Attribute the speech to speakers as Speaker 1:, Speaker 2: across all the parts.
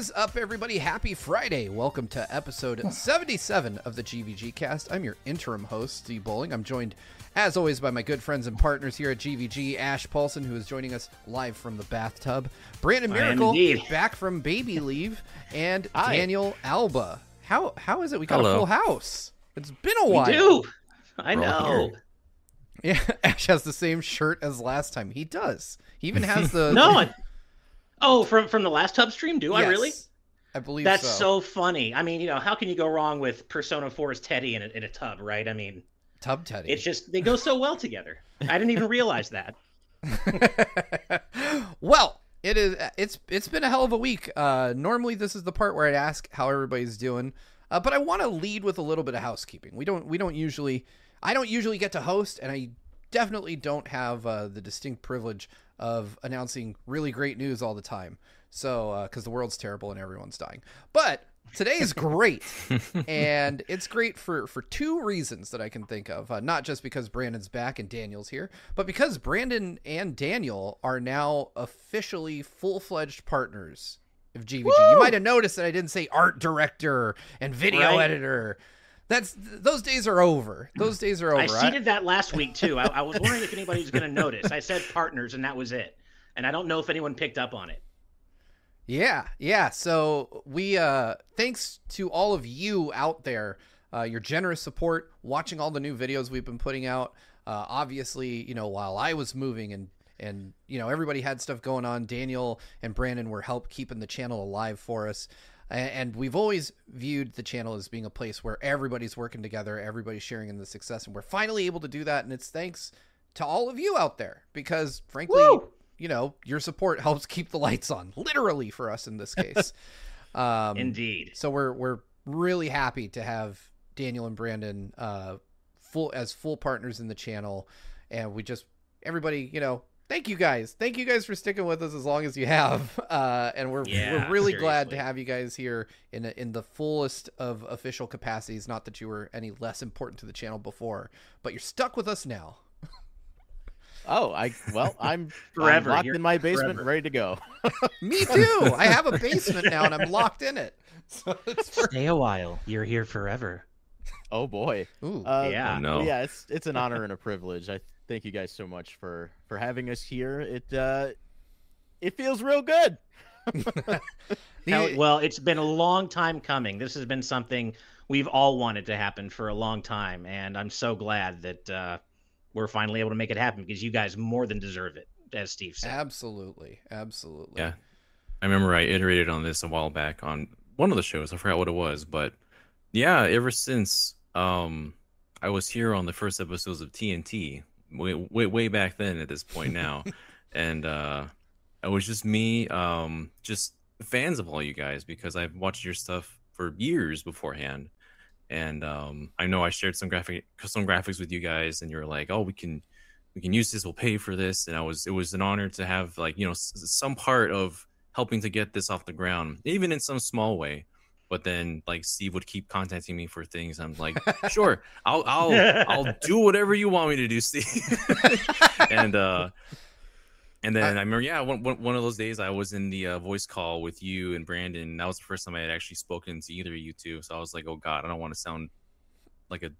Speaker 1: is up, everybody? Happy Friday. Welcome to episode 77 of the GVG cast. I'm your interim host, Steve Bowling. I'm joined, as always, by my good friends and partners here at GVG, Ash Paulsen, who is joining us live from the bathtub, Brandon Miracle,
Speaker 2: indeed.
Speaker 1: back from baby leave, and
Speaker 3: Hi.
Speaker 1: Daniel Alba. How How is it? We got a full house. It's been a while.
Speaker 2: We do. I
Speaker 3: We're
Speaker 2: know.
Speaker 1: Yeah, Ash has the same shirt as last time. He does. He even has the.
Speaker 2: No. I, oh, from from the last tub stream? Do I really?
Speaker 1: Yes, I believe
Speaker 2: That's
Speaker 1: so.
Speaker 2: so. funny. I mean, you know, how can you go wrong with Persona 4's Teddy in a, in a tub, right? I mean,
Speaker 1: Tub Teddy.
Speaker 2: it's just they go so well together. I didn't even realize that.
Speaker 1: well, it is. It's it's been a hell of a week. Uh, normally, this is the part where I'd ask how everybody's doing, uh, but I want to lead with a little bit of housekeeping. We don't we don't usually. I don't usually get to host, and I definitely don't have uh, the distinct privilege of announcing really great news all the time. So, because the world's terrible and everyone's dying, but today is great. And it's great for for two reasons that i can think of uh, not just because brandon's back and daniel's here but because brandon and daniel are now officially full-fledged partners of gvg you might have noticed that i didn't say art director and video
Speaker 2: Right.
Speaker 1: editor that's those days are over those days are over
Speaker 2: I seeded that last week too. I, I was wondering if anybody was going to notice. I said partners, and that was it. And I don't know if anyone picked up on it.
Speaker 1: Yeah, yeah. So we uh thanks to all of you out there, uh your generous support, watching all the new videos we've been putting out. Uh obviously, you know, while I was moving and and you know, everybody had stuff going on, Daniel and Brandon were help keeping the channel alive for us. And we've always viewed the channel as being a place where everybody's working together, everybody's sharing in the success, and we're finally able to do that. And it's thanks to all of you out there because, frankly,
Speaker 2: Woo!
Speaker 1: you know, your support helps keep the lights on, literally for us in this case. um,
Speaker 2: Indeed.
Speaker 1: So we're we're really happy to have Daniel and Brandon uh, full as full partners in the channel, and we just everybody, you know. Thank you guys. Thank you guys for sticking with us as long as you have, uh, and we're
Speaker 2: Yeah,
Speaker 1: we're really glad to have you guys here in in the fullest of official capacities. Not that you were any less important to the channel before, but you're stuck with us now.
Speaker 3: Oh, I well, I'm
Speaker 2: Forever.
Speaker 3: I'm locked in my basement,
Speaker 2: forever.
Speaker 3: ready to go.
Speaker 1: Me too. I have a basement now, and I'm locked in it. So it's for...
Speaker 2: Stay a while. You're here forever.
Speaker 3: Oh boy.
Speaker 1: Ooh.
Speaker 3: Uh,
Speaker 2: Yeah.
Speaker 4: no.
Speaker 3: Yeah, it's it's an honor and a privilege. I thank you guys so much for for having us here. It uh, it feels real good.
Speaker 2: Hell, well, it's been a long time coming. This has been something we've all wanted to happen for a long time, and I'm so glad that uh, we're finally able to make it happen because you guys more than deserve it, as Steve said.
Speaker 1: Absolutely, absolutely.
Speaker 4: Yeah. I remember I iterated on this a while back on one of the shows. I forgot what it was, but yeah, ever since um I was here on the first episodes of TNT, way way, way back then at this point now, and uh it was just me, um, just fans of all you guys because I've watched your stuff for years beforehand, and um I know I shared some graphic some graphics with you guys, and you're like, oh, we can we can use this. We'll pay for this. And i was it was an honor to have like you know s- some part of helping to get this off the ground even in some small way but then like steve would keep contacting me for things i'm like sure i'll i'll i'll do whatever you want me to do steve and uh and then I remember, yeah, one, one one of those days I was in the uh, voice call with you and Brandon. And That was the first time I had actually spoken to either of you two. So I was like, oh god, I don't want to sound like a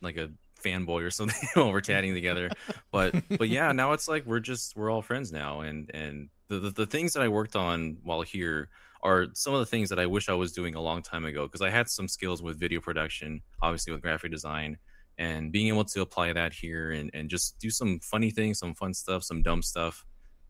Speaker 4: like a fanboy or something while we're chatting together but but yeah now it's like we're just we're all friends now and and the, the the things that i worked on while here are some of the things that i wish i was doing a long time ago because i had some skills with video production obviously with graphic design and being able to apply that here and and just do some funny things some fun stuff some dumb stuff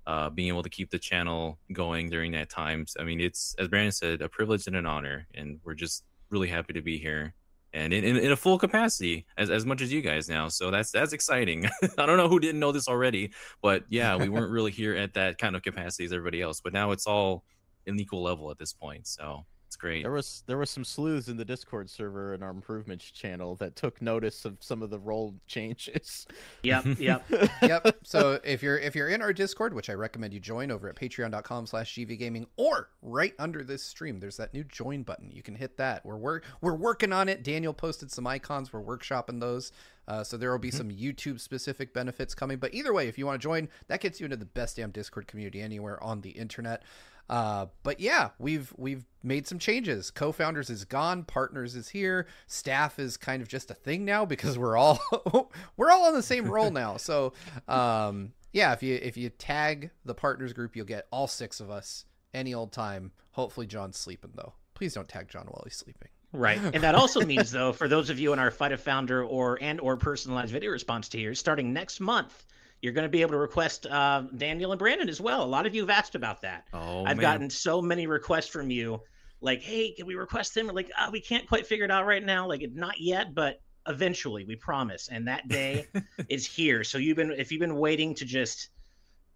Speaker 4: uh, being able to keep the channel going during that time. I mean it's as brandon said a privilege and an honor and we're just really happy to be here and in, in, in a full capacity as, as much as you guys now. So that's that's exciting. I don't know who didn't know this already but yeah we weren't really here at that kind of capacity as everybody else but now it's all an equal level at this point so it's great
Speaker 3: There was there was some sleuths in the Discord server in our improvements channel that took notice of some of the role changes.
Speaker 2: Yep, yep.
Speaker 1: yep. So if you're if you're in our Discord, which I recommend you join over at patreon.com slash gvgaming or right under this stream, there's that new join button. You can hit that. We're we're, we're working on it. Daniel posted some icons. We're workshopping those. Uh, so there will be
Speaker 3: Mm-hmm.
Speaker 1: some YouTube specific benefits coming. But either way, if you want to join, that gets you into the best damn Discord community anywhere on the internet. Uh, but yeah, we've we've made some changes. Co-founders is gone, partners is here, staff is kind of just a thing now because we're all we're all on the same role now. So um, yeah, if you if you tag the partners group, you'll get all six of us any old time. Hopefully, John's sleeping though. Please don't tag John while he's sleeping.
Speaker 2: Right. And that also means though, for those of you in our Fight a Founder or and or personalized video response tiers, starting next month, you're going to be able to request uh, Daniel and Brandon as well. A lot of you have asked about that.
Speaker 4: Oh,
Speaker 2: I've
Speaker 4: man.
Speaker 2: gotten so many requests from you, like, "Hey, can we request them?" Like, oh, we can't quite figure it out right now. Like, not yet, but eventually, we promise. And that day is here. So you've been, if you've been waiting to just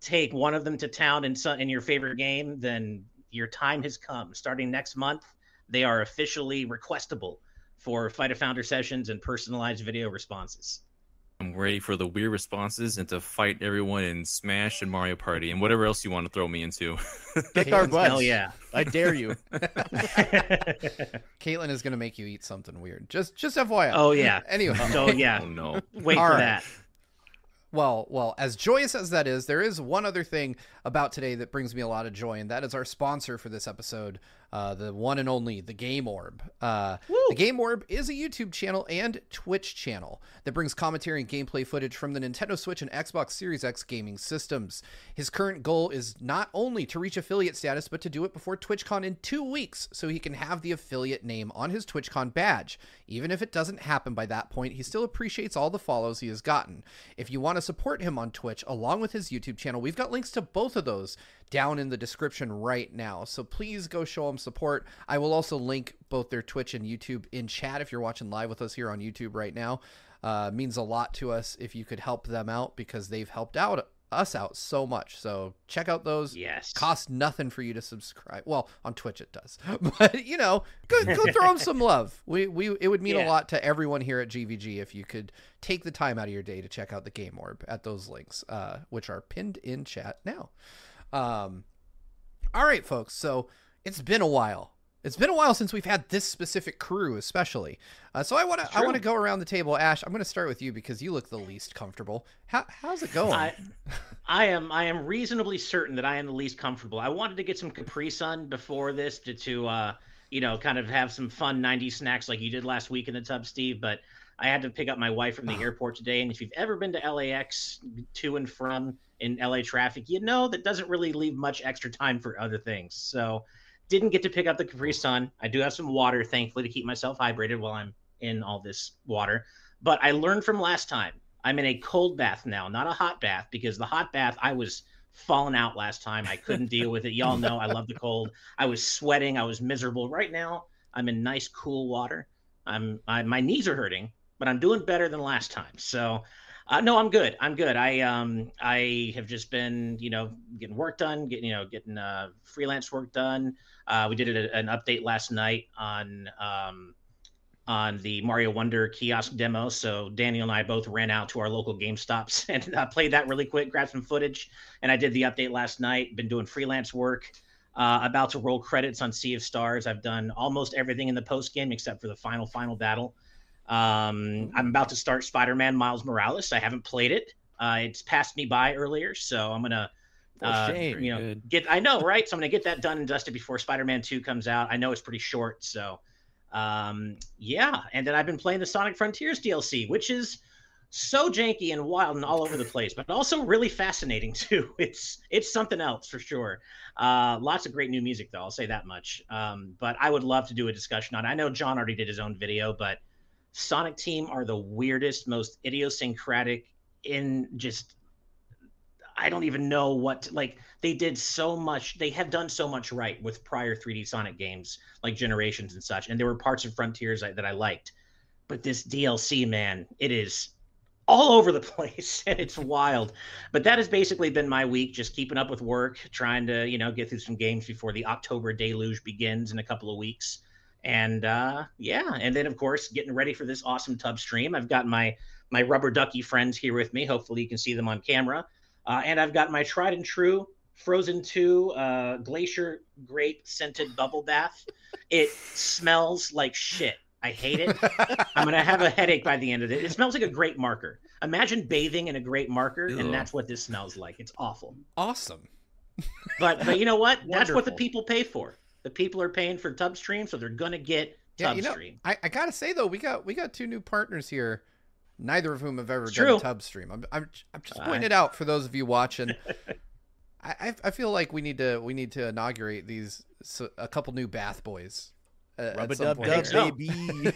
Speaker 2: take one of them to town in some in your favorite game, then your time has come. Starting next month, they are officially requestable for Fight a Founder sessions and personalized video responses.
Speaker 4: I'm ready for the weird responses and to fight everyone in Smash and Mario Party and whatever else you want to throw me into.
Speaker 3: Kick our
Speaker 1: Caitlin's-
Speaker 3: butts.
Speaker 2: Hell yeah.
Speaker 3: I dare you.
Speaker 1: Caitlin is gonna make you eat something weird. Just just FYI.
Speaker 2: oh yeah.
Speaker 1: Anyway.
Speaker 2: So yeah,
Speaker 4: oh no.
Speaker 2: wait
Speaker 1: All
Speaker 2: for
Speaker 1: right.
Speaker 2: that.
Speaker 1: Well, well, as joyous as that is, there is one other thing about today that brings me a lot of joy, and that is our sponsor for this episode, uh, the one and only, the Game Orb. Uh, the Game Orb is a YouTube channel and Twitch channel that brings commentary and gameplay footage from the Nintendo Switch and Xbox Series X gaming systems. His current goal is not only to reach affiliate status, but to do it before TwitchCon in two weeks, so he can have the affiliate name on his TwitchCon badge. Even if it doesn't happen by that point, he still appreciates all the follows he has gotten. If you want to support him on Twitch along with his YouTube channel, we've got links to both of those down in the description right now. So please go show them support. I will also link both their Twitch and YouTube in chat if you're watching live with us here on YouTube right now. Uh, means a lot to us if you could help them out because they've helped out us out so much. So check out those.
Speaker 2: Yes.
Speaker 1: Cost nothing for you to subscribe. Well, on Twitch it does, but you know, go, go throw them some love. We we it would mean a lot to everyone here at GVG if you could take the time out of your day to check out the Game Orb at those links, uh, which are pinned in chat now. Um, all right, folks. So it's been a while. It's been a while since we've had this specific crew, especially. Uh, so I want to I want to go around the table. Ash, I'm going to start with you because you look the least comfortable. How, how's it going?
Speaker 2: I, I am I am reasonably certain that I am the least comfortable. I wanted to get some Capri Sun before this to to uh you know kind of have some fun 90s snacks like you did last week in the tub, Steve. But I had to pick up my wife from the airport today, and if you've ever been to LAX to and from in LA traffic, you know that doesn't really leave much extra time for other things. So didn't get to pick up the Capri Sun. I do have some water, thankfully, to keep myself hydrated while I'm in all this water. But I learned from last time. I'm in a cold bath now, not a hot bath, because the hot bath I was falling out last time. I couldn't deal with it. Y'all know I love the cold. I was sweating. I was miserable. Right now, I'm in nice, cool water. I'm I, my knees are hurting, but I'm doing better than last time. So, uh, no, I'm good. I'm good. I um I have just been you know getting work done, getting you know getting uh, freelance work done. Uh, we did a, an update last night on um on the Mario Wonder kiosk demo. So Daniel and I both ran out to our local GameStops and uh, played that really quick, grabbed some footage, and I did the update last night. Been doing freelance work. Uh, about to roll credits on Sea of Stars. I've done almost everything in the post game except for the final final battle. Um, I'm about to start Spider-Man Miles Morales. I haven't played it. Uh, it's passed me by earlier, so I'm gonna uh,
Speaker 3: shame.
Speaker 2: you know get. I know, right? So I'm gonna get that done and dusted before Spider-Man 2 comes out. I know it's pretty short, so um, yeah. And then I've been playing the Sonic Frontiers DLC, which is so janky and wild and all over the place, but also really fascinating too. It's it's something else for sure. Uh, lots of great new music though. I'll say that much. Um, but I would love to do a discussion on. it. I know John already did his own video, but Sonic Team are the weirdest, most idiosyncratic in just. I don't even know what like they did so much. They have done so much right with prior 3D Sonic games like Generations and such, and there were parts of Frontiers I, that I liked. But this DLC, man, it is all over the place and it's wild. But that has basically been my week, just keeping up with work, trying to, you know, get through some games before the October deluge begins in a couple of weeks. And uh yeah, and then of course getting ready for this awesome tub stream. I've got my my rubber ducky friends here with me. Hopefully you can see them on camera. Uh, and I've got my tried and true Frozen 2 uh, glacier grape scented bubble bath. It smells like shit. I hate it. I'm gonna have a headache by the end of it. It smells like a great marker. Imagine bathing in a great marker,
Speaker 4: Ew.
Speaker 2: and that's what this smells like. It's awful.
Speaker 1: awesome.
Speaker 2: But but you know what? That's what the people pay for. The people are paying for TubStream, so they're gonna get
Speaker 1: Yeah,
Speaker 2: Tub
Speaker 1: you know, I, I gotta say though, we got we got two new partners here. Neither of whom have ever
Speaker 2: It's
Speaker 1: done
Speaker 2: true.
Speaker 1: Tub Stream. I'm I'm, I'm just pointing it out for those of you watching. I, I I feel like we need to we need to inaugurate these so, a couple new Bath Boys. uh, at
Speaker 3: Rub a
Speaker 1: some
Speaker 3: dub
Speaker 1: point
Speaker 3: dub, baby.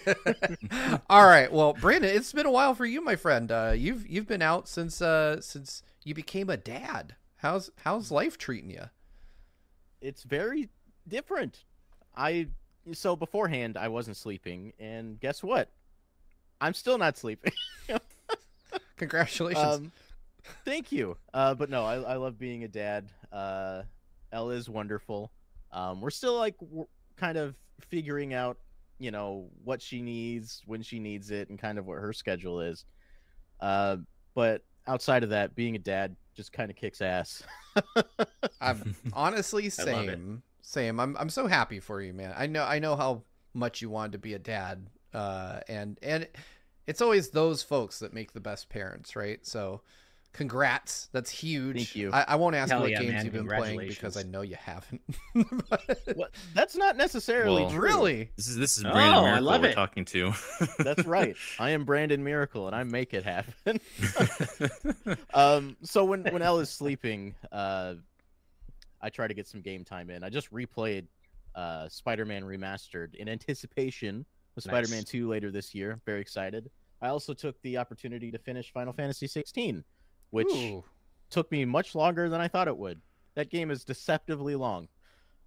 Speaker 1: All right, well, Brandon, it's been a while for you, my friend. Uh, you've you've been out since uh since you became a dad. How's how's life treating you?
Speaker 3: it's very different. I so beforehand I wasn't sleeping, and guess what? I'm still not sleeping.
Speaker 1: Congratulations.
Speaker 3: um, thank you. Uh, but no, I, I love being a dad. Uh, Elle is wonderful. Um, we're still like w kind of figuring out, you know, what she needs when she needs it, and kind of what her schedule is. Uh, but outside of that, being a dad just kind of kicks ass.
Speaker 1: I'm honestly
Speaker 2: I love it.
Speaker 1: same. Same. I'm I'm so happy for you, man. I know I know how much you wanted to be a dad. Uh and and it's always those folks that make the best parents, right? So congrats. That's huge.
Speaker 3: Thank you.
Speaker 1: I, I won't ask
Speaker 2: Hell
Speaker 1: what
Speaker 2: yeah,
Speaker 1: games
Speaker 2: man.
Speaker 1: you've been playing because I know you haven't.
Speaker 3: what? That's not necessarily
Speaker 4: Well-
Speaker 3: true.
Speaker 1: really?
Speaker 4: This is this is
Speaker 2: Oh,
Speaker 4: Brandon
Speaker 2: I
Speaker 4: Miracle
Speaker 2: love
Speaker 4: we're
Speaker 2: it.
Speaker 4: talking to.
Speaker 3: That's right. I am Brandon Miracle, and I make it happen. um, so when when Elle is sleeping, uh, I try to get some game time in. I just replayed uh, Spider-Man Remastered in anticipation of
Speaker 2: Nice.
Speaker 3: Spider-Man 2 later this year. Very excited. I also took the opportunity to finish Final Fantasy 16, which
Speaker 1: Ooh,
Speaker 3: took me much longer than I thought it would. That game is deceptively long.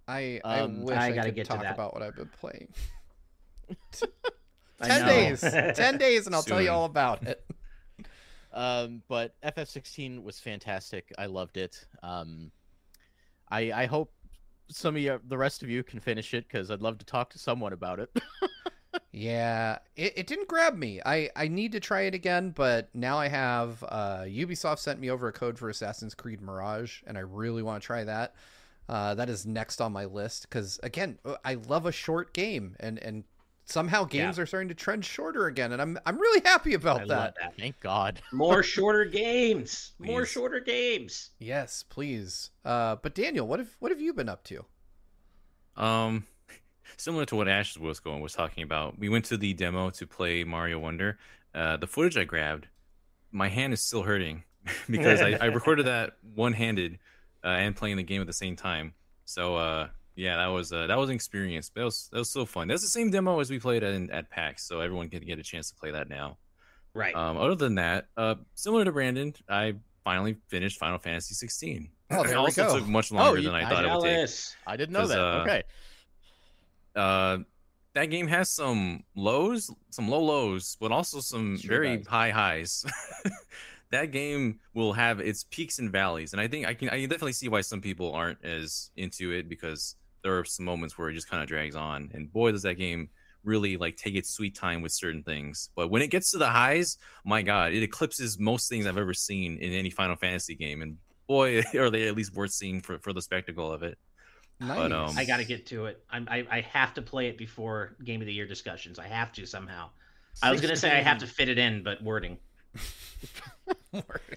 Speaker 1: I I
Speaker 3: Um,
Speaker 1: wish
Speaker 2: I
Speaker 1: I,
Speaker 2: gotta
Speaker 1: could
Speaker 2: get
Speaker 1: talk
Speaker 2: that.
Speaker 1: about what I've been playing. Ten days. Ten days and I'll tell you all about it.
Speaker 3: Um, but FF16 was fantastic. I loved it. Um, I I hope some of you, the rest of you, can finish it because I'd love to talk to someone about it.
Speaker 1: Yeah, it, it didn't grab me. I, I need to try it again, but now I have uh, Ubisoft sent me over a code for Assassin's Creed Mirage, and I really want to try that. Uh, that is next on my list because again, uh, I love a short game, and and somehow games are starting to trend shorter again, and I'm I'm really happy about
Speaker 2: I
Speaker 1: that.
Speaker 2: love that.
Speaker 3: Thank God.
Speaker 2: More shorter games. More shorter games.
Speaker 1: Yes, please. Uh, but Daniel, what have what have you been up to?
Speaker 4: Um, similar to what Ash was going was talking about. We went to the demo to play Mario Wonder. Uh, the footage I grabbed, my hand is still hurting because I, I recorded that one-handed uh, and playing the game at the same time. So uh, yeah, that was uh, that was an experience. That was that was so fun. That's the same demo as we played at at PAX, so everyone can get a chance to play that now.
Speaker 2: Right.
Speaker 4: Um, other than that, uh, similar to Brandon, I finally finished Final Fantasy 16.
Speaker 1: Oh, there
Speaker 4: it also
Speaker 1: go.
Speaker 4: took much longer
Speaker 3: you-
Speaker 4: than I
Speaker 3: I
Speaker 4: thought it would take.
Speaker 2: Jealous.
Speaker 3: I didn't know that.
Speaker 4: uh,
Speaker 3: okay.
Speaker 4: uh that game has some lows some low lows but also some
Speaker 3: Sure
Speaker 4: very
Speaker 3: does.
Speaker 4: high highs that game will have its peaks and valleys and i think i can i can definitely see why some people aren't as into it because there are some moments where it just kind of drags on and boy does that game really like take its sweet time with certain things but when it gets to the highs my god it eclipses most things i've ever seen in any final fantasy game and boy are they at least worth seeing for, for the spectacle of it
Speaker 1: Nice.
Speaker 4: But, um,
Speaker 2: I got to get to it. I'm, I I have to play it before Game of the Year discussions. I have to somehow. I was gonna say I have to fit it in, but wording.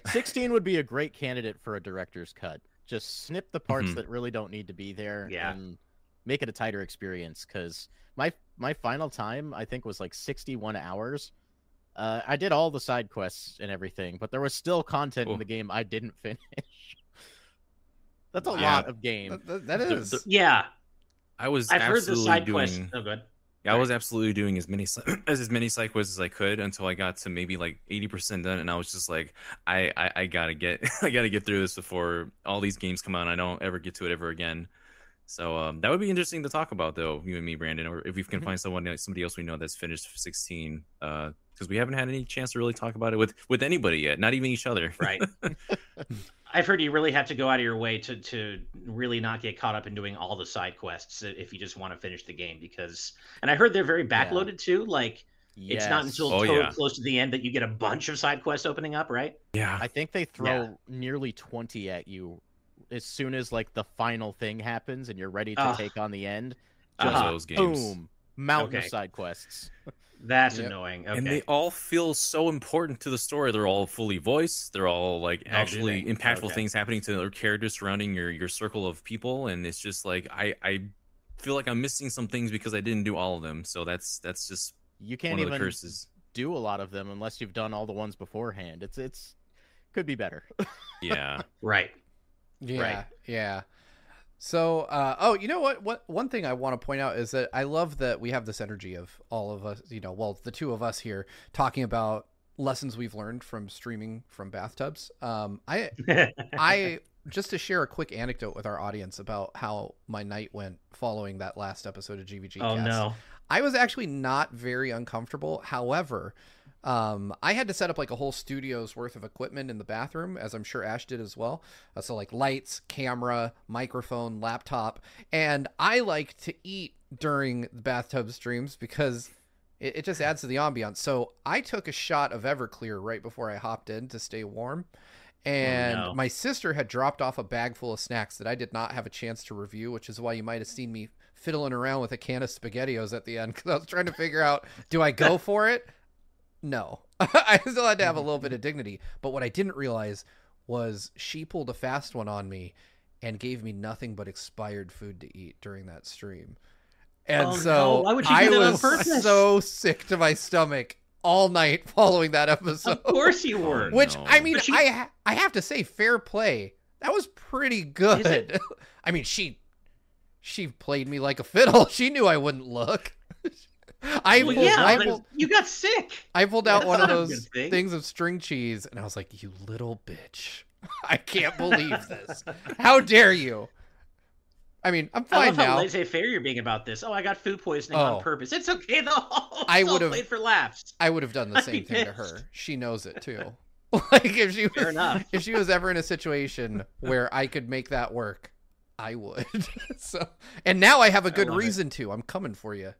Speaker 3: 16 would be a great candidate for a director's cut. Just snip the parts
Speaker 4: Mhm.
Speaker 3: that really don't need to be there
Speaker 2: Yeah.
Speaker 3: and make it a tighter experience. Because my my final time I think was like 61 hours. Uh, I did all the side quests and everything, but there was still content
Speaker 4: Cool.
Speaker 3: in the game I didn't finish. That's a
Speaker 4: Wow.
Speaker 3: lot of game.
Speaker 1: That- that- that
Speaker 4: The-
Speaker 1: is.
Speaker 4: the-
Speaker 2: Yeah,
Speaker 4: i was
Speaker 2: I've heard the side
Speaker 4: doing
Speaker 2: quests. Oh, good.
Speaker 4: Yeah, I was absolutely doing as many as as many side quests as I could until I got to maybe like eighty percent done, and I was just like, I, I I gotta get I gotta get through this before all these games come out. and I don't ever get to it ever again. So um, that would be interesting to talk about, though, you and me, Brandon, or if we can
Speaker 3: Mhm.
Speaker 4: find someone somebody else we know that's finished sixteen, because we haven't had any chance to really talk about it with with anybody yet, not even each other.
Speaker 2: Right. I've heard you really have to go out of your way to to really not get caught up in doing all the side quests if you just want to finish the game because and I heard they're very backloaded too. Like it's not until
Speaker 4: Oh, yeah.
Speaker 2: close to the end that you get a bunch of side quests opening up, right?
Speaker 4: Yeah,
Speaker 3: I think they throw nearly 20 at you as soon as like the final thing happens and you're ready to
Speaker 2: Ugh.
Speaker 3: take on the end.
Speaker 4: Those
Speaker 2: Uh-huh.
Speaker 4: those games.
Speaker 3: Boom. mountain
Speaker 2: Okay.
Speaker 3: of side quests.
Speaker 2: That's
Speaker 1: Yep.
Speaker 2: annoying. Okay.
Speaker 4: And they all feel so important to the story. They're all fully voiced. They're all like
Speaker 2: Oh,
Speaker 4: actually impactful
Speaker 2: Okay.
Speaker 4: things happening to their characters surrounding your your circle of people. And it's just like I I feel like I'm missing some things because I didn't do all of them. So that's that's just
Speaker 3: You can't
Speaker 4: one of the
Speaker 3: even
Speaker 4: curses.
Speaker 3: do a lot of them unless you've done all the ones beforehand. It's it's could be better.
Speaker 4: Yeah.
Speaker 2: right.
Speaker 1: Yeah,
Speaker 2: Right.
Speaker 1: yeah. So, uh, oh, you know what? What one thing I want to point out is that I love that we have this energy of all of us. You know, well, the two of us here talking about lessons we've learned from streaming from bathtubs. Um, I, I just to share a quick anecdote with our audience about how my night went following that last episode of GVG.
Speaker 2: oh
Speaker 1: Cast.
Speaker 2: no.
Speaker 1: I was actually not very uncomfortable. However, um, I had to set up like a whole studio's worth of equipment in the bathroom, as I'm sure Ash did as well. Uh, so like lights, camera, microphone, laptop, and I like to eat during the bathtub streams because it, it just adds to the ambiance. So I took a shot of Everclear right before I hopped in to stay warm. And
Speaker 2: no.
Speaker 1: my sister had dropped off a bag full of snacks that I did not have a chance to review, which is why you might have seen me fiddling around with a can of SpaghettiOs at the end because I was trying to figure out do I go for it? No. I still had to have a little bit of mm-hmm. dignity. But what I didn't realize was she pulled a fast one on me and gave me nothing but expired food to eat during that stream. And
Speaker 2: Oh,
Speaker 1: so
Speaker 2: Why would
Speaker 1: I was so sick to my stomach all night following that episode.
Speaker 2: Of course you were.
Speaker 4: Oh,
Speaker 1: Which
Speaker 4: no.
Speaker 1: I mean,
Speaker 2: she-
Speaker 1: I ha- I have to say, fair play. That was pretty good. I mean, she she played me like a fiddle. She knew I wouldn't look. I
Speaker 2: Well,
Speaker 1: pulled,
Speaker 2: yeah,
Speaker 1: I, pulled,
Speaker 2: you got sick.
Speaker 1: I pulled out
Speaker 2: That's
Speaker 1: one of those
Speaker 2: thing.
Speaker 1: things of string cheese, and I was like, "You little bitch! I can't believe this. How dare you?" I mean, I'm
Speaker 2: I
Speaker 1: fine
Speaker 2: love how
Speaker 1: now.
Speaker 2: laissez-faire you're being about this. Oh, I got food poisoning
Speaker 1: Oh.
Speaker 2: on purpose. It's okay though.
Speaker 1: I
Speaker 2: It's all
Speaker 1: would've-
Speaker 2: played for laughs.
Speaker 1: I would have done the same thing to her. She knows it too. like if she was,
Speaker 2: Fair enough.
Speaker 1: if she was ever in a situation where I could make that work, I would. so, and now I have a good
Speaker 2: love it.
Speaker 1: reason to. I'm coming for you,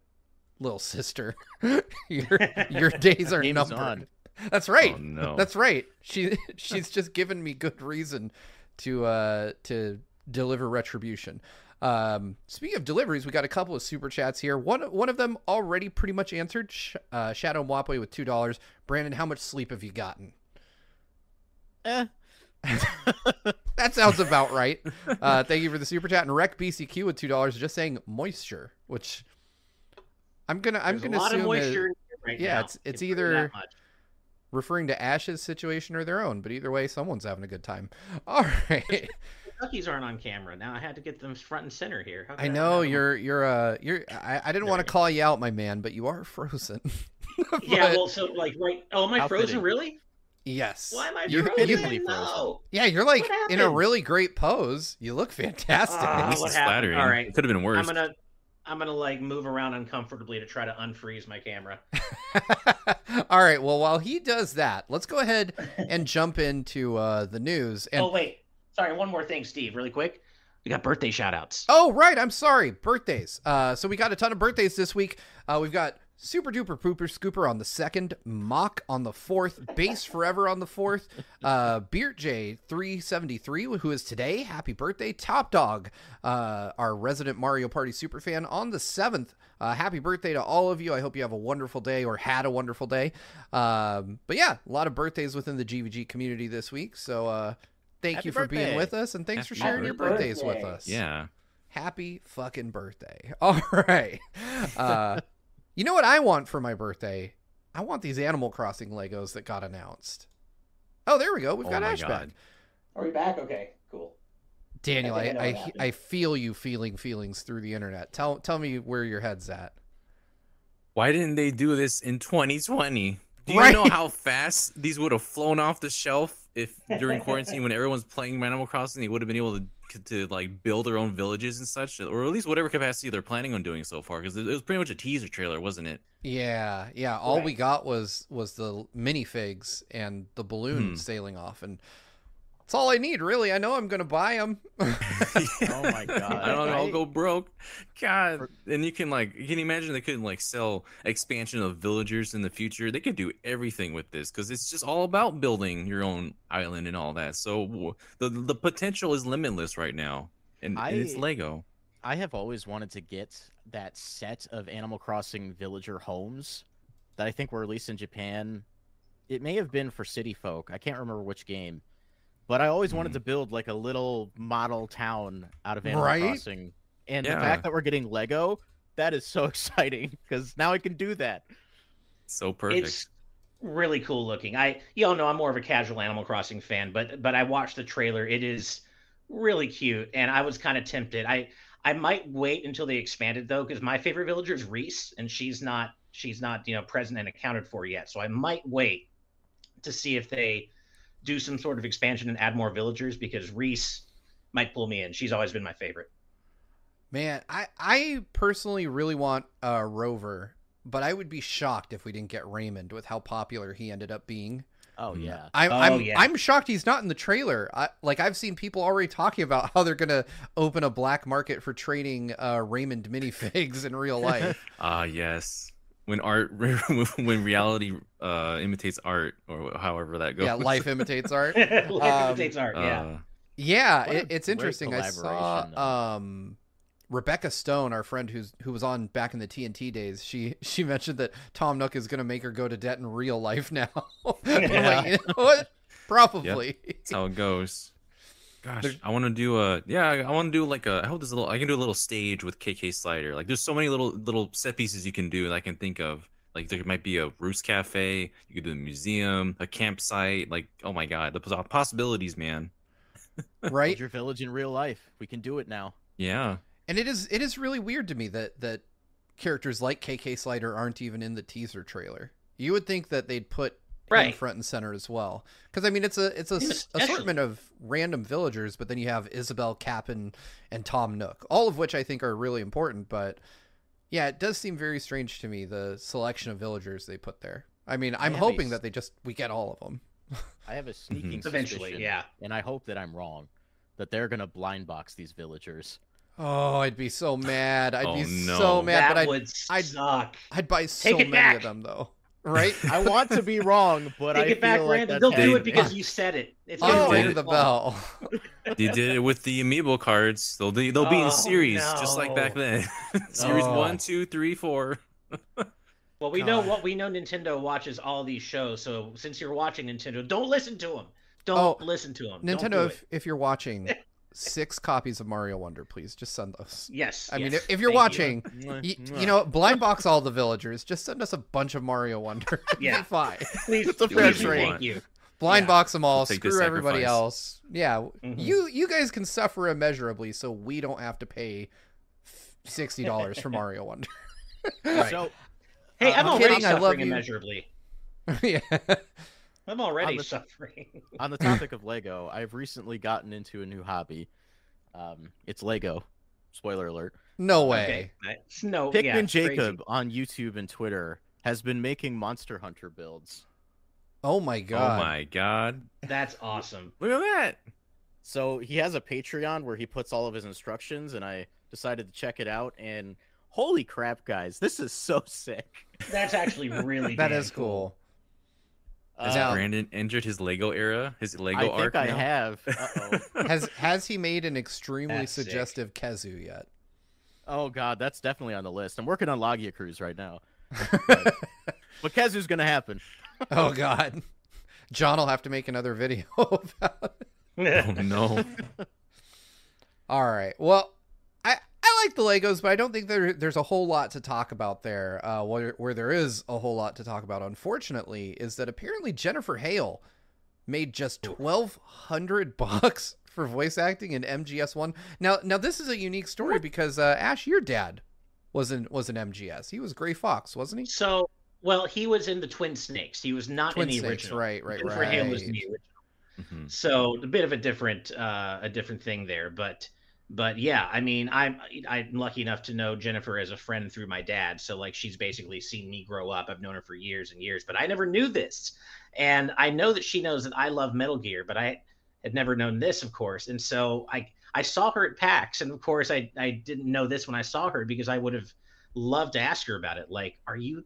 Speaker 1: little sister. your your days are
Speaker 3: Game's
Speaker 1: numbered. That's right.
Speaker 4: Oh no.
Speaker 1: That's right. She she's just given me good reason to uh to deliver retribution. Um, speaking of deliveries, we got a couple of super chats here. One one of them already pretty much answered. Uh, Shadow Mwapwe with two dollars. Brandon, how much sleep have you gotten?
Speaker 3: Eh.
Speaker 1: That sounds about right. Uh, thank you for the super chat and Rec BCQ with two dollars. Just saying moisture, which I'm gonna I'm
Speaker 2: There's
Speaker 1: gonna
Speaker 2: lot
Speaker 1: assume is
Speaker 2: moisture in here right
Speaker 1: yeah,
Speaker 2: now.
Speaker 1: it's- it's
Speaker 2: Can
Speaker 1: either- referring to Ash's situation or their own. But either way, someone's having a good time. All right.
Speaker 2: Kentucky's aren't on camera. Now I had to get them front and center here. How
Speaker 1: I know
Speaker 2: have them?
Speaker 1: you're you're uh you're I, I didn't want to call you out, my man, but you are frozen.
Speaker 2: Yeah, well, so like right. Oh, am I
Speaker 3: How
Speaker 2: frozen? Really?
Speaker 1: yes.
Speaker 2: Why am I
Speaker 1: You-
Speaker 2: frozen?
Speaker 1: you-
Speaker 3: Fittingly frozen.
Speaker 2: No.
Speaker 1: yeah, you're like in a really great pose. You look fantastic.
Speaker 4: This
Speaker 2: what
Speaker 4: is
Speaker 2: happened?
Speaker 4: flattering.
Speaker 2: All right.
Speaker 4: It could have been worse.
Speaker 2: I'm gonna, I'm gonna like move around uncomfortably to try to unfreeze my camera.
Speaker 1: All right. Well, while he does that, let's go ahead and jump into uh, the news. And
Speaker 2: oh wait, sorry. One more thing, Steve, really quick. We got birthday shout outs.
Speaker 1: Oh, right. I'm sorry. Birthdays. Uh, so we got a ton of birthdays this week. Uh, we've got Super Duper Pooper Scooper on the second, Mock on the fourth, Base Forever on the fourth, uh, Beert J 373, who is today. Happy birthday. Top Dog, uh, our resident Mario Party super fan, on the seventh. Uh, happy birthday to all of you. I hope you have a wonderful day or had a wonderful day. Um, but yeah, a lot of birthdays within the GVG community this week. So uh, thank
Speaker 3: Happy
Speaker 1: you for being with us and thanks for
Speaker 4: Happy
Speaker 1: sharing your
Speaker 2: birthday.
Speaker 1: birthdays with us
Speaker 4: yeah.
Speaker 1: happy fucking birthday. All right. Uh, you know what I want for my birthday? I want these Animal Crossing Legos that got announced. Oh, there we go. We've
Speaker 4: Oh
Speaker 1: got
Speaker 4: my
Speaker 1: Ash
Speaker 4: God.
Speaker 1: back.
Speaker 2: Are we back? Okay, cool.
Speaker 1: Daniel,
Speaker 2: I
Speaker 1: I,
Speaker 2: I
Speaker 1: I, I, feel you feeling feelings through the internet. Tell tell me where your head's at.
Speaker 4: Why didn't they do this in 2020? Do you
Speaker 1: Right.
Speaker 4: know how fast these would have flown off the shelf if during quarantine when everyone's playing Animal Crossing, they would have been able to to like build their own villages and such, or at least whatever capacity they're planning on doing so far? Because it was pretty much a teaser trailer, wasn't it?
Speaker 1: Yeah, yeah. All we got was was the minifigs and the balloon
Speaker 4: Hmm.
Speaker 1: sailing off, and that's all I need, really. I know I'm gonna buy them.
Speaker 3: Oh my god.
Speaker 4: I don't know. I'll go broke. God. And you can like, can you can imagine they couldn't like sell expansion of villagers in the future. They could do everything with this because it's just all about building your own island and all that. So the the potential is limitless right now, and, and it's Lego.
Speaker 3: I have always wanted to get that set of Animal Crossing villager homes that I think were released in Japan. It may have been for City Folk. I can't remember which game. But I always wanted
Speaker 4: Hmm.
Speaker 3: to build like a little model town out of Animal
Speaker 1: Right?
Speaker 3: Crossing. And the fact that we're getting Lego, that is so exciting because now I can do that.
Speaker 4: So perfect.
Speaker 2: It's really cool looking. I y'all know I'm more of a casual Animal Crossing fan, but but I watched the trailer. It is really cute, and I was kind of tempted. I I might wait until they expanded though, because my favorite villager is Reese, and she's not she's not you know present and accounted for yet. So I might wait to see if they do some sort of expansion and add more villagers because Reese might pull me in. She's always been my favorite.
Speaker 1: Man, I I personally really want uh, Rover, but I would be shocked if we didn't get Raymond with how popular he ended up being.
Speaker 3: Oh
Speaker 4: Mm.
Speaker 3: yeah.
Speaker 1: I,
Speaker 2: Oh,
Speaker 1: I'm
Speaker 2: yeah.
Speaker 1: I'm shocked he's not in the trailer. I, like I've seen people already talking about how they're gonna open a black market for trading uh, Raymond minifigs in real life.
Speaker 4: Ah, yes. When art, when reality uh, imitates art, or however that goes.
Speaker 1: yeah, life imitates art.
Speaker 2: Life
Speaker 1: Um,
Speaker 2: imitates art. Yeah.
Speaker 4: Uh,
Speaker 1: Yeah, it, it's interesting. I saw
Speaker 3: though.
Speaker 1: um, Rebecca Stone, our friend who's who was on back in the TNT days. She she mentioned that Tom Nook is going to make her go to debt in real life now.
Speaker 2: Yeah.
Speaker 1: like, you know what? Probably.
Speaker 4: That's how it goes. Gosh,
Speaker 1: There-
Speaker 4: I want to do a yeah. I want to do like a. I hope there's a little. I can do a little stage with KK Slider. Like, there's so many little little set pieces you can do that I can think of. Like, there might be a Roost Cafe. You could do a museum, a campsite. Like, oh my god, the possibilities, man.
Speaker 1: right?
Speaker 3: Build your village in real life. We can do it now.
Speaker 4: Yeah,
Speaker 1: And it is it is really weird to me that that characters like KK Slider aren't even in the teaser trailer. You would think that they'd put him
Speaker 2: Right.
Speaker 1: front and center as well, because I mean it's a it's a
Speaker 2: Yeah,
Speaker 1: assortment of random villagers, but then you have Isabelle Kapp'n and Tom Nook, all of which I think are really important. But yeah, it does seem very strange to me the selection of villagers they put there. I mean, I'm
Speaker 3: have a
Speaker 1: hoping
Speaker 3: s-
Speaker 1: that they just we get all of them.
Speaker 3: I have a sneaking
Speaker 2: Eventually,
Speaker 3: suspicion,
Speaker 2: yeah.
Speaker 3: and I hope that I'm wrong, that they're gonna blind box these villagers.
Speaker 1: Oh, I'd be so mad. I'd
Speaker 4: Oh,
Speaker 1: be
Speaker 4: no.
Speaker 1: so mad,
Speaker 2: that
Speaker 1: but I'd
Speaker 2: would
Speaker 1: I'd-
Speaker 2: suck.
Speaker 1: I'd buy so
Speaker 2: Take it
Speaker 1: many of them though. Right?
Speaker 3: I want to be wrong, but
Speaker 2: Take
Speaker 3: I
Speaker 2: it back,
Speaker 3: feel like
Speaker 2: Brandon.
Speaker 3: that's
Speaker 2: They'll do it because you said it. It's
Speaker 1: Oh,
Speaker 2: gonna
Speaker 1: ring the bell.
Speaker 4: they did it with the amiibo cards. They'll be they'll be
Speaker 2: Oh,
Speaker 4: in series just like back then. series
Speaker 3: Oh.
Speaker 4: one, two, three, four.
Speaker 2: Well, we know what we know. Nintendo watches all these shows, so since you're watching Nintendo, don't listen to them. Don't
Speaker 1: Oh,
Speaker 2: listen to them.
Speaker 1: Nintendo, if, if you're watching, six copies of Mario Wonder, please just send those.
Speaker 2: yes.
Speaker 1: I mean, if, if you're
Speaker 2: thank
Speaker 1: watching,
Speaker 3: Mwah,
Speaker 1: you, you know, blind box all the villagers. Just send us a bunch of Mario Wonder.
Speaker 2: Yeah.
Speaker 1: fine.
Speaker 2: please,
Speaker 3: It's a
Speaker 2: please,
Speaker 3: fair
Speaker 2: thank you.
Speaker 1: Blind
Speaker 2: Yeah.
Speaker 1: box them all.
Speaker 4: We'll take the
Speaker 1: Screw everybody else. Yeah,
Speaker 2: Mhm.
Speaker 1: you you guys can suffer immeasurably, so we don't have to pay sixty dollars for Mario Wonder.
Speaker 2: Right.
Speaker 3: So
Speaker 2: Hey,
Speaker 3: Uh,
Speaker 2: I'm
Speaker 3: I'm
Speaker 2: already
Speaker 1: kidding, I love
Speaker 2: suffering
Speaker 1: you.
Speaker 2: immeasurably.
Speaker 1: yeah.
Speaker 2: I'm already
Speaker 3: On the-
Speaker 2: suffering.
Speaker 3: on the topic of Lego, I've recently gotten into a new hobby. Um, it's Lego. Spoiler alert.
Speaker 1: No way.
Speaker 2: Nice. No,
Speaker 3: Pikmin
Speaker 2: yeah, it's crazy.
Speaker 3: Jacob on YouTube and Twitter has been making Monster Hunter builds.
Speaker 1: Oh my god.
Speaker 4: Oh my god!
Speaker 2: That's awesome.
Speaker 4: Look at that.
Speaker 3: So he has a Patreon where he puts all of his instructions, and I decided to check it out. And holy crap, guys, this is so sick.
Speaker 2: That's actually really
Speaker 1: that is
Speaker 2: damn
Speaker 1: is cool.
Speaker 4: Has
Speaker 1: Now-
Speaker 4: Brandon injured his Lego era? His Lego arc?
Speaker 3: I think
Speaker 4: arc
Speaker 3: I
Speaker 4: now?
Speaker 3: have. Uh-oh.
Speaker 1: Has has he made an extremely
Speaker 2: That's sick.
Speaker 1: suggestive Khezu yet?
Speaker 3: oh god, that's definitely on the list. I'm working on Lagiacrus right now. But, but Khezu's gonna happen.
Speaker 1: oh god. John will have to make another video about it.
Speaker 4: Oh no!
Speaker 1: All right. Well, I I like the Legos, but I don't think there there's a whole lot to talk about there. Uh, where where there is a whole lot to talk about, unfortunately, is that apparently Jennifer Hale made just twelve hundred bucks for voice acting in MGS one. Now now this is a unique story because uh, Ash, your dad, was in was an MGS. He was Gray Fox, wasn't he?
Speaker 2: So, well, he was in the Twin Snakes. He was not
Speaker 1: Twin
Speaker 2: in the
Speaker 1: Snakes,
Speaker 2: original.
Speaker 1: right, right,
Speaker 2: Jennifer Hale was in the original.
Speaker 4: Mhm.
Speaker 2: So a bit of a different uh, a different thing there, but but yeah, I mean, I'm I'm lucky enough to know Jennifer as a friend through my dad. So like she's basically seen me grow up. I've known her for years and years, but I never knew this. And I know that she knows that I love Metal Gear, but I had never known this, of course. And so I I saw her at PAX, and of course I I didn't know this when I saw her because I would have loved to ask her about it. Like, are you?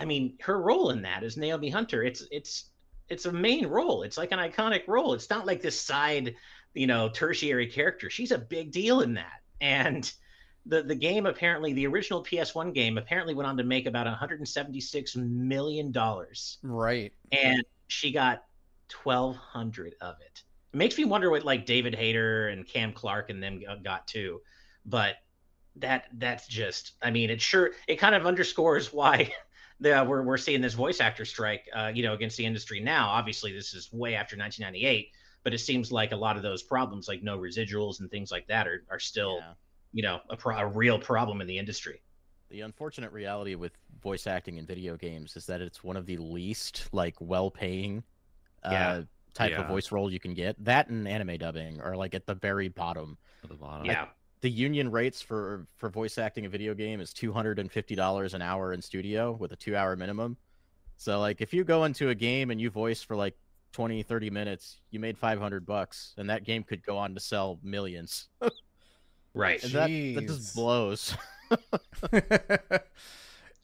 Speaker 2: I mean, her role in that is Naomi Hunter. It's it's it's a main role. It's like an iconic role. It's not like this side, you know, tertiary character. She's a big deal in that. And the the game apparently the original PS1 game apparently went on to make about 176 million dollars,
Speaker 1: Right.
Speaker 2: and she got 1,200 of it. It makes me wonder what like David Hayter and Cam Clarke and them got too, but that that's just I mean it sure it kind of underscores why the, we're we're seeing this voice actor strike uh, you know against the industry now. Obviously, this is way after 1998, but it seems like a lot of those problems like no residuals and things like that are are still
Speaker 3: Yeah.
Speaker 2: you know a, pro- a real problem in the industry.
Speaker 3: The unfortunate reality with voice acting in video games is that it's one of the least like well-paying uh,
Speaker 2: Yeah.
Speaker 3: type
Speaker 4: Yeah.
Speaker 3: of voice role you can get. That and anime dubbing are like at the very bottom.
Speaker 4: At the bottom.
Speaker 2: Yeah,
Speaker 3: The union rates for for voice acting a video game is two hundred and fifty dollars an hour in studio with a two-hour minimum. So like if you go into a game and you voice for like 20 30 minutes you made 500 bucks and that game could go on to sell millions
Speaker 2: right.
Speaker 3: and that, that just blows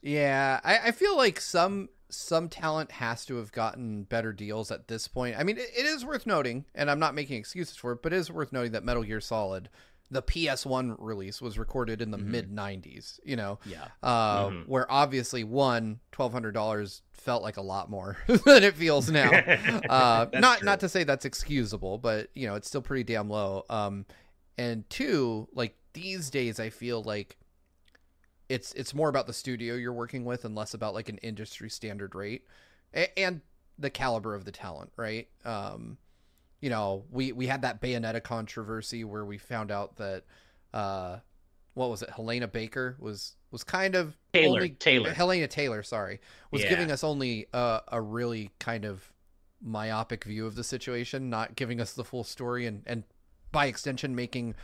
Speaker 1: yeah, I, I feel like some some talent has to have gotten better deals at this point. I mean, it, it is worth noting, and I'm not making excuses for it, but it is worth noting that Metal Gear Solid, the PS1 release, was recorded in the
Speaker 3: Mhm.
Speaker 1: mid '90s. You know,
Speaker 3: yeah
Speaker 1: uh,
Speaker 2: Mhm.
Speaker 1: where obviously one twelve hundred dollars felt like a lot more than it feels now. uh, not
Speaker 2: true.
Speaker 1: not to say that's excusable, but you know it's still pretty damn low. Um, and two, like these days, I feel like it's it's more about the studio you're working with and less about like an industry standard rate A- and the caliber of the talent, right? Um, you know, we we had that Bayonetta controversy where we found out that uh, what was it? Hellena Baker was was kind of
Speaker 2: Taylor,
Speaker 1: only
Speaker 2: Taylor.
Speaker 1: Hellena Taylor, sorry, was
Speaker 2: Yeah.
Speaker 1: giving us only a, a really kind of myopic view of the situation, not giving us the full story, and and by extension making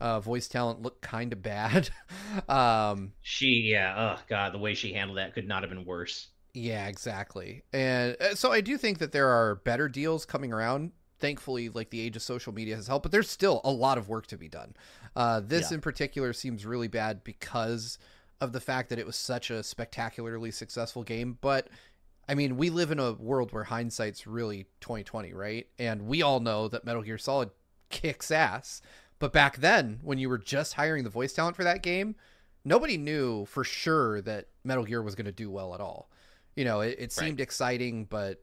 Speaker 1: uh, voice talent look kind of bad. um,
Speaker 2: She, yeah, oh god, the way she handled that could not have been worse.
Speaker 1: yeah, exactly. And uh, so I do think that there are better deals coming around. Thankfully, like the age of social media has helped, but there's still a lot of work to be done. Uh, this
Speaker 3: Yeah.
Speaker 1: in particular seems really bad because of the fact that it was such a spectacularly successful game. But I mean, we live in a world where hindsight's really 2020, right? And we all know that Metal Gear Solid kicks ass. But back then, when you were just hiring the voice talent for that game, nobody knew for sure that Metal Gear was going to do well at all. You know, it, it seemed exciting, but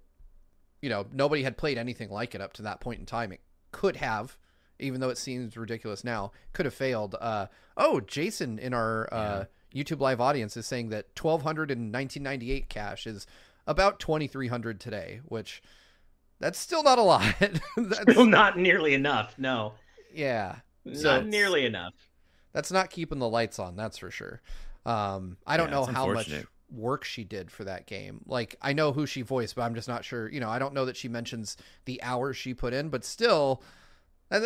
Speaker 1: you know, nobody had played anything like it up to that point in time. It could have, even though it seems ridiculous now, could have failed. Uh, oh, Jason in our uh, YouTube live audience is saying that 1200 in 1998 cash is about 2300 today, which that's still not a lot. that's,
Speaker 2: Still not nearly enough. No,
Speaker 1: yeah, So
Speaker 2: not nearly enough.
Speaker 1: that's not keeping the lights on. That's for sure. Um, I don't
Speaker 4: Yeah,
Speaker 1: know how much. Work she did for that game. Like, I know who she voiced, but I'm just not sure. You know, I don't know that she mentions the hours she put in, but still, uh,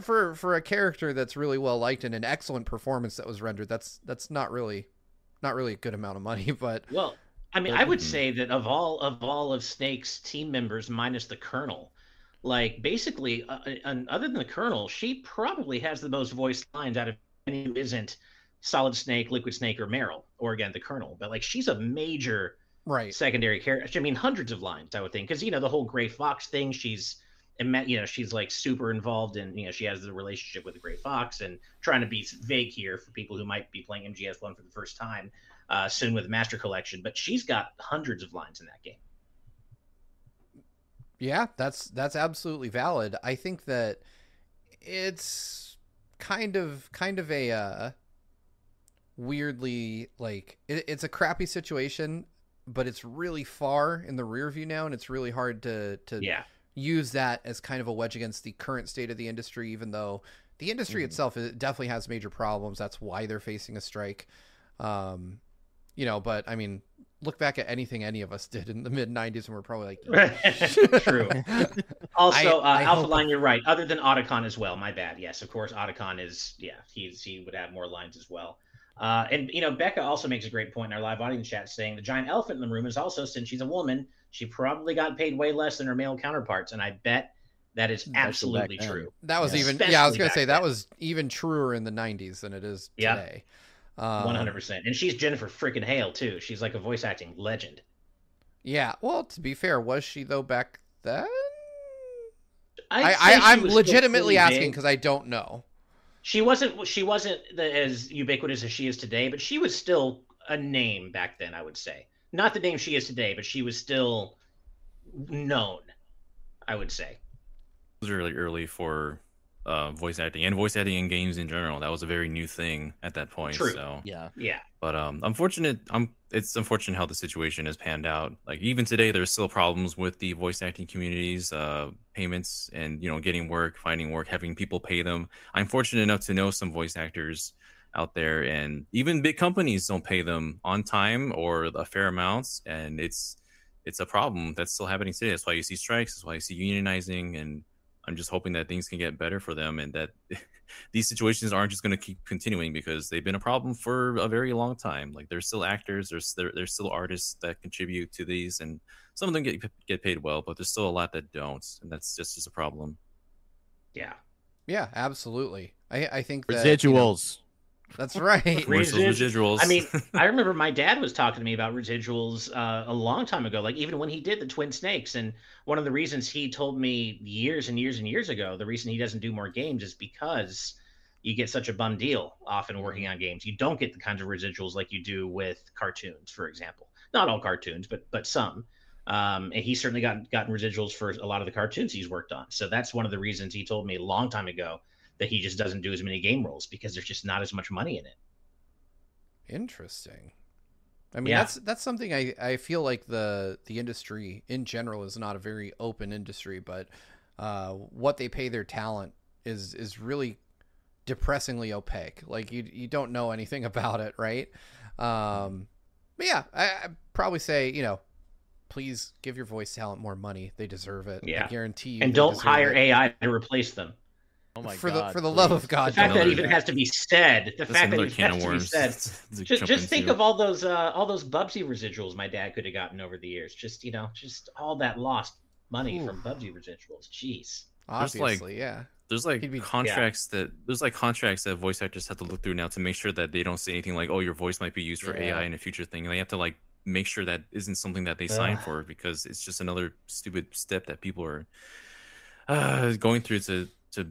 Speaker 1: for for a character that's really well liked and an excellent performance that was rendered, that's that's not really not really a good amount of money. But
Speaker 2: Well, I mean,
Speaker 1: But-
Speaker 2: I would
Speaker 4: Mhm.
Speaker 2: say that of all of all of Snake's team members, minus the Colonel, like basically, uh, uh, other than the Colonel, she probably has the most voiced lines out of any who isn't Solid Snake, Liquid Snake, or Meryl, or again the Colonel. But like, she's a major
Speaker 1: right,
Speaker 2: secondary character. I mean, hundreds of lines, I would think, because you know the whole Gray Fox thing. She's, you know, she's like super involved in, you know, she has the relationship with the Gray Fox, and trying to be vague here for people who might be playing MGS One for the first time, uh, soon with Master Collection. But she's got hundreds of lines in that game.
Speaker 1: Yeah, that's that's absolutely valid. I think that it's kind of kind of a uh, weirdly like it, it's a crappy situation, but it's really far in the rear view now, and it's really hard to to
Speaker 2: Yeah,
Speaker 1: use that as kind of a wedge against the current state of the industry. Even though the industry
Speaker 3: Mhm.
Speaker 1: itself it definitely has major problems, that's why they're facing a strike. Um, you know, but I mean, look back at anything any of us did in the mid '90s, and we're probably like,
Speaker 2: true. Also,
Speaker 1: I-
Speaker 2: uh,
Speaker 1: I
Speaker 2: Alpha Line, you're right. Other than Otacon as well. My bad. Yes, of course, Otacon is. Yeah, he's he would have more lines as well. Uh, and you know, Becca also makes a great point in our live audience chat, saying the giant elephant in the room is also since she's a woman, she probably got paid way less than her male counterparts, and I bet that is absolutely true.
Speaker 1: That was
Speaker 3: Yeah.
Speaker 1: even yeah. I was gonna
Speaker 2: back
Speaker 1: say that
Speaker 2: then.
Speaker 1: was even truer in the '90s than it is
Speaker 2: Yeah.
Speaker 1: today. Um,
Speaker 2: One hundred percent. And she's Jennifer freaking Hale too. She's like a voice acting legend.
Speaker 1: Yeah. Well, to be fair, was she though back then?
Speaker 2: I'd
Speaker 1: I,
Speaker 2: say
Speaker 1: I
Speaker 2: she
Speaker 1: I'm legitimately asking because I don't know.
Speaker 2: She wasn't she wasn't the, as ubiquitous as she is today, but she was still a name back then. I would say not the name she is today, but she was still known. I would say.
Speaker 4: It was really early for uh, voice acting and voice acting in games in general. That was a very new thing at that point.
Speaker 2: True.
Speaker 4: So
Speaker 3: Yeah.
Speaker 2: Yeah.
Speaker 4: But um, unfortunate. I'm. It's unfortunate how the situation has panned out. Like even today, there's still problems with the voice acting communities, uh, payments, and you know, getting work, finding work, having people pay them. I'm fortunate enough to know some voice actors out there, and even big companies don't pay them on time or a fair amounts, and it's it's a problem that's still happening today. That's why you see strikes. That's why you see unionizing, and I'm just hoping that things can get better for them, and that these situations aren't just going to keep continuing because they've been a problem for a very long time. Like there's still actors, there's there, there's still artists that contribute to these, and some of them get get paid well, but there's still a lot that don't, and that's just just a problem.
Speaker 2: Yeah.
Speaker 1: Yeah, absolutely. I I think that, you know,
Speaker 3: Residuals.
Speaker 1: That's right.
Speaker 4: Where's residuals?
Speaker 2: I mean, I remember my dad was talking to me about residuals uh, a long time ago, like even when he did the Twin Snakes. And one of the reasons he told me years and years and years ago, the reason he doesn't do more games is because you get such a bum deal often working on games. You don't get the kinds of residuals like you do with cartoons, for example. Not all cartoons, but but some. Um, and he's certainly gotten gotten residuals for a lot of the cartoons he's worked on. So that's one of the reasons he told me a long time ago that he just doesn't do as many game rolls because there's just not as much money in it.
Speaker 1: Interesting. I mean,
Speaker 2: Yeah.
Speaker 1: that's that's something I, I feel like the the industry in general is not a very open industry, but uh, what they pay their talent is is really depressingly opaque. Like you you don't know anything about it, right? Um, but yeah, I, I'd probably say you know, please give your voice talent more money. They deserve it.
Speaker 2: Yeah, I
Speaker 1: guarantee you.
Speaker 2: and don't hire
Speaker 1: it.
Speaker 2: AI to replace them.
Speaker 3: Oh my
Speaker 1: for
Speaker 3: god.
Speaker 1: the for the love of. God.
Speaker 2: The fact
Speaker 1: don't
Speaker 2: that even has to be said, the
Speaker 4: that's
Speaker 2: fact that
Speaker 4: another
Speaker 2: it
Speaker 4: can
Speaker 2: has
Speaker 4: of
Speaker 2: to be
Speaker 4: worms.
Speaker 2: said.
Speaker 4: to
Speaker 2: Just, just think of all those uh, all those Bubsy residuals my dad could have gotten over the years. Just you know, just all that lost money
Speaker 1: Ooh.
Speaker 2: from Bubsy residuals. Jeez.
Speaker 4: There's, like,
Speaker 1: Obviously, yeah.
Speaker 4: there's like
Speaker 1: be-
Speaker 4: contracts that there's like contracts that voice actors have to look through now to make sure that they don't say anything like, "Oh, your voice might be used for
Speaker 1: Yeah.
Speaker 4: AI in a future thing." And they have to like make sure that isn't something that they sign for because it's just another stupid step that people are uh, going through to to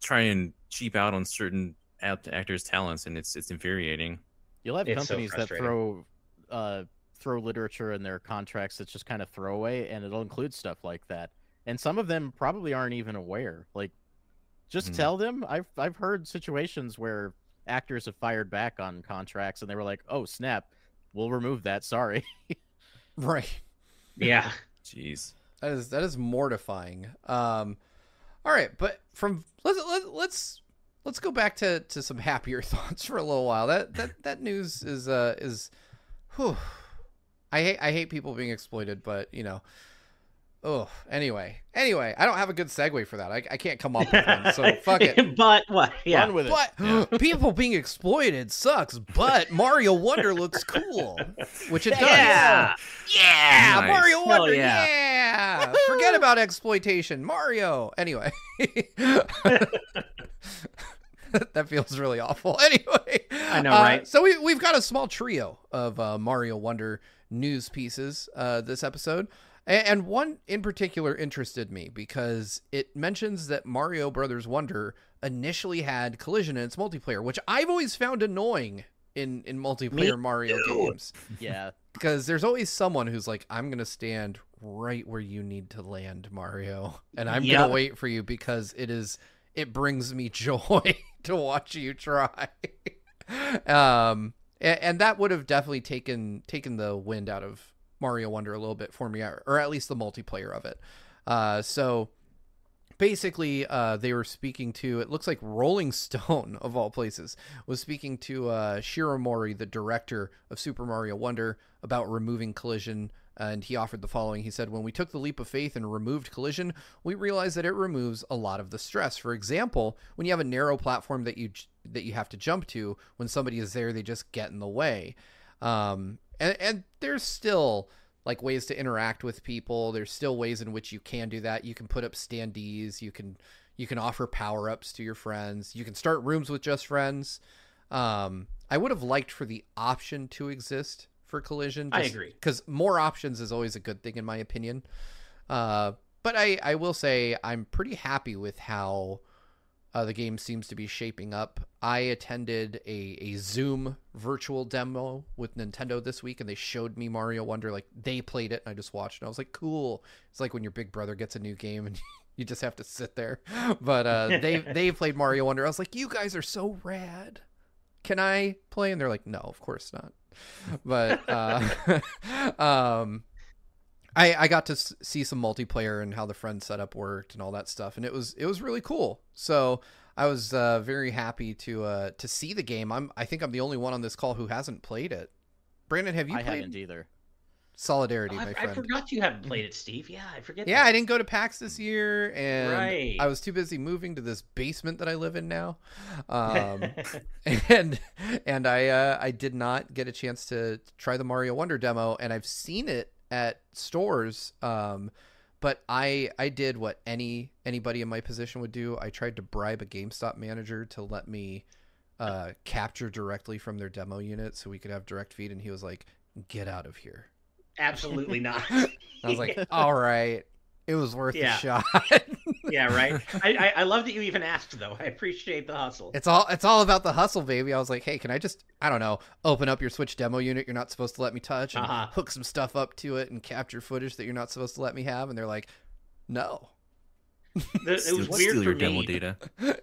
Speaker 4: try and cheap out on certain act- actors' talents, and it's it's infuriating.
Speaker 3: You'll have
Speaker 2: It's so
Speaker 3: companies that throw uh throw literature in their contracts that's just kind of throwaway and it'll include stuff like that. And some of them probably aren't even aware. Like just
Speaker 4: Mhm.
Speaker 3: tell them. I've I've heard situations where actors have fired back on contracts and they were like, "Oh, snap. We'll remove that. Sorry."
Speaker 1: Right.
Speaker 2: Yeah.
Speaker 4: Jeez.
Speaker 1: That is that is mortifying. Um, all right, but from let's let, let's let's go back to to some happier thoughts for a little while. That that that news is uh is, whew. I hate I hate people being exploited, but you know. Oh, anyway, anyway, I don't have a good segue for that. I, I can't come up with one, so fuck it.
Speaker 2: but what? Yeah.
Speaker 3: Run with it.
Speaker 1: But people being exploited sucks. But Mario Wonder looks cool, which it does.
Speaker 2: Yeah.
Speaker 1: Yeah,
Speaker 4: Nice.
Speaker 1: Mario
Speaker 2: Hell
Speaker 1: Wonder.
Speaker 2: yeah.
Speaker 1: Yeah. Forget about exploitation. Mario. Anyway. that feels really awful. Anyway.
Speaker 2: I know,
Speaker 1: uh,
Speaker 2: right?
Speaker 1: So we, we've got a small trio of uh, Mario Wonder news pieces uh, this episode. A- And one in particular interested me because it mentions that Mario Brothers Wonder initially had collision in its multiplayer, which I've always found annoying in, in multiplayer Mario games
Speaker 3: yeah.
Speaker 1: because there's always someone who's like, I'm gonna stand right where you need to land, Mario, and I'm
Speaker 2: Yep.
Speaker 1: gonna wait for you because it is it brings me joy to watch you try. um, and, and that would have definitely taken taken the wind out of Mario Wonder a little bit for me, or at least the multiplayer of it. Uh, so basically uh, they were speaking to it looks like rolling stone of all places was speaking to uh, Shiro Mouri the director of super mario wonder about removing collision and he offered the following. He said when we took the leap of faith and removed collision we realized that it removes a lot of the stress. For example when you have a narrow platform that you that you have to jump to when somebody is there they just get in the way. Um, and, and there's still like ways to interact with people. There's still ways in which you can do that. You can put up standees. You can you can offer power-ups to your friends. You can start rooms with just friends. Um, i would have liked for the option to exist for collision
Speaker 2: I agree.
Speaker 1: because more options is always a good thing in my opinion uh, but I, I will say i'm pretty happy with how uh, the game seems to be shaping up. I attended a, a Zoom virtual demo with Nintendo this week, and they showed me Mario Wonder. Like they played it, and I just watched, and I was like, "Cool." It's like when your big brother gets a new game, and you just have to sit there. But uh, they they played Mario Wonder. I was like, "You guys are so rad." Can I play? And they're like, "No, of course not." But uh, um, I I got to see some multiplayer and how the friend setup worked and all that stuff, and it was it was really cool. So I was uh, very happy to uh, to see the game. I'm I think I'm the only one on this call who hasn't played it. Brandon, have you
Speaker 3: I
Speaker 1: played
Speaker 3: haven't either.
Speaker 1: Solidarity,
Speaker 2: Oh,
Speaker 1: my
Speaker 2: I, I forgot you haven't played it, Steve. Yeah, I forget.
Speaker 1: Yeah,
Speaker 2: that.
Speaker 1: I didn't go to PAX this year, and
Speaker 2: Right.
Speaker 1: I was too busy moving to this basement that I live in now, um, and and I uh, I did not get a chance to try the Mario Wonder demo, and I've seen it at stores, um, but I I did what any anybody in my position would do. I tried to bribe a GameStop manager to let me uh, capture directly from their demo unit so we could have direct feed, and he was like, "Get out of here."
Speaker 2: Absolutely not.
Speaker 1: I was like, "All right." It was worth
Speaker 2: Yeah.
Speaker 1: a shot.
Speaker 2: yeah, right. I, I I love that you even asked though. I appreciate the hustle.
Speaker 1: It's all it's all about the hustle, baby. I was like, hey, can I just I don't know, open up your Switch demo unit you're not supposed to let me touch and
Speaker 2: Uh-huh.
Speaker 1: hook some stuff up to it and capture footage that you're not supposed to let me have? And they're like, no.
Speaker 2: The- it
Speaker 4: Steal,
Speaker 2: was weird
Speaker 4: steal
Speaker 2: for
Speaker 4: your demo
Speaker 2: me
Speaker 4: data.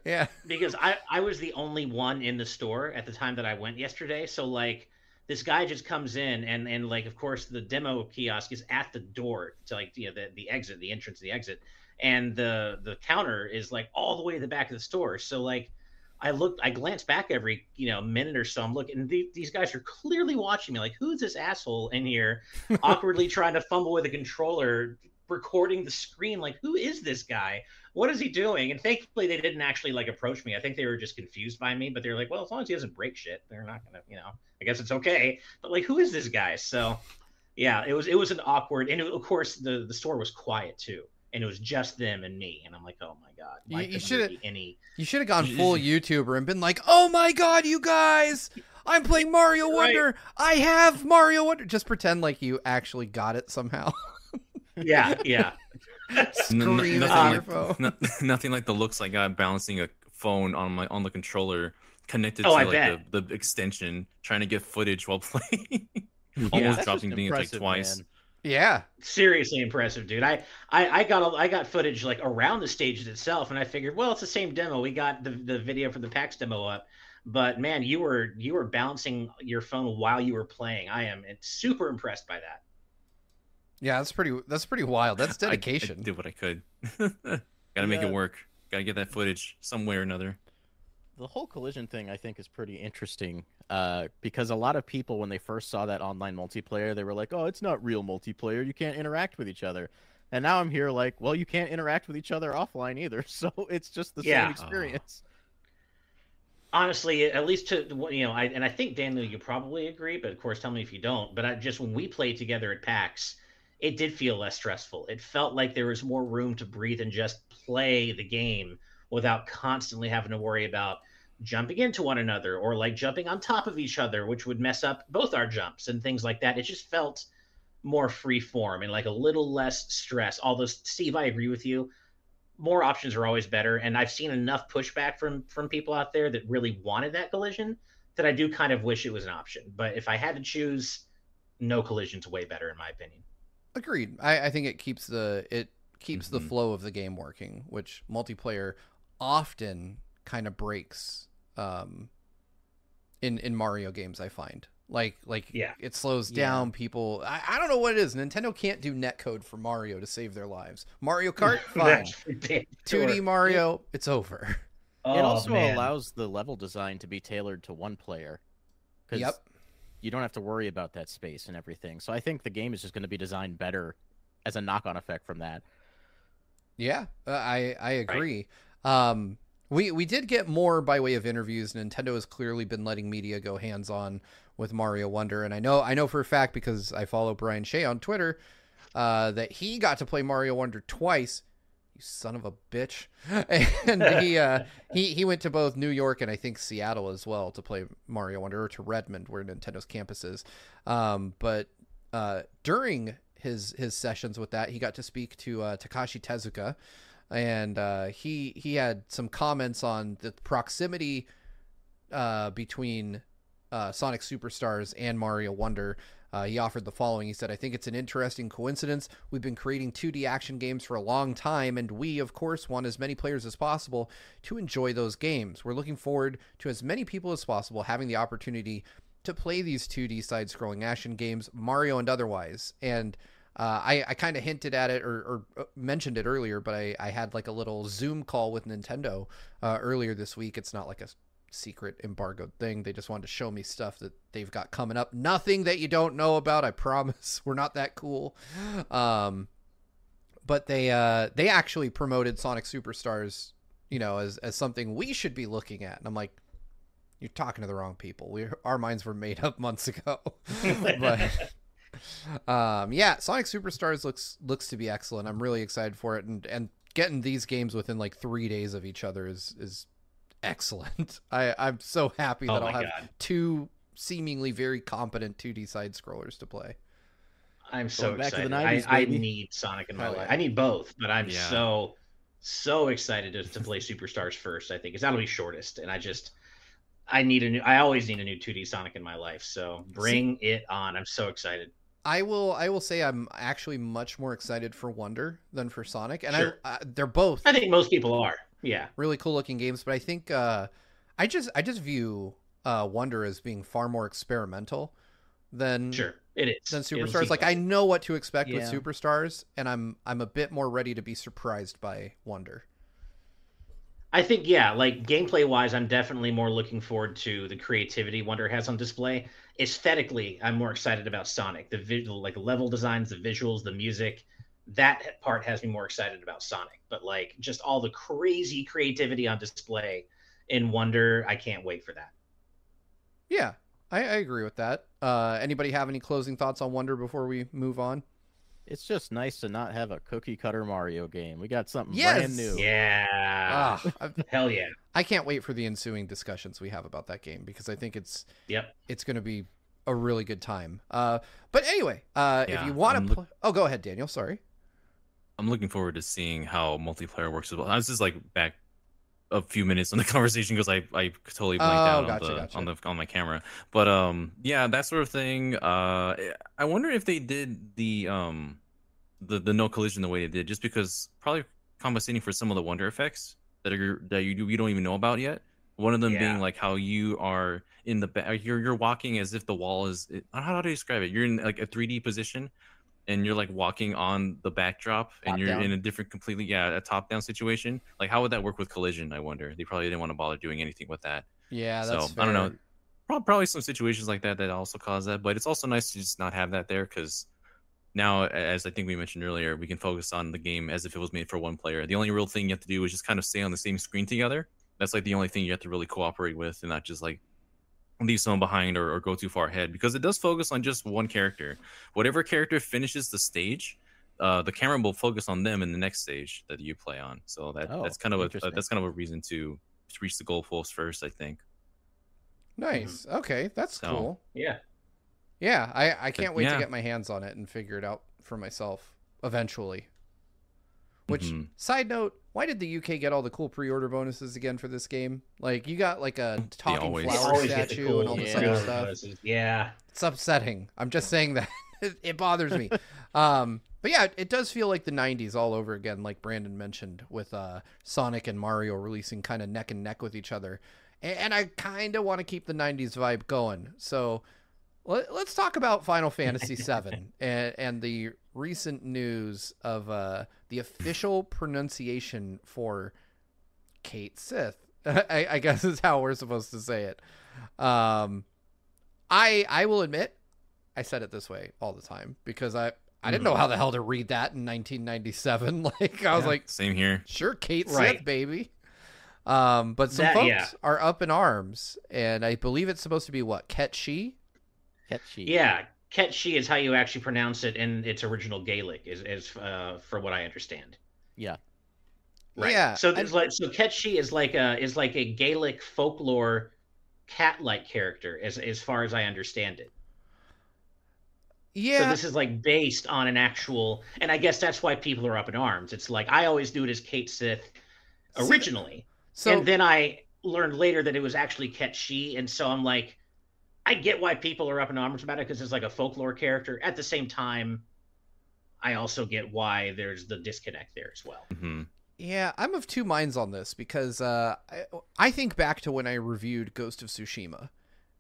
Speaker 1: yeah.
Speaker 2: because I I was the only one in the store at the time that I went yesterday. So like this guy just comes in and and like of course the demo kiosk is at the door to like you know the the exit, the entrance, the exit, and the the counter is like all the way to the back of the store. So like I looked, I glanced back every you know minute or so. I'm looking, and the, these guys are clearly watching me. Like, who's this asshole in here, awkwardly trying to fumble with a controller, recording the screen? Like, who is this guy? What is he doing? And thankfully, they didn't actually like approach me. I think they were just confused by me. But they're like, well, as long as he doesn't break shit, they're not gonna, you know. I guess it's okay. But like, who is this guy? So, yeah, it was it was an awkward, and it, of course the the store was quiet too, and it was just them and me. And I'm like, oh my god,
Speaker 1: You-
Speaker 2: why
Speaker 1: you
Speaker 2: couldn't
Speaker 1: shoulda-
Speaker 2: any.
Speaker 1: You should have gone full YouTuber and been like, "Oh my god, you guys! I'm playing Mario
Speaker 2: Right.
Speaker 1: Wonder. I have Mario Wonder." Just pretend like you actually got it somehow.
Speaker 2: Yeah, yeah.
Speaker 4: N- n- nothing like, no- nothing like the looks like I'm balancing a phone on my on the controller connected
Speaker 2: Oh,
Speaker 4: to
Speaker 2: I
Speaker 4: like the, the extension, trying to get footage while playing.
Speaker 2: Yeah.
Speaker 4: Almost
Speaker 3: That's
Speaker 4: dropping
Speaker 3: just
Speaker 4: things like twice.
Speaker 3: man.
Speaker 1: yeah.
Speaker 2: seriously impressive, dude. I, I I got a, I got footage like around the stages itself, and I figured, well, it's the same demo. We got the the video for the PAX demo up, but man, you were you were balancing your phone while you were playing. I am super impressed by that.
Speaker 1: Yeah, that's pretty that's pretty wild. That's
Speaker 4: I- I
Speaker 1: dedication.
Speaker 4: did what I could. Gotta make
Speaker 3: Yeah.
Speaker 4: it work. Gotta get that footage some way or another.
Speaker 3: The whole collision thing, I think, is pretty interesting uh, because a lot of people, when they first saw that online multiplayer, they were like, "Oh, it's not real multiplayer. You can't interact with each other." And now I'm here, like, "Well, you can't interact with each other offline either, so it's just the
Speaker 2: Yeah.
Speaker 3: same experience."
Speaker 2: honestly, at least to what you know, I and I think Daniel, you probably agree, but of course, tell me if you don't. But I just when we played together at PAX, it did feel less stressful. It felt like there was more room to breathe and just play the game without constantly having to worry about jumping into one another or like jumping on top of each other, which would mess up both our jumps and things like that. It just felt more free form and like a little less stress. Although Steve, I agree with you more options are always better and i've seen enough pushback from from people out there that really wanted that collision that i do kind of wish it was an option but if i had to choose no collision's way better in my opinion
Speaker 1: Agreed. I, I think it keeps the it keeps the
Speaker 4: Mhm.
Speaker 1: flow of the game working, which multiplayer often kind of breaks um in in Mario games I find. Like like
Speaker 2: Yeah.
Speaker 1: it slows
Speaker 3: Yeah.
Speaker 1: down people. I, I don't know what it is. Nintendo can't do netcode for Mario to save their lives. Mario Kart, fine.
Speaker 2: That's for damn
Speaker 1: 2D
Speaker 2: sure.
Speaker 1: Mario, it's over.
Speaker 2: Oh,
Speaker 3: it also
Speaker 2: man.
Speaker 3: allows the level design to be tailored to one player. 'cause
Speaker 1: Yep.
Speaker 3: You don't have to worry about that space and everything. So I think the game is just going to be designed better as a knock-on effect from that.
Speaker 1: Yeah, uh, I I agree. Um, we we did get more by way of interviews. Nintendo has clearly been letting media go hands on with Mario Wonder, and I know I know for a fact because I follow Brian Shea on Twitter uh, that he got to play Mario Wonder twice. You son of a bitch! And he uh, he he went to both New York and I think Seattle as well to play Mario Wonder, or to Redmond where Nintendo's campus is. Um, but uh, during his his sessions with that, he got to speak to uh, Takashi Tezuka, and uh, he he had some comments on the proximity uh, between uh, Sonic Superstars and Mario Wonder. Uh, he offered the following. He said, I think it's an interesting coincidence. We've been creating 2D action games for a long time, and we, of course, want as many players as possible to enjoy those games. We're looking forward to as many people as possible having the opportunity to play these 2D side scrolling action games, Mario and otherwise. And uh, I, I kind of hinted at it or, or, uh, mentioned it earlier, but I, I had like a little Zoom call with Nintendo uh, earlier this week. It's not like a secret embargoed thing. They just wanted to show me stuff that they've got coming up. Nothing that you don't know about. I promise. We're not that cool. Um, but they uh, they actually promoted Sonic Superstars, you know, as as something we should be looking at. And I'm like, you're talking to the wrong people. We our minds were made up months ago. but um, yeah, Sonic Superstars looks looks to be excellent. I'm really excited for it, and and getting these games within like three days of each other is is excellent. I, I'm so happy oh that
Speaker 2: Oh
Speaker 1: I'll have
Speaker 2: God.
Speaker 1: two seemingly very competent 2D side scrollers to play.
Speaker 2: I'm so
Speaker 3: Going back to the
Speaker 2: excited.
Speaker 3: 90s,
Speaker 2: I, I need Sonic in my
Speaker 1: Hell
Speaker 2: life.
Speaker 1: yeah.
Speaker 2: I need both, but I'm
Speaker 4: Yeah.
Speaker 2: so so excited to, to play Superstars first. I think because that'll be shortest, and I just I need a new. I always need a new 2D Sonic in my life. So bring it on. I'm so excited.
Speaker 1: I will I will say I'm actually much more excited for Wonder than for Sonic, and
Speaker 2: Sure.
Speaker 1: I, I they're both
Speaker 2: I think most people are. Yeah.
Speaker 1: really cool looking games, but I think uh, I just I just view uh, Wonder as being far more experimental than
Speaker 2: Sure. It is.
Speaker 1: than Superstars.
Speaker 2: seem
Speaker 1: Like I know what to expect with Superstars, and I'm I'm a bit more ready to be surprised by Wonder.
Speaker 2: I think yeah, like gameplay wise, I'm definitely more looking forward to the creativity Wonder has on display. Aesthetically, I'm more excited about Sonic. The visual, like level designs, the visuals, the music. That part has me more excited about Sonic. But like just all the crazy creativity on display in Wonder, I can't wait for that.
Speaker 1: Yeah, I, I agree with that. Uh, anybody have any closing thoughts on Wonder before we move on?
Speaker 3: It's just nice to not have a cookie cutter Mario game. We got something
Speaker 1: Yes!
Speaker 3: brand new.
Speaker 2: Yeah.
Speaker 1: Ah, I,
Speaker 2: Hell yeah.
Speaker 1: I can't wait for the ensuing discussions we have about that game because I think it's
Speaker 2: Yep.
Speaker 1: it's going to be a really good time. Uh, but anyway, uh, if you want to,
Speaker 4: look-
Speaker 1: play, oh, go ahead, Daniel. Sorry.
Speaker 4: I'm looking forward to seeing how multiplayer works as well. I was just like back a few minutes on the conversation because I, I totally blanked
Speaker 1: Oh,
Speaker 4: out
Speaker 1: gotcha,
Speaker 4: on the
Speaker 1: gotcha.
Speaker 4: on the on my camera. But um yeah, that sort of thing. Uh I wonder if they did the um the the no collision the way they did, just because probably compensating for some of the wonder effects that are that you you don't even know about yet. One of them
Speaker 2: Yeah.
Speaker 4: being like how you are in the back, you're you're walking as if the wall is. How how do you describe it? You're in like a 3D position, and you're like walking on the backdrop, and
Speaker 3: Top
Speaker 4: you're
Speaker 3: down.
Speaker 4: in a different, completely yeah, a top down situation. Like how would that work with collision? I wonder. They probably didn't want to bother doing anything with that.
Speaker 1: Yeah, that's
Speaker 4: So, I don't know. Probably some situations like that that also cause that, but it's also nice to just not have that there because now, as I think we mentioned earlier, we can focus on the game as if it was made for one player. The only real thing you have to do is just kind of stay on the same screen together. That's like the only thing you have to really cooperate with and not just like leave someone behind or, or go too far ahead because it does focus on just one character. Whatever character finishes the stage, uh, the camera will focus on them in the next stage that you play on. So that
Speaker 3: Oh,
Speaker 4: that's kind of a that's kind of a reason to, to reach the goal post first, I think.
Speaker 1: Nice. Okay, that's
Speaker 4: So-
Speaker 1: cool.
Speaker 2: Yeah.
Speaker 1: Yeah, I I can't wait to get my hands on it and figure it out for myself eventually. Which
Speaker 4: Mhm.
Speaker 1: side note, why did the UK get all the cool pre-order bonuses again for this game? Like you got like a talking
Speaker 4: always-
Speaker 1: flower
Speaker 2: always get the
Speaker 1: statue
Speaker 2: cool
Speaker 1: and all this
Speaker 3: yeah.
Speaker 1: other
Speaker 2: pre-order
Speaker 1: stuff.
Speaker 2: bonuses. Yeah.
Speaker 1: It's upsetting. I'm just saying that it, it bothers me. um, but yeah, it does feel like the '90s all over again, like Brandon mentioned, with uh, Sonic and Mario releasing kind of neck and neck with each other. And, and I kind of want to keep the '90s vibe going. So let, let's talk about Final Fantasy VII and, and the recent news of uh, the official pronunciation for Cait Sith. I, I guess is how we're supposed to say it. Um, I I will admit, I said it this way all the time because I I didn't know how the hell to read that in 1997. Like I was
Speaker 4: Yeah,
Speaker 1: like,
Speaker 4: same here.
Speaker 1: sure, Cait Sith,
Speaker 2: Right.
Speaker 1: baby. Um, but some
Speaker 2: That-
Speaker 1: folks
Speaker 2: yeah.
Speaker 1: are up in arms, and I believe it's supposed to be what Ketchi.
Speaker 3: Catchy.
Speaker 2: Yeah, Ketchi is how you actually pronounce it in its original Gaelic, is, is uh, for what I understand.
Speaker 3: Yeah.
Speaker 2: Right.
Speaker 1: Yeah,
Speaker 2: So
Speaker 1: I-
Speaker 2: there's like so Ketchi is like a is like a Gaelic folklore cat-like character, as as far as I understand it.
Speaker 1: Yeah.
Speaker 2: So this is like based on an actual, and I guess that's why people are up in arms. It's like I always knew it as Cait Sith originally,
Speaker 1: so
Speaker 2: and then I learned later that it was actually Ket Shi, and so I'm like, I get why people are up in arms about it because it's like a folklore character. At the same time, I also get why there's the disconnect there as well.
Speaker 4: hmm
Speaker 1: Yeah, I'm of two minds on this because uh, I, I think back to when I reviewed Ghost of Tsushima,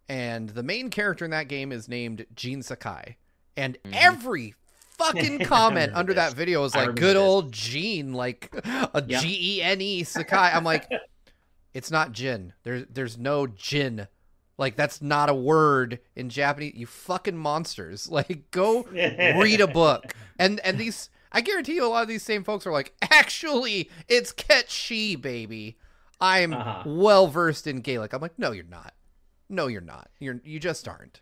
Speaker 1: and the main character in that game is named Jin Sakai, and
Speaker 3: Mhm.
Speaker 1: every fucking comment under
Speaker 2: this.
Speaker 1: that video
Speaker 2: is
Speaker 1: like, "Good
Speaker 2: this.
Speaker 1: old Gene, like a
Speaker 2: Yep.
Speaker 1: G E N E Sakai." I'm like, it's not Jin. There's there's no Jin. Like that's not a word in Japanese. You fucking monsters. Like go read a book. And and these I guarantee you a lot of these same folks are like, actually, it's Ketchi, baby. I'm
Speaker 2: Uh-huh.
Speaker 1: well versed in Gaelic. I'm like, no, you're not. No, you're not. You're you just aren't.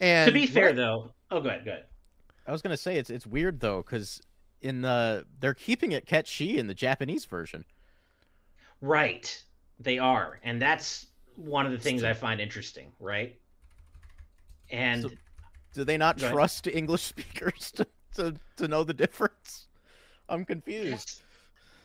Speaker 1: And
Speaker 2: to be fair, though, oh, good, good.
Speaker 3: I was gonna say it's it's weird though because in the they're keeping it Ket Shi in the Japanese version.
Speaker 2: Right, they are, and that's one of the things I find interesting. Right, and
Speaker 3: So- Do they not
Speaker 2: Go ahead.
Speaker 3: trust English speakers to, to, to know the difference? I'm confused.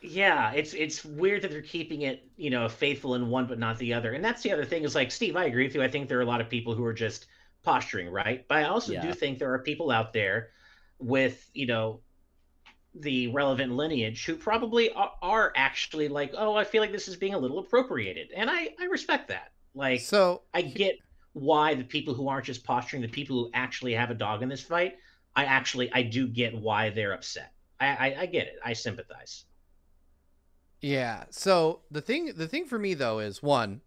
Speaker 2: Yeah, it's it's weird that they're keeping it, you know, faithful in one but not the other. And that's the other thing is like Steve, I agree with you. I think there are a lot of people who are just posturing, right? But I also do think there are people out there with, you know, the relevant lineage who probably are, actually like, oh, I feel like this is being a little appropriated, and I I respect that. Like,
Speaker 1: so
Speaker 2: I get why the people who aren't just posturing, the people who actually have a dog in this fight, I actually I do get why they're upset. I I, I get it. I sympathize.
Speaker 1: Yeah. So the thing the thing for me though is one,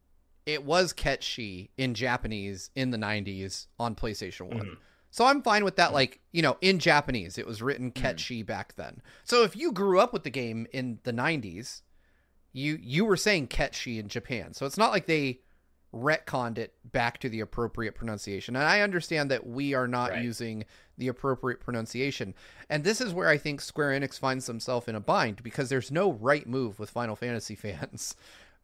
Speaker 1: it was Ketchi in Japanese in the 90s on PlayStation 1.
Speaker 2: Mhm.
Speaker 1: So I'm fine with that like, you know, in Japanese it was written
Speaker 2: Mhm.
Speaker 1: Ketchi back then. So if you grew up with the game in the 90s, you you were saying Ketchi in Japan. So it's not like they retconned it back to the appropriate pronunciation. And I understand that we are not
Speaker 2: Right.
Speaker 1: using the appropriate pronunciation. And this is where I think Square Enix finds themselves in a bind because there's no right move with Final Fantasy fans.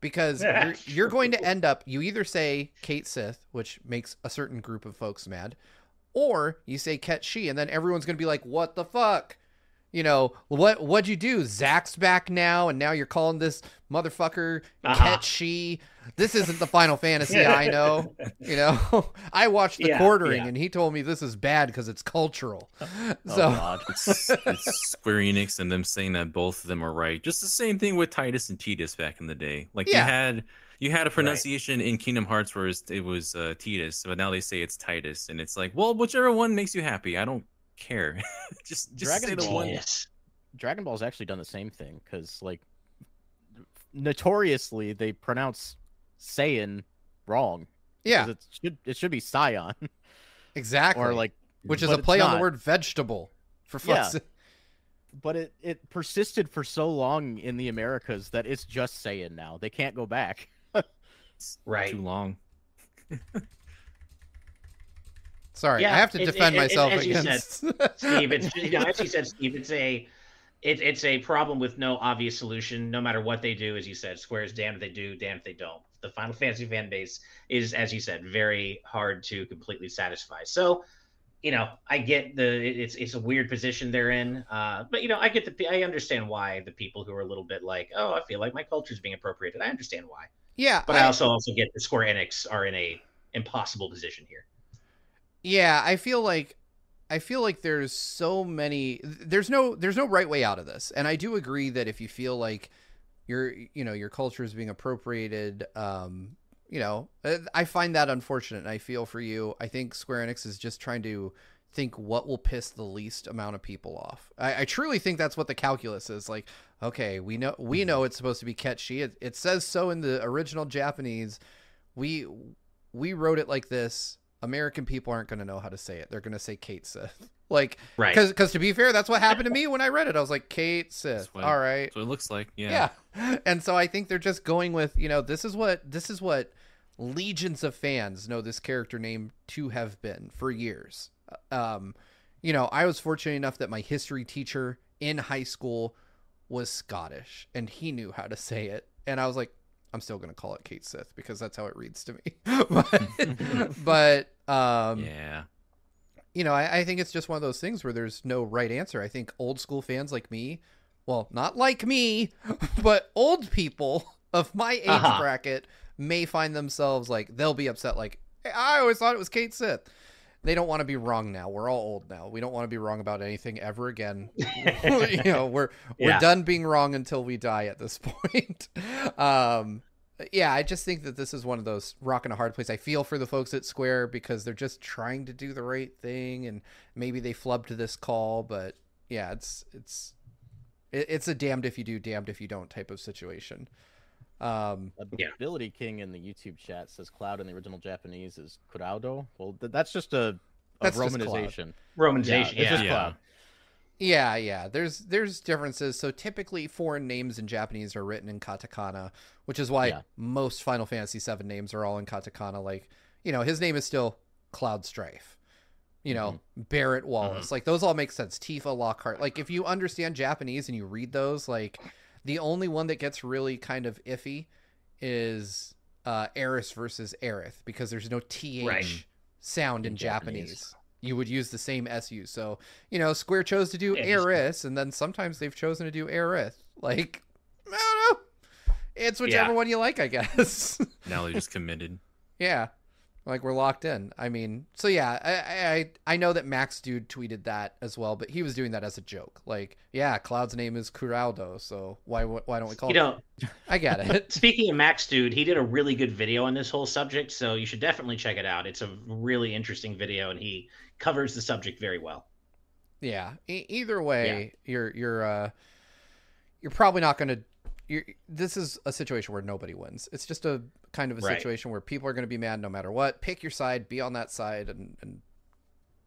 Speaker 1: Because
Speaker 2: Yeah,
Speaker 1: you're, you're going to end up, you either say Cait Sith, which makes a certain group of folks mad, or you say Ket Shi, and then everyone's going to be like, what the fuck? You know, what what'd you do? Zach's back now, and now you're calling this motherfucker
Speaker 2: Uh-huh.
Speaker 1: Ket Shi. This isn't the Final Fantasy I know. You know, I watched the
Speaker 2: Yeah,
Speaker 1: quartering,
Speaker 2: yeah.
Speaker 1: and he told me this is bad because it's cultural.
Speaker 3: Oh,
Speaker 1: so
Speaker 3: God.
Speaker 4: It's, it's Square Enix and them saying that both of them are right. Just the same thing with Tidus and Tidus back in the day. Like
Speaker 1: Yeah.
Speaker 4: you had you had a pronunciation in Kingdom Hearts where it was uh, Tidus, but now they say it's Tidus, and it's like, well, whichever one makes you happy, I don't care. just just
Speaker 3: Dragon
Speaker 4: say the
Speaker 3: Ball.
Speaker 4: one.
Speaker 2: Yes.
Speaker 3: Dragon Ball's actually done the same thing because, like, notoriously they pronounce Saiyan wrong.
Speaker 1: yeah,
Speaker 3: it should it should be Scion
Speaker 1: exactly.
Speaker 3: or like,
Speaker 1: which is a play on the word vegetable. For
Speaker 3: Yeah.
Speaker 1: fuck's sake.
Speaker 3: But it it persisted for so long in the Americas that it's just Saiyan now. They can't go back.
Speaker 4: It's
Speaker 2: Right.
Speaker 4: Too long.
Speaker 1: Sorry,
Speaker 2: Yeah,
Speaker 1: I have to
Speaker 2: it-
Speaker 1: defend
Speaker 2: it- it-
Speaker 1: myself
Speaker 2: as you said,
Speaker 1: against.
Speaker 2: Steve, it's you know, as you said, Steve, it's a it, it's a problem with no obvious solution. No matter what they do, as you said, Square's damned if they do, damned if they don't. The Final Fantasy fan base is, as you said, very hard to completely satisfy. So, you know, I get the it's it's a weird position they're in, uh, but you know, I get the I understand why the people who are a little bit like, oh, I feel like my culture's being appropriated. I understand why,
Speaker 1: yeah,
Speaker 2: but I, also also get the Square Enix are in a impossible position here.
Speaker 1: Yeah, I feel like I feel like there's so many there's no there's no right way out of this. And I do agree that if you feel like your you know, your culture is being appropriated um you know, uh, I find that unfortunate and I feel for you. I think Square Enix is just trying to think what will piss the least amount of people off. I, I truly think that's what the calculus is. Like, okay, we know we know it's supposed to be Ketchi. It, it says so in the original Japanese. We we wrote it like this. American people aren't going to know how to say it. They're going to say Cait Sith. Like,
Speaker 2: Right.
Speaker 1: because to be fair, that's what happened to me when I read it. I was like, Cait Sith.
Speaker 4: What-
Speaker 1: All right.
Speaker 4: That's what it looks like. Yeah.
Speaker 1: Yeah. And so I think they're just going with, you know, this is what this is what legions of fans know this character name to have been for years. Um, you know, I was fortunate enough that my history teacher in high school was Scottish and he knew how to say it. And I was like, I'm still going to call it Cait Sith because that's how it reads to me. but, but um
Speaker 4: Yeah.
Speaker 1: you know, I, I think it's just one of those things where there's no right answer. I think old school fans like me, well, not like me, but old people of my age
Speaker 2: Uh-huh.
Speaker 1: bracket may find themselves like they'll be upset. Like I always thought it was Cait Sith. They don't want to be wrong now. We're all old now. We don't want to be wrong about anything ever again. you know, we're we're done being wrong until we die at this point. um, yeah, I just think that this is one of those rock and a hard place. I feel for the folks at Square because they're just trying to do the right thing, and maybe they flubbed this call. But yeah, it's it's it's a damned if you do, damned if you don't type of situation. Um, uh,
Speaker 2: Yeah.
Speaker 3: Ability King in the YouTube chat says Cloud in the original Japanese is Kuraudo. Well, th- that's just a, a
Speaker 1: That's just Cloud.
Speaker 3: romanization.
Speaker 2: Romanization.
Speaker 3: it's
Speaker 2: Yeah.
Speaker 3: just
Speaker 4: Yeah.
Speaker 3: Cloud.
Speaker 1: Yeah, yeah. There's there's differences. So typically foreign names in Japanese are written in katakana, which is why
Speaker 3: Yeah.
Speaker 1: most Final Fantasy VII names are all in katakana. Like, you know, his name is still Cloud Strife. You know, mm-hmm. Barret mm-hmm. Wallace. Like those all make sense. Tifa Lockhart. Like if you understand Japanese and you read those, like the only one that gets really kind of iffy is uh Aeris versus Aerith because there's no th
Speaker 2: Right.
Speaker 1: sound in,
Speaker 3: In
Speaker 1: Japanese.
Speaker 3: Japanese.
Speaker 1: You would use the same SU. So, you know, Square chose to do
Speaker 2: Yeah,
Speaker 1: Aeris, and then sometimes they've chosen to do Aerith. Like, I don't know. It's whichever
Speaker 2: Yeah.
Speaker 1: one you like, I guess.
Speaker 4: Now they just committed.
Speaker 1: yeah. Like we're locked in. I mean, so yeah, I, I I know that Max Dood tweeted that as well, but he was doing that as a joke. Like, yeah, Cloud's name is Kuraudo, so why why don't we call
Speaker 2: You
Speaker 1: it?
Speaker 2: know,
Speaker 1: I get it.
Speaker 2: speaking of Max Dood, he did a really good video on this whole subject, so you should definitely check it out. It's a really interesting video, and he covers the subject very well.
Speaker 1: Yeah. E- either way, you're you're uh you're probably not going to you're this is a situation where nobody wins. It's just a kind of a
Speaker 2: Right.
Speaker 1: situation where people are going to be mad no matter what. Pick your side, be on that side and and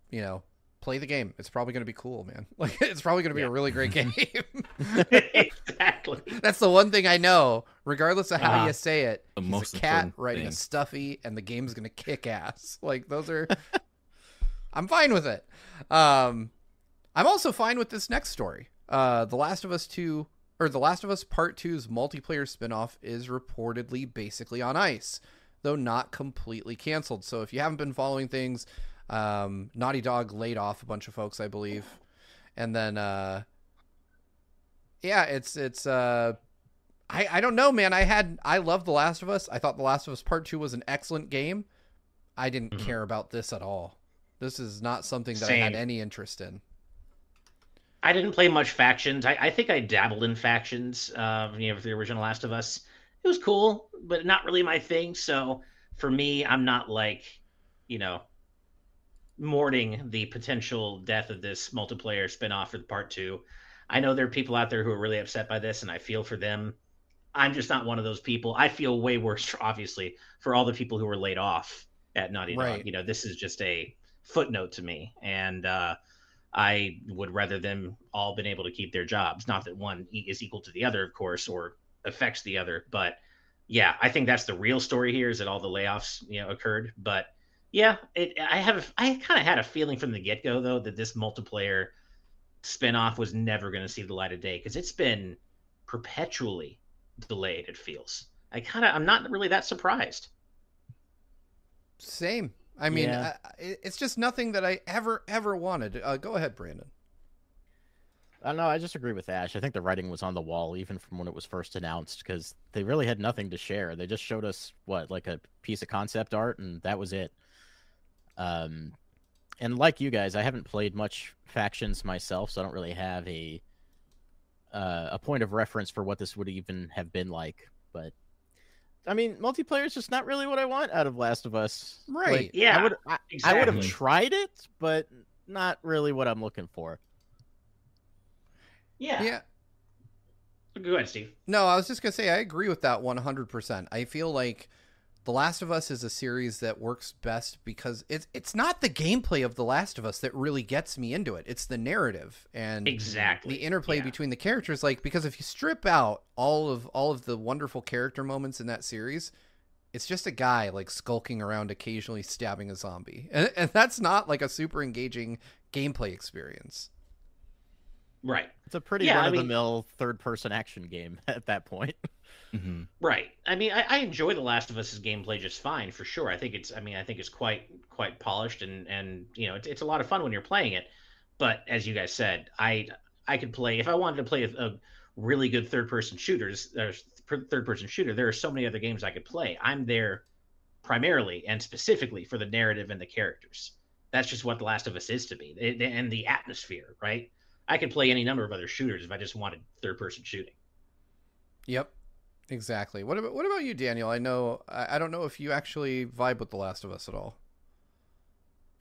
Speaker 1: you know, play the game. It's probably going to be cool, man. Like it's probably going to be a really great game.
Speaker 2: exactly.
Speaker 1: That's the one thing I know, regardless of how
Speaker 2: Uh-huh.
Speaker 1: you say it.
Speaker 4: The
Speaker 1: he's
Speaker 4: most
Speaker 1: a cat
Speaker 4: important
Speaker 1: riding a stuffy, and the game's gonna kick ass. Like those are, I'm fine with it. Um, I'm also fine with this next story. Uh, The Last of Us Two or The Last of Us Part 2's multiplayer spinoff is reportedly basically on ice, though not completely canceled. So if you haven't been following things, um, Naughty Dog laid off a bunch of folks, I believe, and then uh, yeah, it's it's uh. I, I don't know, man. I had I love The Last of Us. I thought The Last of Us Part Two was an excellent game. I didn't
Speaker 2: Mhm.
Speaker 1: care about this at all. This is not something that I had any interest in.
Speaker 2: I didn't play much factions. I, I think I dabbled in factions. Uh, you know, the original Last of Us, it was cool, but not really my thing. So for me, I'm not like, you know, mourning the potential death of this multiplayer spinoff for the part two. I know there are people out there who are really upset by this, and I feel for them. I'm just not one of those people. I feel way worse, obviously, for all the people who were laid off at Naughty Dog.
Speaker 1: Right.
Speaker 2: You know, this is just a footnote to me, and uh, I would rather them all been able to keep their jobs. Not that one is equal to the other, of course, or affects the other, but yeah, I think that's the real story here is that all the layoffs, you know, occurred. But yeah, it, I have I kind of had a feeling from the get go though that this multiplayer spinoff was never going to see the light of day because it's been perpetually delayed. It feels. I kind of I'm not really that surprised.
Speaker 1: Same. I mean,
Speaker 3: Yeah.
Speaker 1: I, it's just nothing that I ever ever wanted. Uh, go ahead, Brandon.
Speaker 3: I know. I just agree with Ash. I think the writing was on the wall even from when it was first announced because they really had nothing to share. They just showed us what like a piece of concept art, and that was it. Um, and like you guys, I haven't played much factions myself, so I don't really have a uh, a point of reference for what this would even have been like. But I mean, multiplayer is just not really what I want out of Last of Us. Like,
Speaker 1: Right.
Speaker 2: Yeah,
Speaker 3: I would. I, I would have tried it, but not really what I'm looking for.
Speaker 2: Yeah.
Speaker 1: Yeah.
Speaker 2: Go ahead, Steve.
Speaker 1: No, I was just gonna say I agree with that one hundred percent. I feel like The Last of Us is a series that works best because it's it's not the gameplay of The Last of Us that really gets me into it. It's the narrative and
Speaker 2: Exactly.
Speaker 1: the interplay
Speaker 2: Yeah.
Speaker 1: between the characters. Like because if you strip out all of all of the wonderful character moments in that series, it's just a guy like skulking around occasionally stabbing a zombie, and, and that's not like a super engaging gameplay experience.
Speaker 2: Right.
Speaker 3: It's a pretty
Speaker 2: Yeah, I
Speaker 3: run of the
Speaker 2: mean-
Speaker 3: mill third person action game at that point.
Speaker 4: Hmm
Speaker 2: Right. I mean, I, I enjoy The Last of Us's gameplay just fine for sure. I think it's, I mean, I think it's quite quite polished and and you know, it's, it's a lot of fun when you're playing it. But as you guys said, I I could play if I wanted to play a, a really good third person shooters, third person shooter. There are so many other games I could play. I'm there primarily and specifically for the narrative and the characters. That's just what The Last of Us is to me, it, and the atmosphere. Right. I could play any number of other shooters if I just wanted third person shooting.
Speaker 1: Yep. Exactly. What about what about you, Daniel? I know I, I don't know if you actually vibe with The Last of Us at all.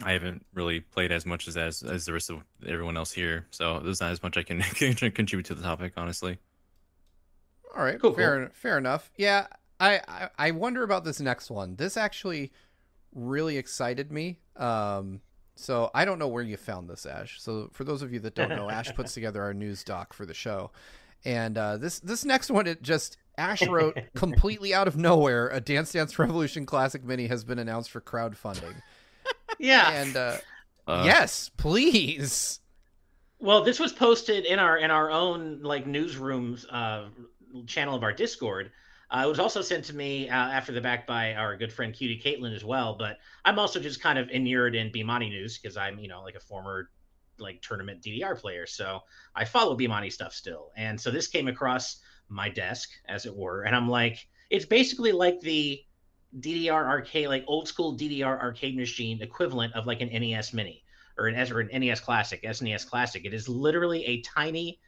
Speaker 4: I haven't really played as much as as, as the rest of everyone else here, so there's not as much I can contribute to the topic, honestly.
Speaker 1: All right,
Speaker 2: Cool,
Speaker 1: fair fair enough. Yeah, I, I I wonder about this next one. This actually really excited me. Um, so I don't know where you found this, Ash. So for those of you that don't know, Ash puts together our news doc for the show, and uh, this this next one it just Ash wrote completely out of nowhere. A Dance Dance Revolution Classic Mini has been announced for crowdfunding,
Speaker 2: Yeah.
Speaker 1: and uh,
Speaker 4: Uh,
Speaker 1: yes, please.
Speaker 2: Well, this was posted in our in our own like newsrooms uh, channel of our Discord. Uh, it was also sent to me uh, after the back by our good friend Cutie Caitlin as well. But I'm also just kind of inured in Bemani news because I'm you know like a former like tournament DDR player, so I follow Bemani stuff still. And so this came across my desk, as it were, and I'm like, it's basically like the DDR arcade, like old school DDR arcade machine equivalent of like an NES Mini or an or an NES Classic, SNES Classic. It is literally a tiny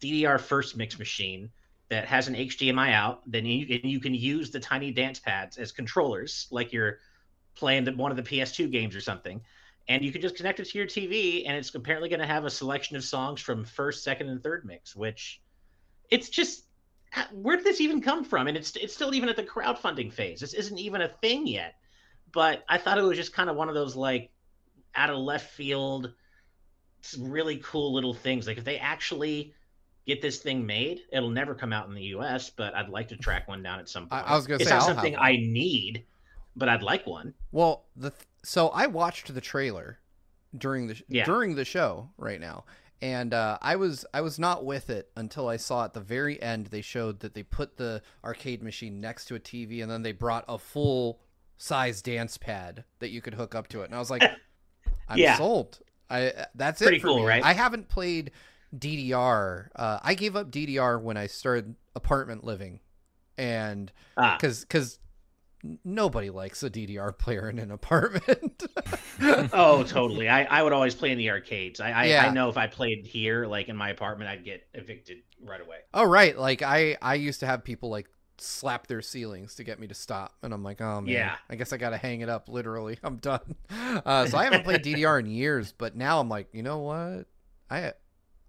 Speaker 2: DDR first mix machine that has an HDMI out. Then you you can use the tiny dance pads as controllers, like you're playing the, one of the PS2 games or something. And you can just connect it to your TV, and it's apparently going to have a selection of songs from first, second, and third mix. Which, it's just uh, where did this even come from? And it's it's still even at the crowdfunding phase. This isn't even a thing yet. But I thought it was just kind of one of those like out of left field, really cool little things. Like if they actually get this thing made, it'll never come out in the U.S. But I'd like to track one down at some point.
Speaker 1: I was gonna say it's
Speaker 2: not
Speaker 1: I'll
Speaker 2: something. I need, but I'd like one.
Speaker 1: Well, the th- so I watched the trailer during the
Speaker 2: Yeah.
Speaker 1: during the show right now, and uh, I was I was not with it until I saw at the very end they showed that they put the arcade machine next to a TV, and then they brought a full size dance pad that you could hook up to it, and I was like, I'm
Speaker 2: Yeah.
Speaker 1: sold. I that's
Speaker 2: Pretty
Speaker 1: it for
Speaker 2: cool,
Speaker 1: me.
Speaker 2: right?
Speaker 1: I haven't played DDR. Uh, I gave up DDR when I started apartment living, and
Speaker 2: Ah,
Speaker 1: because because nobody likes a DDR player in an apartment.
Speaker 2: oh, totally. I, I would always play in the arcades. I I,
Speaker 1: Yeah.
Speaker 2: I know if I played here, like in my apartment, I'd get evicted right away.
Speaker 1: oh right, like I I used to have people like slap their ceilings to get me to stop, and I'm like, oh man,
Speaker 2: Yeah.
Speaker 1: I guess I got to hang it up. Literally, I'm done. Uh, so I haven't played DDR in years, but now I'm like, you know what? I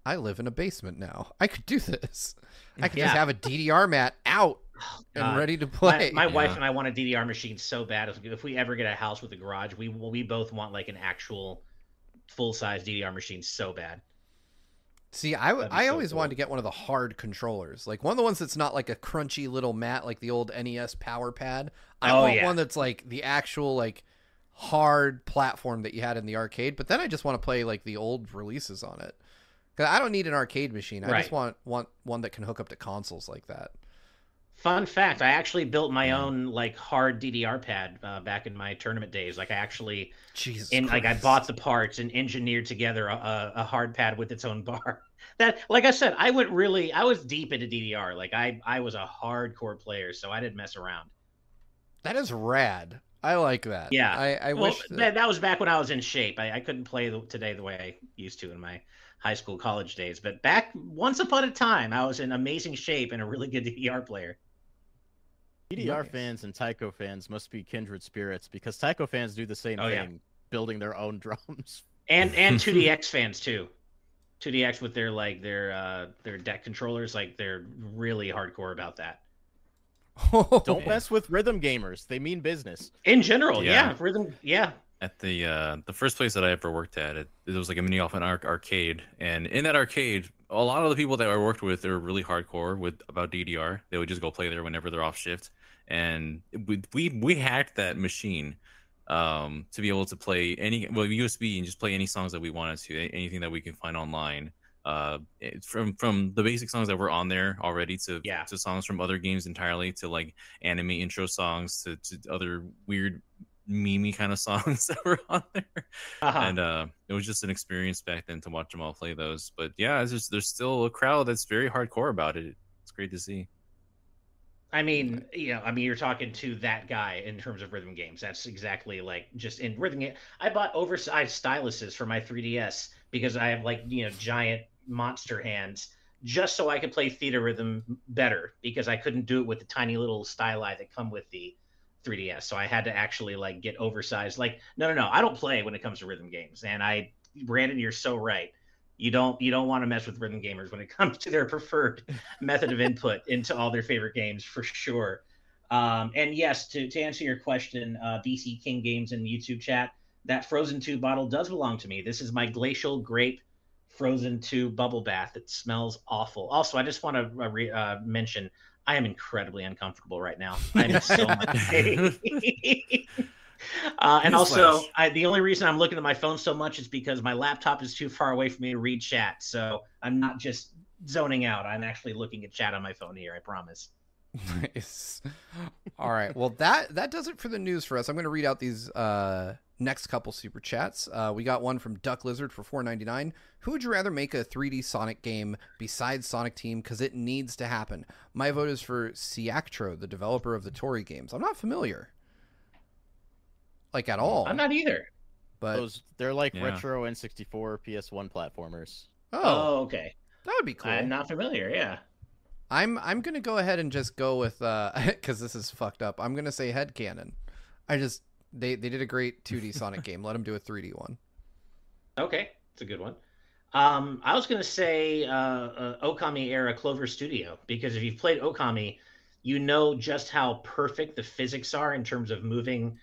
Speaker 1: I live in a basement now. I could do this. I could just have a DDR mat out and
Speaker 2: God.
Speaker 1: Uh, ready to play.
Speaker 2: my wife
Speaker 4: Yeah.
Speaker 2: and I want a DDR machine so bad. If, if we ever get a house with a garage, we we both want like an actual full size DDR machine so bad.
Speaker 1: See, I, w- I
Speaker 2: so
Speaker 1: always
Speaker 2: cool.
Speaker 1: wanted to get one of the hard controllers, like one of the ones that's not like a crunchy little mat like the old NES Power Pad. I
Speaker 2: Oh,
Speaker 1: want
Speaker 2: yeah.
Speaker 1: one that's like the actual like hard platform that you had in the arcade. But then I just want to play like the old releases on it. 'Cause I don't need an arcade machine. I just want want one that can hook up to consoles like that.
Speaker 2: Fun fact: I actually built my own like hard DDR pad uh, back in my tournament days. Like I actually,
Speaker 1: Jesus,
Speaker 2: in like I bought the parts and engineered together a, a, hard pad with its own bar. That, like I said, I went really, I was deep into DDR. Like I, I was a hardcore player, so I didn't mess around.
Speaker 1: That is rad. I like that.
Speaker 2: Yeah.
Speaker 1: I, I
Speaker 2: well,
Speaker 1: wish
Speaker 2: that...
Speaker 1: that,
Speaker 2: that was back when I was in shape. I, I couldn't play the, today the way I used to in my high school, college days. But back once upon a time, I was in amazing shape and a really good DDR player.
Speaker 3: DDR
Speaker 1: Nice.
Speaker 3: fans and Taiko fans must be kindred spirits because Taiko fans do the same
Speaker 2: Oh, yeah.
Speaker 3: thing, building their own drums.
Speaker 2: and and 2DX fans too. 2DX with their like their uh their deck controllers, like they're really hardcore about that.
Speaker 3: Don't mess with rhythm gamers; they mean business.
Speaker 2: In general, yeah,
Speaker 4: Yeah.
Speaker 2: rhythm, yeah,
Speaker 4: at the uh, the first place that I ever worked at, it, it was like a mini off an arc arcade, and in that arcade, a lot of the people that I worked with, they were really hardcore with about DDR. They would just go play there whenever they're off shift, and we we, we hacked that machine um, to be able to play any well USB and just play any songs that we wanted to, anything that we can find online. uh from from the basic songs that were on there already to
Speaker 2: Yeah.
Speaker 4: to songs from other games entirely to like anime intro songs to, to other weird mimi kind of songs that were on there
Speaker 2: Uh-huh.
Speaker 4: and uh it was just an experience back then to watch them all play those but yeah it's just there's still a crowd that's very hardcore about it it's great to see
Speaker 2: I mean, you know, I mean, you're talking to that guy in terms of rhythm games. That's exactly like just in rhythm game. I bought oversized styluses for my 3DS because I have like you know giant monster hands, just so I could play Theatrhythm better because I couldn't do it with the tiny little styli that come with the 3DS. So I had to actually like get oversized. Like, no, no, no, I don't play when it comes to rhythm games. And I, Brandon, you're so right. You don't you don't want to mess with rhythm gamers when it comes to their preferred method of input into all their favorite games for sure. Um, and yes, to, to answer your question, uh, BC King Games in the YouTube chat, that Frozen 2 bottle does belong to me. This is my Glacial Grape Frozen 2 bubble bath. It smells awful. Also, I just want to uh, re- uh, mention I am incredibly uncomfortable right now. I'm so much pain. Uh, and also, I, the only reason I'm looking at my phone so much is because my laptop is too far away for me to read chat. So I'm not just zoning out. I'm actually looking at chat on my phone here. I promise.
Speaker 1: Nice. All right. Well, that that does it for the news for us. I'm going to read out these uh, next couple super chats. Uh, we got one from Duck Lizard for 4.99. Who would you rather make a 3D Sonic game besides Sonic Team? Because it needs to happen. My vote is for Siactro, the developer of the Toree games. I'm not familiar, like at all.
Speaker 2: I'm not either.
Speaker 1: But
Speaker 3: Those they're like
Speaker 4: Yeah.
Speaker 3: retro N64 PS1 platformers.
Speaker 1: oh,
Speaker 2: Oh, okay.
Speaker 1: that would be cool.
Speaker 2: I'm not familiar. Yeah.
Speaker 1: I'm I'm gonna go ahead and just go with uh because this is fucked up. I'm gonna say Headcannon. I just they they did a great 2D Sonic game. Let them do a 3D one.
Speaker 2: Okay, it's a good one. Um, I was gonna say uh, uh, Okami era Clover Studio because if you've played Okami, you know just how perfect the physics are in terms of moving,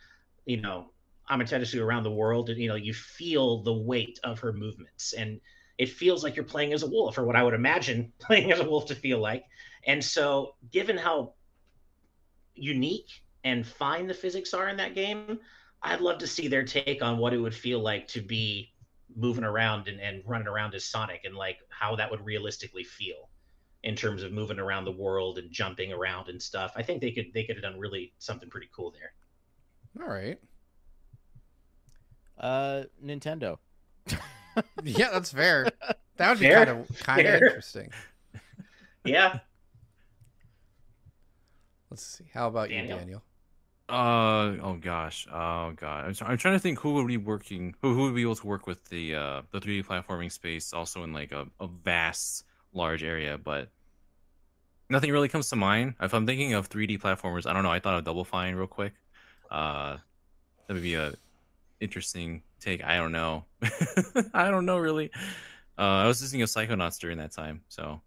Speaker 2: you know, Amaterasu around the world, and you know you feel the weight of her movements, and it feels like you're playing as a wolf, or what I would imagine playing as a wolf to feel like. And so, given how unique and fine the physics are in that game, I'd love to see their take on what it would feel like to be moving around and, and running around as Sonic and like how that would realistically feel in terms of moving around the world and jumping around and stuff. I think they could they could have done really something pretty cool there.
Speaker 1: All right.
Speaker 3: Uh, Nintendo.
Speaker 1: Yeah, that's fair. That would be
Speaker 2: Fair.
Speaker 1: kind of kind of interesting.
Speaker 2: Yeah.
Speaker 1: Let's see. How about you,
Speaker 2: Daniel?
Speaker 1: Daniel?
Speaker 4: Uh oh gosh oh god I'm, try- I'm trying to think who would be working who, who would be able to work with the uh the 3D platforming space also in like a, a vast large area but nothing really comes to mind if I'm thinking of 3D platformers I don't know I thought of Double Fine real quick uh that would be a interesting take I don't know I don't know really uh I was listening to Psychonauts during that time so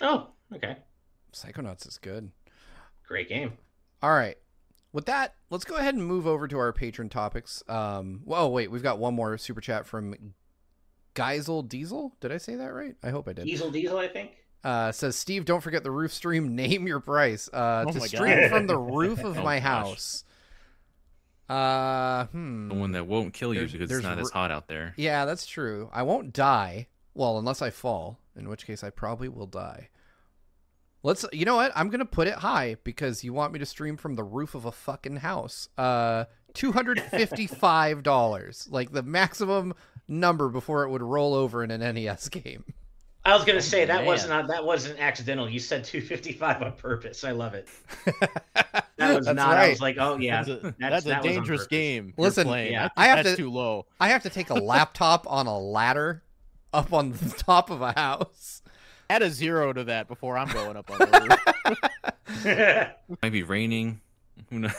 Speaker 2: Oh, okay.
Speaker 1: Psychonauts is good.
Speaker 2: Great game.
Speaker 1: All right. With that, let's go ahead and move over to our patron topics. Um, whoa, wait, we've got one more super chat from Geisel Diesel. Did I say that right? I hope I did.
Speaker 2: Diesel Diesel, I think.
Speaker 1: Uh, says Steve, don't forget the roof stream. Name your price. Uh,
Speaker 3: Oh
Speaker 1: to stream
Speaker 2: God.
Speaker 1: from the roof of
Speaker 4: Oh,
Speaker 1: my
Speaker 4: gosh.
Speaker 1: house. Uh, hmm.
Speaker 4: the one that won't kill you
Speaker 1: There's-
Speaker 4: because
Speaker 1: there's
Speaker 4: it's not
Speaker 1: r-
Speaker 4: as hot out there
Speaker 1: Yeah, that's true. I won't die. Well, unless I fall, in which case I probably will die. Let's. You know what? I'm gonna put it high because you want me to stream from the roof of a fucking house. Uh, two hundred fifty-five dollars, like the maximum number before it would roll over in an NES game.
Speaker 2: I was gonna say that
Speaker 3: man.
Speaker 2: wasn't that wasn't accidental. You said 255 on purpose. I love it. That was
Speaker 1: That's
Speaker 2: not. I was like, oh yeah,
Speaker 3: that's a,
Speaker 2: that's,
Speaker 3: that's a
Speaker 2: that
Speaker 3: dangerous game.
Speaker 1: Listen,
Speaker 3: playing.
Speaker 2: yeah.
Speaker 3: I,
Speaker 1: I have
Speaker 3: that's
Speaker 1: to-
Speaker 3: too low.
Speaker 1: I have to take a laptop on a ladder up on the top of a house.
Speaker 3: Add a zero to that before I'm going up on the roof.
Speaker 4: might be raining who knows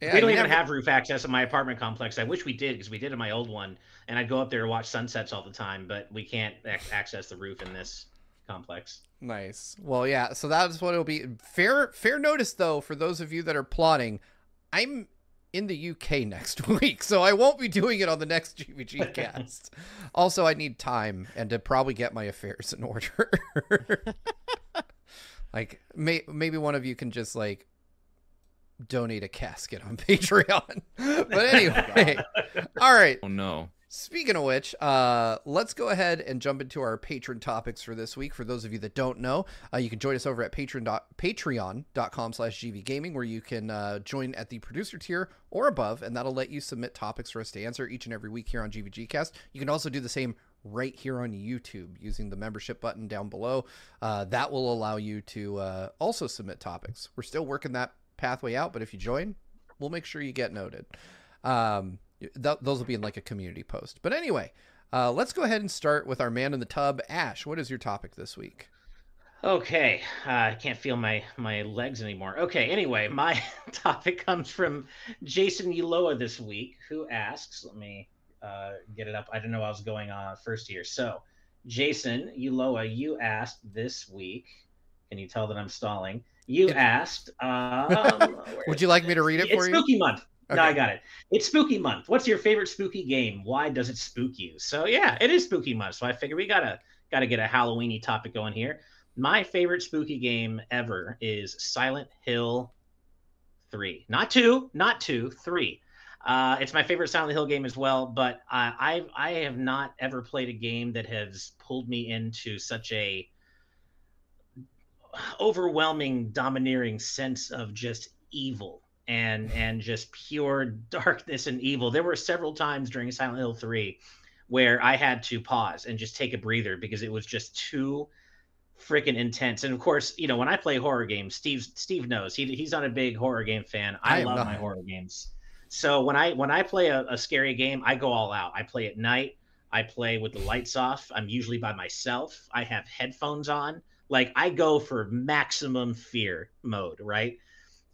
Speaker 1: Yeah,
Speaker 2: we don't
Speaker 1: you
Speaker 2: even
Speaker 1: never-
Speaker 2: have roof access in my apartment complex. I wish we did because we did in my old one, and I'd go up there and watch sunsets all the time. But we can't ac- access the roof in this complex.
Speaker 1: Nice. Well, yeah. So that's what it'll be. Fair, fair notice though for those of you that are plotting. I'm in the UK next week, so I won't be doing it on the next GVG cast. also, I need time and to probably get my affairs in order. like, may, maybe one of you can just like donate a casket on Patreon. but anyway, all right.
Speaker 4: oh no
Speaker 1: Speaking of which, uh, let's go ahead and jump into our patron topics for this week. For those of you that don't know, uh, you can join us over at patreon patreon.com slash gvgaming, where you can uh, join at the producer tier or above, and that'll let you submit topics for us to answer each and every week here on GVGcast. You can also do the same right here on YouTube using the membership button down below. Uh, that will allow you to uh, also submit topics. We're still working that pathway out, but if you join, we'll make sure you get noted. Um, th- those will be in like a community post. But anyway, uh, let's go ahead and start with our man in the tub. Ash, what is your topic this week?
Speaker 2: Okay, uh, I can't feel my my legs anymore. Okay, anyway, my topic comes from Jason Uloa this week, who asks. Let me uh, get it up. I don't know. I was going on first here. So, Jason Uloa, you asked this week. Can you tell that I'm stalling? You asked. Um,
Speaker 1: Would you like me to read it
Speaker 2: it's
Speaker 1: for you?
Speaker 2: Spooky month.
Speaker 1: Okay.
Speaker 2: No, I got it. It's spooky month. What's your favorite spooky game? Why does it spook you? So yeah, it is spooky month. So I figure we gotta gotta get a Halloweeny topic going here. My favorite spooky game ever is Silent Hill three, not two, not two, three. Uh, it's my favorite Silent Hill game as well, but uh, I I have not ever played a game that has pulled me into such a overwhelming, domineering sense of just evil and and just pure darkness and evil. There were several times during Silent Hill 3 where I had to pause and just take a breather because it was just too freaking intense. And of course, you know, when I play horror games, Steve Steve knows. He he's not a big horror game fan. I,
Speaker 1: I
Speaker 2: love my horror games. So when I when I play a, a scary game, I go all out. I play at night. I play with the lights off. I'm usually by myself. I have headphones on. Like I go for maximum fear mode, right?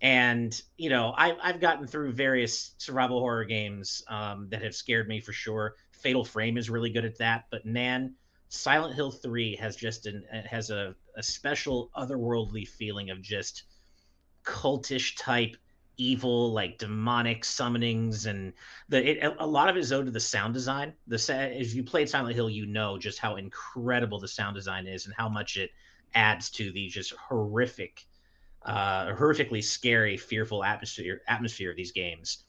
Speaker 2: And you know, I, I've gotten through various survival horror games um, that have scared me for sure. Fatal Frame is really good at that, but man, Silent Hill Three has just an has a, a special otherworldly feeling of just cultish type evil like demonic summonings and the it, a lot of it is owed to the sound design the as you played silent hill you know just how incredible the sound design is and how much it adds to the just horrific uh horrifically scary fearful atmosphere atmosphere of these games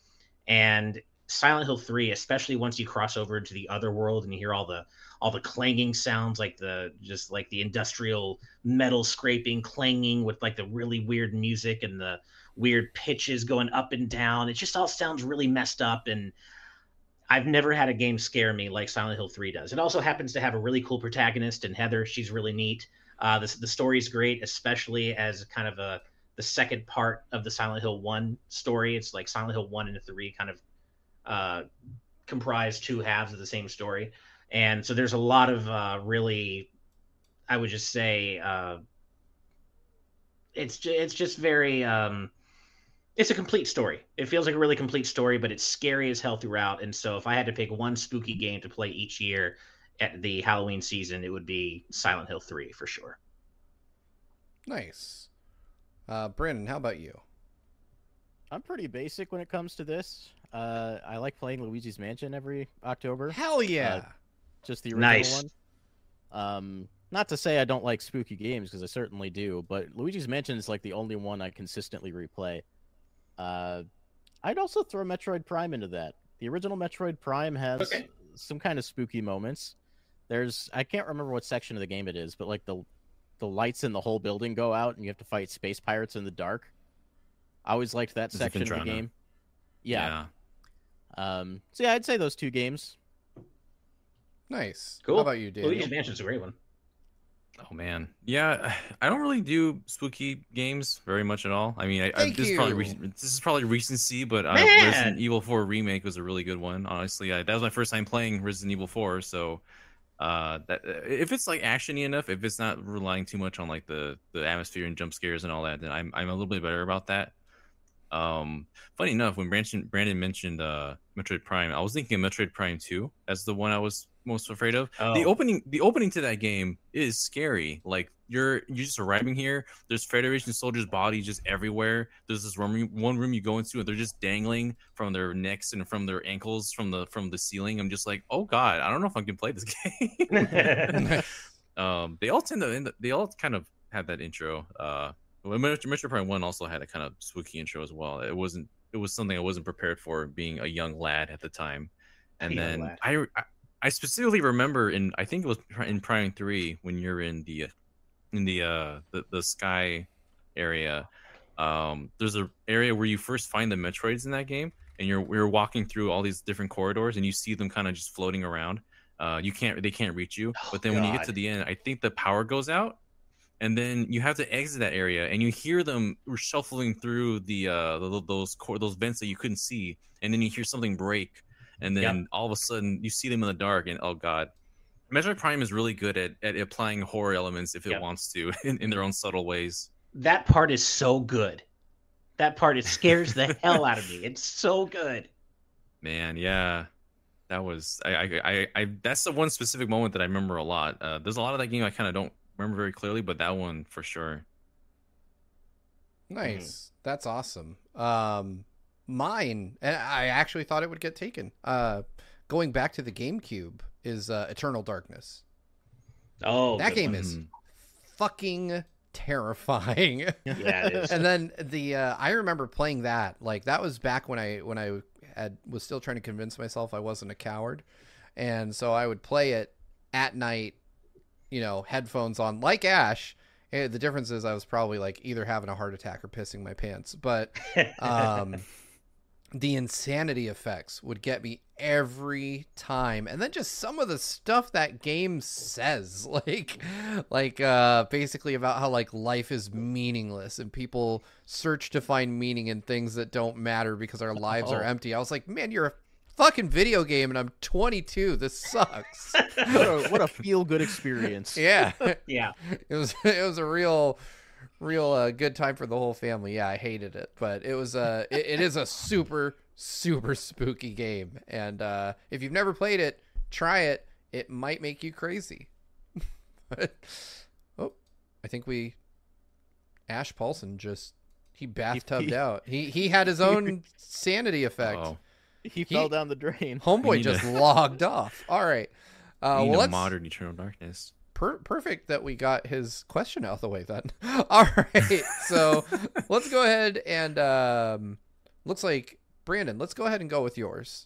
Speaker 2: and silent hill 3 especially once you cross over into the other world and you hear all the all the clanging sounds like the just like the industrial metal scraping clanging with like the really weird music and the weird pitches going up and down. It just all sounds really messed up and I've never had a game scare me like Silent Hill 3 does. It also happens to have a really cool protagonist and Heather, she's really neat. Uh, the, the is great, especially as kind of a the second part of the Silent Hill 1 story. It's like Silent Hill 1 and 3 kind of uh, comprise two halves of the same story. And so there's a lot of uh, really, I would just say, uh, it's it's just very um, it's a complete story. It feels like a really complete story, but it's scary as hell throughout. And so, if I had to pick one spooky game to play each year at the Halloween season, it would be Silent Hill Three for sure.
Speaker 1: Nice. Uh, Brandon, how about you?
Speaker 3: I'm pretty basic when it comes to this. Uh, I like playing Luigi's Mansion every October,
Speaker 1: Hell yeah.
Speaker 3: just the original
Speaker 2: Nice.
Speaker 3: one. Um, not to say I don't like spooky games because I certainly do, but Luigi's Mansion is like the only one I consistently replay. Uh, I'd also throw Metroid Prime into that. The original Metroid Prime has
Speaker 2: Okay.
Speaker 3: some kind of spooky moments. There's I can't remember what section of the game it is, but like the the lights in the whole building go out and you have to fight space pirates in the dark. I always liked that
Speaker 4: Is it
Speaker 3: section of the game. Yeah. Um, so yeah, I'd say those two games.
Speaker 1: Nice.
Speaker 2: Cool.
Speaker 1: How about you, Daniel?
Speaker 2: Luigi's Mansion's a great one.
Speaker 4: Oh man, yeah. I don't really do spooky games very much at all. I mean, I, I,
Speaker 1: Thank
Speaker 4: this is probably
Speaker 1: you.
Speaker 4: recent, this is probably recency, but uh, Resident Evil 4 remake was a really good one. Honestly, I, that was my first time playing Resident Evil 4, so uh, that if it's like actiony enough, if it's not relying too much on like the the atmosphere and jump scares and all that, then I'm I'm a little bit better about that. Um, funny enough, when Brandon Brandon mentioned uh Metroid Prime, I was thinking of Metroid Prime 2 as the one I was most afraid of the
Speaker 2: Oh.
Speaker 4: opening the opening to that game is scary like you're you're just arriving here there's federation soldiers bodies just everywhere there's this room one room you go into and they're just dangling from their necks and from their ankles from the from the ceiling i'm just like oh god i don't know if i can play this game um they all tend to end up- they all kind of have that intro uh well, Metroid, Metroid Prime One also had a kind of spooky intro as well. It wasn't. It was something I wasn't prepared for, being a young lad at the time, And
Speaker 2: Yeah,
Speaker 4: then. I, I I specifically remember in I think it was in Prime Three when you're in the uh, in the uh the, the sky area. Um, there's an area where you first find the Metroids in that game, and you're we're walking through all these different corridors, and you see them kind of just floating around. Uh, you can't they can't reach you,
Speaker 2: Oh,
Speaker 4: but then when you get to the end, I think the power goes out, and then you have to exit that area, and you hear them shuffling through the uh the, those cor- those vents that you couldn't see, and then you hear something break, and then all of a sudden you see them in the dark, and oh god. Metroid Prime is really good at, at applying horror elements if it
Speaker 2: Yep.
Speaker 4: wants to in, in their own subtle ways.
Speaker 2: That part is so good. That part it scares the hell out of me. It's so good.
Speaker 4: Man, yeah, that was I, I I I that's the one specific moment that I remember a lot. Uh, there's a lot of that game I kind of don't remember very clearly, but that one for sure.
Speaker 1: Nice. That's awesome. Um, mine, and I actually thought it would get taken. Uh, going back to the GameCube is uh, Eternal Darkness.
Speaker 2: Oh,
Speaker 1: that game
Speaker 2: one.
Speaker 1: is
Speaker 4: Mhm.
Speaker 1: fucking terrifying.
Speaker 2: Yeah, it is.
Speaker 1: and then the uh, I remember playing that like that was back when I when I had was still trying to convince myself I wasn't a coward, and so I would play it at night, you know, headphones on like Ash. Eh, the difference is I was probably like either having a heart attack or pissing my pants, but um, the insanity effects would get me every time and then just some of the stuff that game says like like uh basically about how like life is meaningless and people search to find meaning in things that don't matter because our lives are
Speaker 3: Oh.
Speaker 1: empty i was like man you're a fucking video game and i'm 22 this sucks
Speaker 3: what a, what a feel good experience.
Speaker 1: yeah
Speaker 2: yeah.
Speaker 1: it was it was a real real uh, good time for the whole family. Yeah i hated it but it was uh it, it is a super super spooky game. And uh if you've never played it try it. It might make you crazy. But oh i think we Ash Paulsen just he bathtubed
Speaker 3: he-
Speaker 1: out. He he had his own sanity effect.
Speaker 4: Oh,
Speaker 3: He fell down the drain.
Speaker 1: homeboy just
Speaker 4: to-
Speaker 1: logged off. All right. Uh well
Speaker 4: a
Speaker 1: let's
Speaker 4: modern Eternal Darkness.
Speaker 1: Per- perfect that we got his question out of the way then. All right. So let's go ahead and um looks like Brandon, let's go ahead and go with yours.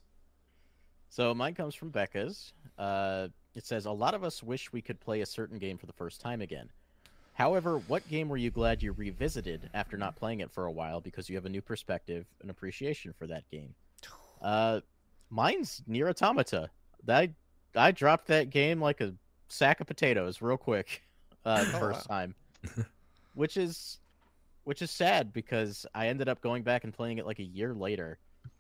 Speaker 3: So mine comes from Becca's. Uh, it says a lot of us wish we could play a certain game for the first time again. However, what game were you glad you revisited after not playing it for a while because you have a new perspective and appreciation for that game? Uh, mine's Nier Automata. I I dropped that game like a sack of potatoes real quick uh, the
Speaker 1: Oh,
Speaker 3: first
Speaker 1: wow.
Speaker 3: time, which is which is sad because I ended up going back and playing it like a year later,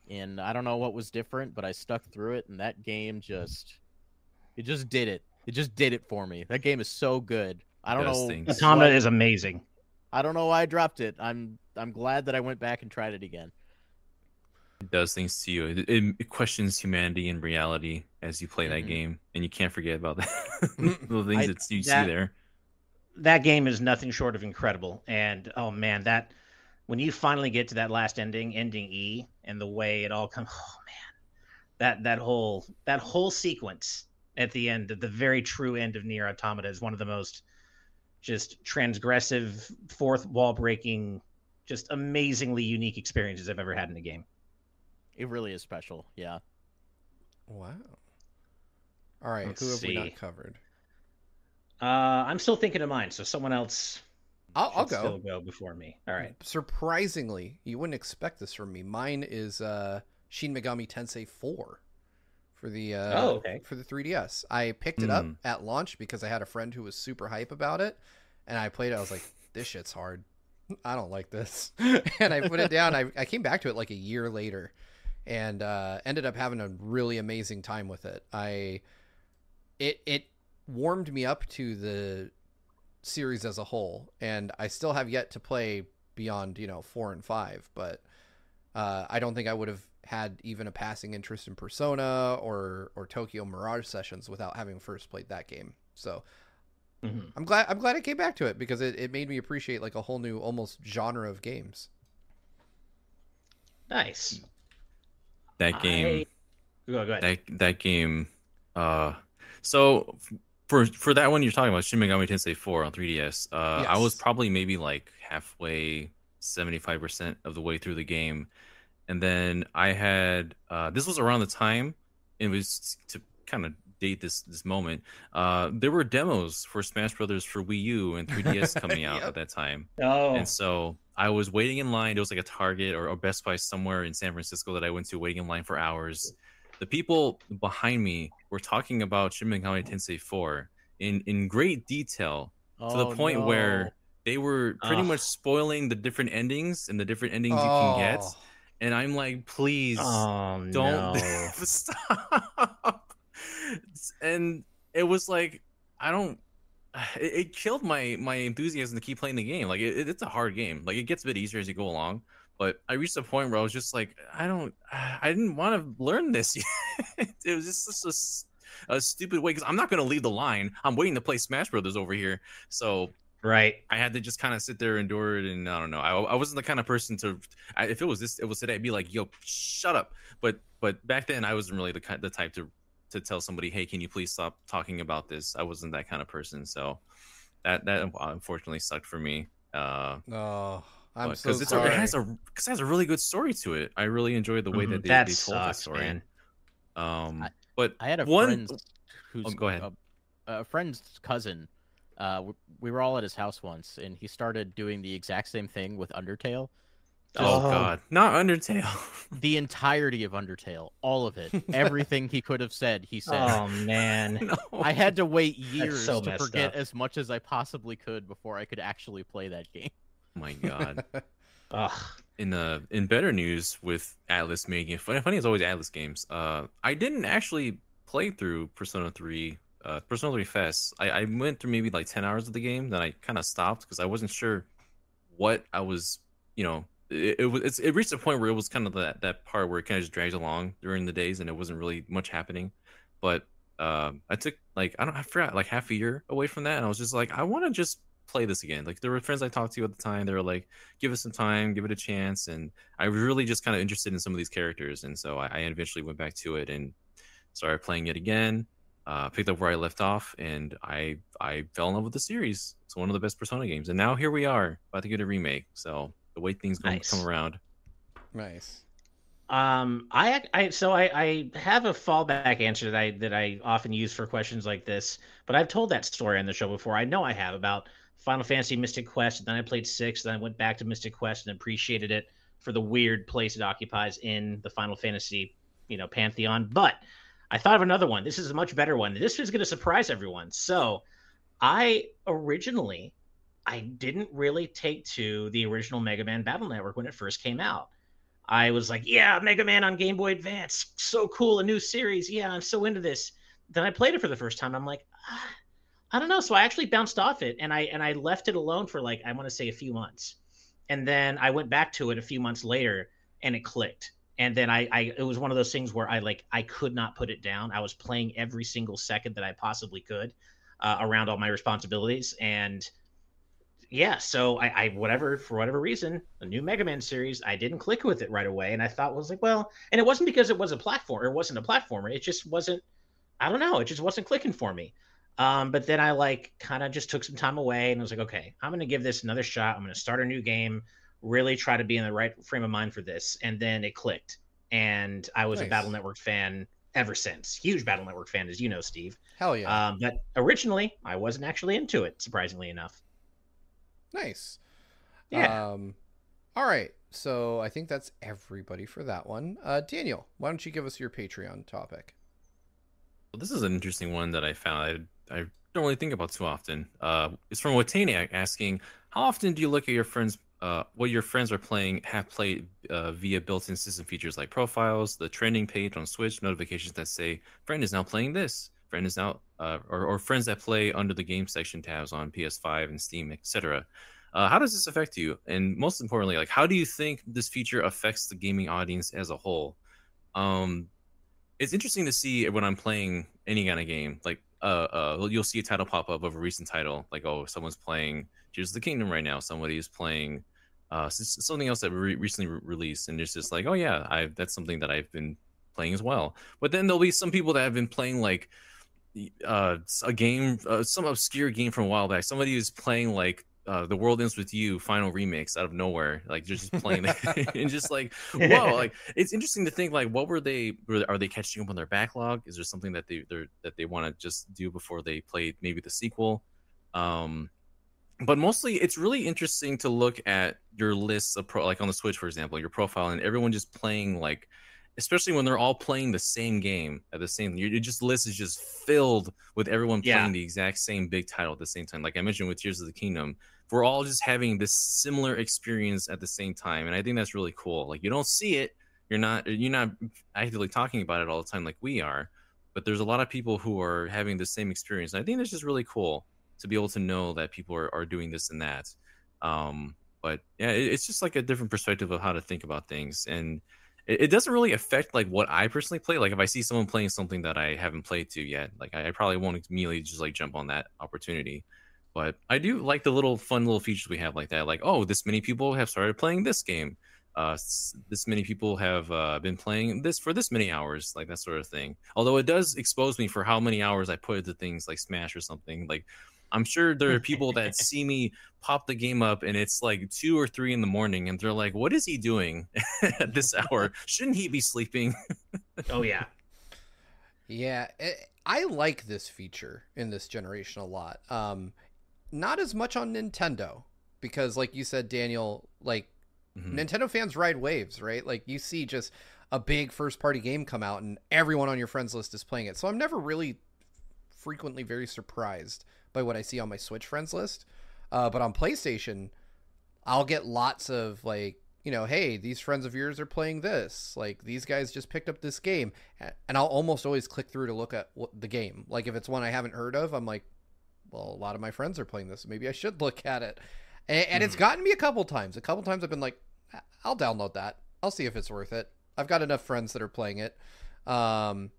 Speaker 3: and I don't know what was different, but I stuck through it, and that game just it just did it. It just did it for me. That game is so good. I don't
Speaker 4: Does
Speaker 3: know.
Speaker 4: things.
Speaker 2: Automata
Speaker 3: what-
Speaker 2: is amazing.
Speaker 3: I don't know why I dropped it. I'm I'm glad that I went back and tried it again.
Speaker 4: It does things to you. It, it, it questions humanity and reality as you play that
Speaker 3: Mhm.
Speaker 4: game, and you can't forget about that. the things
Speaker 3: I-
Speaker 4: that you
Speaker 2: that-
Speaker 4: see there.
Speaker 2: That game is nothing short of incredible. And oh man, that when you finally get to that last ending, ending E, and the way it all comes, oh man, that that whole that whole sequence at the end, the very true end of Nier Automata, is one of the most just transgressive, fourth wall breaking, just amazingly unique experiences I've ever had in a game.
Speaker 3: It really is special. Yeah.
Speaker 1: Wow. All right,
Speaker 2: Let's
Speaker 1: who have we not covered?
Speaker 2: Uh, I'm still thinking of mine, so someone else
Speaker 1: I'll, I'll
Speaker 2: should still
Speaker 1: go.
Speaker 2: go before me. All right.
Speaker 1: Surprisingly, you wouldn't expect this from me. Mine is uh Shin Megami Tensei 4 for the uh
Speaker 2: Oh, okay.
Speaker 1: for the 3DS. I picked it up
Speaker 4: Hmm.
Speaker 1: at launch because I had a friend who was super hype about it and I played it. I was like, this shit's hard. I don't like this. and I put it down. I, I came back to it like a year later and uh, ended up having a really amazing time with it. I it it warmed me up to the series as a whole, and I still have yet to play beyond you know four and five, but uh, I don't think I would have had even a passing interest in Persona or or Tokyo Mirage Sessions without having first played that game. So
Speaker 2: Mhm.
Speaker 1: I'm glad I'm glad I came back to it because it, it made me appreciate like a whole new almost genre of games.
Speaker 2: Nice.
Speaker 4: That game.
Speaker 2: I... Go, go ahead.
Speaker 4: that that game uh so for for that one you're talking about Shin Megami Tensei 4 on 3DS uh I was probably maybe like halfway 75% of the way through the game and then I had uh this was around the time it was to kind of date this this moment. Uh, there were demos for Smash Brothers for Wii U and 3DS coming out
Speaker 1: Yep.
Speaker 4: at that time,
Speaker 2: Oh,
Speaker 4: and so I was waiting in line. It was like a Target or a Best Buy somewhere in San Francisco that I went to, waiting in line for hours. The people behind me were talking about Shin Megami Tensei 4 in in great detail to the
Speaker 3: Oh,
Speaker 4: point where they were pretty
Speaker 2: Ugh.
Speaker 4: much spoiling the different endings and the different endings you can get.
Speaker 1: Oh.
Speaker 4: And I'm like, please
Speaker 2: oh
Speaker 4: don't
Speaker 2: no.
Speaker 4: stop. And it was like, I don't. It, it killed my my enthusiasm to keep playing the game. Like it, it's a hard game. Like it gets a bit easier as you go along. But I reached a point where I was just like, I don't, I didn't want to learn this. Yet. it was just such a a, stupid way because I'm not going to leave the line. I'm waiting to play Smash Brothers over here. So
Speaker 2: Right.
Speaker 4: I had to just kind of sit there and endure it, and I don't know. I, I wasn't the kind of person to. I, if it was this, it was today. I'd be like, "Yo, shut up." But but back then, I wasn't really the the type to to tell somebody, "Hey, can you please stop talking about this?" I wasn't that kind of person. So that that unfortunately sucked for me. Uh,
Speaker 1: Oh, I'm
Speaker 4: because
Speaker 1: so
Speaker 4: it's a,
Speaker 1: sorry.
Speaker 4: it has a because it has a really good story to it. I really enjoyed the way
Speaker 2: Mhm.
Speaker 4: that they,
Speaker 2: that
Speaker 4: they told that
Speaker 2: sucks,
Speaker 4: story.
Speaker 2: man.
Speaker 4: Um,
Speaker 3: I-
Speaker 4: but
Speaker 3: I had a
Speaker 4: one.
Speaker 3: friend who's
Speaker 4: Oh, go ahead.
Speaker 3: A, a friend's cousin. Uh, w- we were all at his house once, and he started doing the exact same thing with Undertale.
Speaker 4: Oh,
Speaker 2: Oh.
Speaker 4: God, not Undertale.
Speaker 3: The entirety of Undertale, all of it, everything he could have said, he said.
Speaker 2: Oh man.
Speaker 4: no.
Speaker 3: I had to wait years
Speaker 2: so
Speaker 3: to forget
Speaker 2: up.
Speaker 3: as much as I possibly could before I could actually play that game.
Speaker 4: Oh my God.
Speaker 2: Ugh.
Speaker 4: in the in better news with Atlus making funny, funny as always Atlus games. Uh, I didn't actually play through Persona Three, uh, Persona Three FES. I, I went through maybe like ten hours of the game, then I kind of stopped because I wasn't sure what I was. You know, it, it was it reached a point where it was kind of that that part where it kind of just dragged along during the days, and it wasn't really much happening. But um, I took like I don't I forgot like half a year away from that, and I was just like I want to just play this again. Like there were friends I talked to at the time. They were like, "Give it some time, give it a chance," and I was really just kind of interested in some of these characters, and so I, I eventually went back to it and started playing it again. Uh, picked up where I left off, and I I fell in love with the series. It's one of the best Persona games, and now here we are about to get a remake. So the way things going
Speaker 2: Nice.
Speaker 4: to come around.
Speaker 1: nice.
Speaker 2: Um, I, I, so I, I have a fallback answer that I that I often use for questions like this, but I've told that story on the show before. I know I have about Final Fantasy Mystic Quest, and then I played six, then I went back to Mystic Quest and appreciated it for the weird place it occupies in the Final Fantasy, you know, pantheon. But I thought of another one. This is a much better one. This is going to surprise everyone. So, I originally, I didn't really take to the original Mega Man Battle Network when it first came out. I was like, yeah, Mega Man on Game Boy Advance, so cool, a new series. Yeah, I'm so into this. Then I played it for the first time. I'm like, ah, I don't know. So I actually bounced off it and I and I left it alone for like I want to say a few months, and then I went back to it a few months later and it clicked. And then I, I it was one of those things where I like I could not put it down. I was playing every single second that I possibly could uh, around all my responsibilities and yeah, so I, I whatever for whatever reason, the new Mega Man series, I didn't click with it right away, and I thought was like, well, and it wasn't because it was a platform, it wasn't a platformer, it just wasn't, I don't know, it just wasn't clicking for me. Um, but then I like kind of just took some time away and I was like, okay, I'm gonna give this another shot. I'm gonna start a new game, really try to be in the right frame of mind for this, and then it clicked, and I was
Speaker 1: Nice.
Speaker 2: a Battle Network fan ever since. Huge Battle Network fan, as you know, Steve.
Speaker 1: Hell yeah.
Speaker 2: Um, but originally, I wasn't actually into it, surprisingly enough.
Speaker 1: Nice.
Speaker 2: Yeah.
Speaker 1: Um, all right. So I think that's everybody for that one. Uh, Daniel, why don't you give us your Patreon topic?
Speaker 4: Well, this is an interesting one that I found. I, I don't really think about too often. Uh, it's from Wataniac asking, "How often do you look at your friends? Uh, what your friends are playing, have played uh, via built-in system features like profiles, the trending page on Switch, notifications that say friend is now playing this, friend is now, uh, or, or friends that play under the game section tabs on PS5 and Steam, etc." Uh, how does this affect you? And most importantly, like, how do you think this feature affects the gaming audience as a whole? Um, it's interesting to see when I'm playing any kind of game. Like, uh, uh, you'll see a title pop up of a recent title, like, oh, someone's playing Tears of the Kingdom right now. Somebody is playing uh, something else that re- recently re- released, and it's just like, oh yeah, I that's something that I've been playing as well. But then there'll be some people that have been playing like uh, a game, uh, some obscure game from a while back. Somebody is playing like uh, the world ends with you final remix out of nowhere like just playing it and just like whoa like it's interesting to think like what were they were, are they catching up on their backlog is there something that they they're that they want to just do before they play maybe the sequel um but mostly it's really interesting to look at your lists of pro like on the switch for example your profile and everyone just playing like especially when they're all playing the same game at the same your, just list is just filled with everyone
Speaker 2: Yeah.
Speaker 4: playing the exact same big title at the same time. Like i mentioned with tears of the kingdom we're all just having this similar experience at the same time and i think that's really cool. Like you don't see it you're not you're not actively talking about it all the time like we are but there's a lot of people who are having the same experience and i think that's just really cool to be able to know that people are, are doing this and that. Um but yeah it, it's just like a different perspective of how to think about things and it, it doesn't really affect like what i personally play like if i see someone playing something that i haven't played to yet like i, I probably won't immediately just like jump on that opportunity. But i do like the little fun little features we have like that like oh this many people have started playing this game. Uh this many people have uh, been playing this for this many hours like that sort of thing. Although it does expose me for how many hours i put into things like smash or something like i'm sure there are people that see me pop the game up and it's like two or three in the morning and they're like what is he doing at this hour shouldn't he be sleeping
Speaker 2: Oh yeah.
Speaker 1: Yeah, eh, I like this feature in this generation a lot. Um, not as much on Nintendo because, like you said, Daniel, like
Speaker 4: Mhm.
Speaker 1: Nintendo fans ride waves, right? Like you see just a big first party game come out and everyone on your friends list is playing it. So I'm never really frequently very surprised by what I see on my Switch friends list. Uh, but on PlayStation, I'll get lots of like, you know, hey, these friends of yours are playing this. Like these guys just picked up this game, and I'll almost always click through to look at what the game. Like if it's one I haven't heard of, I'm like, well, a lot of my friends are playing this. Maybe I should look at it. And, and it's gotten me a couple times. A couple times I've been like, I'll download that. I'll see if it's worth it. I've got enough friends that are playing it. Um,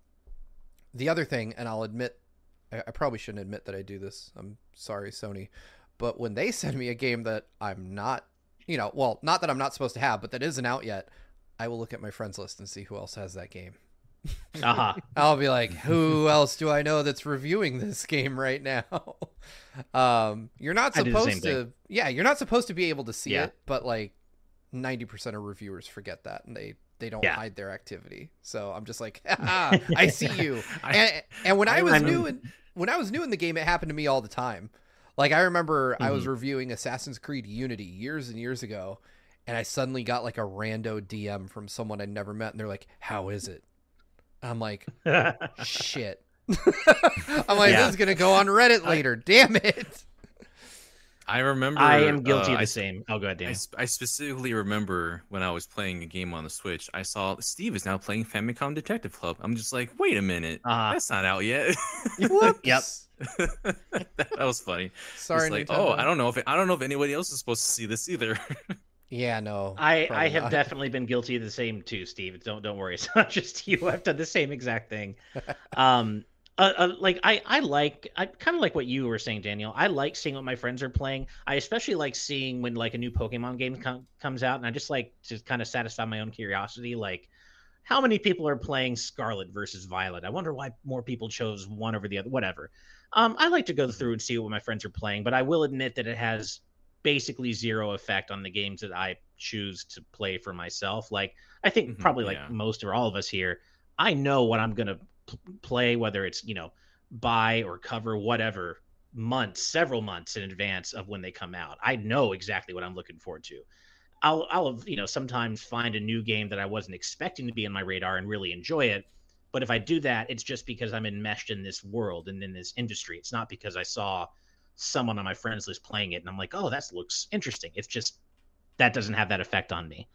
Speaker 1: the other thing, and I'll admit, I, I probably shouldn't admit that I do this. I'm sorry, Sony. But when they send me a game that I'm not, you know, well, not that I'm not supposed to have, but that isn't out yet, I will look at my friends list and see who else has that game.
Speaker 2: Uh-huh.
Speaker 1: I'll be like, who else do I know that's reviewing this game right now? um, you're not
Speaker 2: I do the same
Speaker 1: supposed to, yeah, you're not supposed to be able to see
Speaker 2: Yeah.
Speaker 1: it, but like 90% of reviewers forget that and they they don't
Speaker 2: Yeah.
Speaker 1: hide their activity. So I'm just like, ah, I see you.
Speaker 4: I-
Speaker 1: and, and when I,
Speaker 4: I
Speaker 1: was
Speaker 2: remember-
Speaker 1: new in when I was new in the game, it happened to me all the time. Like I remember I
Speaker 2: Mm-hmm.
Speaker 1: was reviewing Assassin's Creed Unity years and years ago, and I suddenly got like a rando DM from someone I'd never met, and they're like, "How is it?" I'm like, "Shit." I'm like,
Speaker 2: Yeah.
Speaker 1: "This is gonna go on Reddit later." Damn it.
Speaker 4: I remember
Speaker 2: I am guilty
Speaker 4: uh,
Speaker 2: of
Speaker 4: I
Speaker 2: the same. Oh, go ahead,
Speaker 4: I,
Speaker 2: Dan.
Speaker 4: sp- I specifically remember when I was playing a game on the Switch, I saw Steve is now playing Famicom Detective Club. I'm just like, wait a minute,
Speaker 2: Uh-huh.
Speaker 4: that's not out yet.
Speaker 1: Whoops.
Speaker 2: Yep.
Speaker 4: that was funny.
Speaker 1: Sorry,
Speaker 4: It's like,
Speaker 1: Nintendo.
Speaker 4: oh, I don't know if I don't know if anybody else is supposed to see this either.
Speaker 1: Yeah, no.
Speaker 2: I, I have
Speaker 1: not.
Speaker 2: definitely been guilty of the same too, Steve. Don't don't worry. It's not just you. I've done the same exact thing. Um, uh, uh, like I I like I kind of like what you were saying, Daniel. I like seeing what my friends are playing. I especially like seeing when like a new Pokemon game com- comes out, and I just like to kind of satisfy my own curiosity. Like, how many people are playing Scarlet versus Violet? I wonder why more people chose one over the other. Whatever. Um, I like to go through and see what my friends are playing, but I will admit that it has basically zero effect on the games that I choose to play for myself. Like I think
Speaker 4: Mhm,
Speaker 2: probably like
Speaker 4: yeah.
Speaker 2: most or all of us here, I know what I'm gonna play, whether it's you know buy or cover whatever months, several months in advance of when they come out. I know exactly what I'm looking forward to. I'll I'll you know sometimes find a new game that I wasn't expecting to be in my radar and really enjoy it. But if I do that, it's just because I'm enmeshed in this world and in this industry. It's not because I saw someone on my friends list playing it and I'm like, oh, that looks interesting. It's just that doesn't have that effect on me.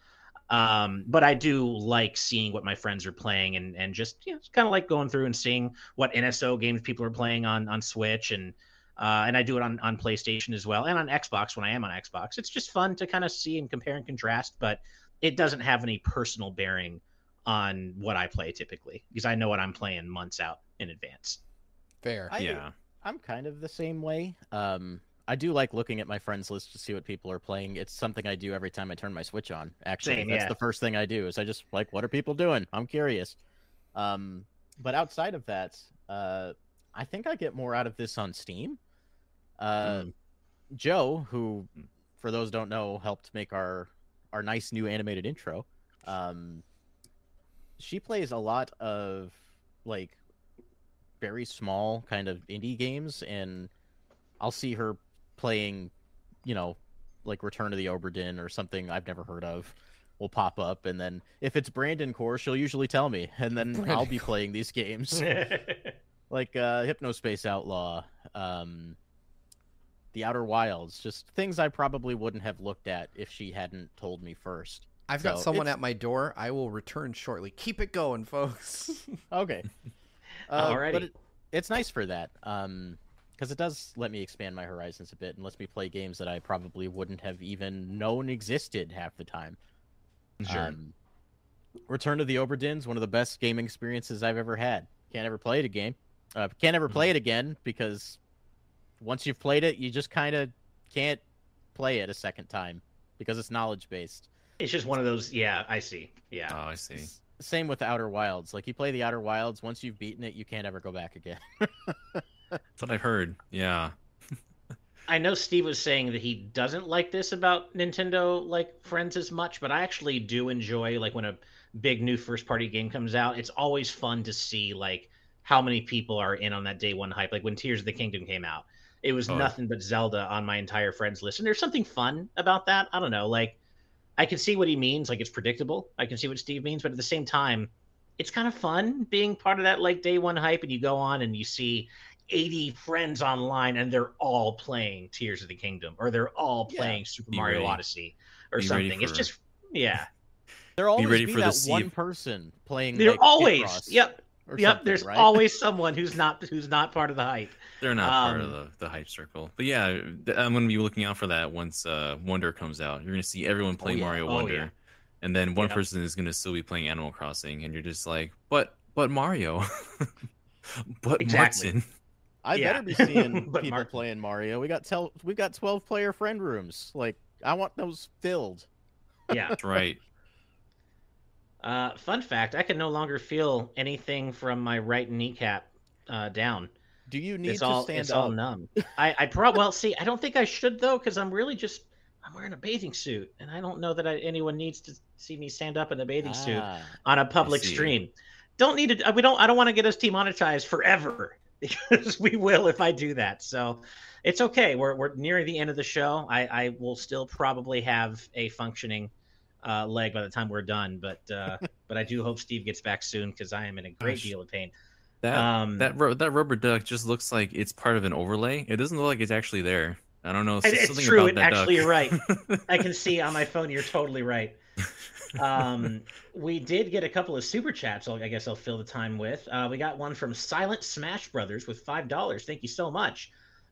Speaker 2: Um, but I do like seeing what my friends are playing and and just you know, it's kind of like going through and seeing what NSO games people are playing on on Switch and uh, and I do it on on PlayStation as well and on Xbox when I am on Xbox. It's just fun to kind of see and compare and contrast, but it doesn't have any personal bearing on what I play typically because I know what I'm playing months out in advance.
Speaker 1: Fair.
Speaker 3: I-
Speaker 4: yeah.
Speaker 3: I'm kind of the same way. Um, I do like looking at my friends list to see what people are playing. It's something I do every time I turn my Switch on. Actually,
Speaker 2: Same,
Speaker 3: that's
Speaker 2: yeah.
Speaker 3: the first thing I do. Is I just like, what are people doing? I'm curious. Um, but outside of that, uh, I think I get more out of this on Steam. Uh,
Speaker 2: Mm.
Speaker 3: Joe, who, for those who don't know, helped make our our nice new animated intro. Um, she plays a lot of like very small kind of indie games, and I'll see her playing, you know, like Return to the Obra Dinn or something I've never heard of will pop up and then if it's Brandon Core, she'll usually tell me and then
Speaker 1: Brandon
Speaker 3: I'll be playing these games like uh Hypnospace Outlaw, um The Outer Wilds, just things I probably wouldn't have looked at if she hadn't told me first.
Speaker 1: I've got someone
Speaker 3: it's-
Speaker 1: at my door. I will return shortly. Keep it going, folks.
Speaker 3: Okay. Uh,
Speaker 2: Alrighty.
Speaker 3: It, it's nice for that. Um because it does let me expand my horizons a bit and lets me play games that I probably wouldn't have even known existed half the time.
Speaker 4: Sure.
Speaker 3: Um, Return to the Obra Dinn's one of the best gaming experiences I've ever had. Can't ever play it again. Uh, can't ever play it again because once you've played it, you just kind of can't play it a second time because it's knowledge based.
Speaker 2: it's just one of those. Yeah, I see. Yeah.
Speaker 4: oh, I see.
Speaker 3: Same with Outer Wilds. Like you play the Outer Wilds, once you've beaten it, you can't ever go back again.
Speaker 4: That's what I've heard. Yeah.
Speaker 2: I know Steve was saying that he doesn't like this about Nintendo like friends as much, but I actually do enjoy like when a big new first party game comes out. It's always fun to see like how many people are in on that day one hype. Like when Tears of the Kingdom came out, it was
Speaker 4: Oh.
Speaker 2: nothing but Zelda on my entire friends list, and there's something fun about that. I don't know, like I can see what he means. Like it's predictable. I can see what Steve means, but at the same time, it's kind of fun being part of that like day one hype, and you go on and you see 80 friends online and they're all playing Tears of the Kingdom or they're all
Speaker 3: Yeah.
Speaker 2: playing Super
Speaker 4: Be
Speaker 2: Mario
Speaker 4: ready.
Speaker 2: Odyssey or
Speaker 4: Be ready
Speaker 2: something. It's
Speaker 4: for-
Speaker 2: just yeah.
Speaker 3: They're always
Speaker 4: ready
Speaker 3: be
Speaker 4: for
Speaker 3: that
Speaker 4: sea
Speaker 3: one
Speaker 4: of-
Speaker 3: person playing.
Speaker 2: There
Speaker 3: like,
Speaker 2: always yep yep. There's
Speaker 3: right?
Speaker 2: always someone who's not who's not part of the hype.
Speaker 4: They're not part of
Speaker 2: Um,
Speaker 4: the, the hype circle. But yeah, I'm going to be looking out for that once uh, Wonder comes out. You're going to see everyone play
Speaker 3: yeah.
Speaker 4: Mario
Speaker 2: Oh,
Speaker 4: Wonder.
Speaker 2: yeah.
Speaker 4: And then one
Speaker 2: Yeah.
Speaker 4: person is going to still be playing Animal Crossing. And you're just like, but but Mario. but
Speaker 2: Exactly.
Speaker 4: Martin.
Speaker 3: I
Speaker 2: Yeah.
Speaker 3: better be seeing
Speaker 2: But
Speaker 3: people
Speaker 2: Mark-
Speaker 3: playing Mario. We got tel- we got twelve player friend rooms. Like I want those filled.
Speaker 2: Yeah.
Speaker 4: That's right.
Speaker 2: Uh, fun fact: I can no longer feel anything from my right kneecap uh, down.
Speaker 3: Do you need
Speaker 2: it's
Speaker 3: to
Speaker 2: all
Speaker 3: stand
Speaker 2: it's
Speaker 3: up?
Speaker 2: all numb. I I pro well see. I don't think I should though because I'm really just I'm wearing a bathing suit and I don't know that I, anyone needs to see me stand up in a bathing suit
Speaker 3: Ah,
Speaker 2: on a public stream. Don't need to. We don't. I don't want to get us demonetized forever because we will if I do that. So it's okay. We're we're nearing the end of the show. I I will still probably have a functioning uh, leg by the time we're done. But uh, but I do hope Steve gets back soon because I am in a great
Speaker 4: Gosh.
Speaker 2: deal of pain.
Speaker 4: That
Speaker 2: Um,
Speaker 4: that ru- that rubber duck just looks like it's part of an overlay. It doesn't look like it's actually there. I don't know.
Speaker 2: It- it's
Speaker 4: something
Speaker 2: true,
Speaker 4: About
Speaker 2: it-
Speaker 4: that
Speaker 2: actually,
Speaker 4: duck.
Speaker 2: you're right. I can see on my phone. You're totally right. Um, we did get a couple of super chats. I guess I'll fill the time with. Uh, we got one from Silent Smash Brothers with five dollars. Thank you so much.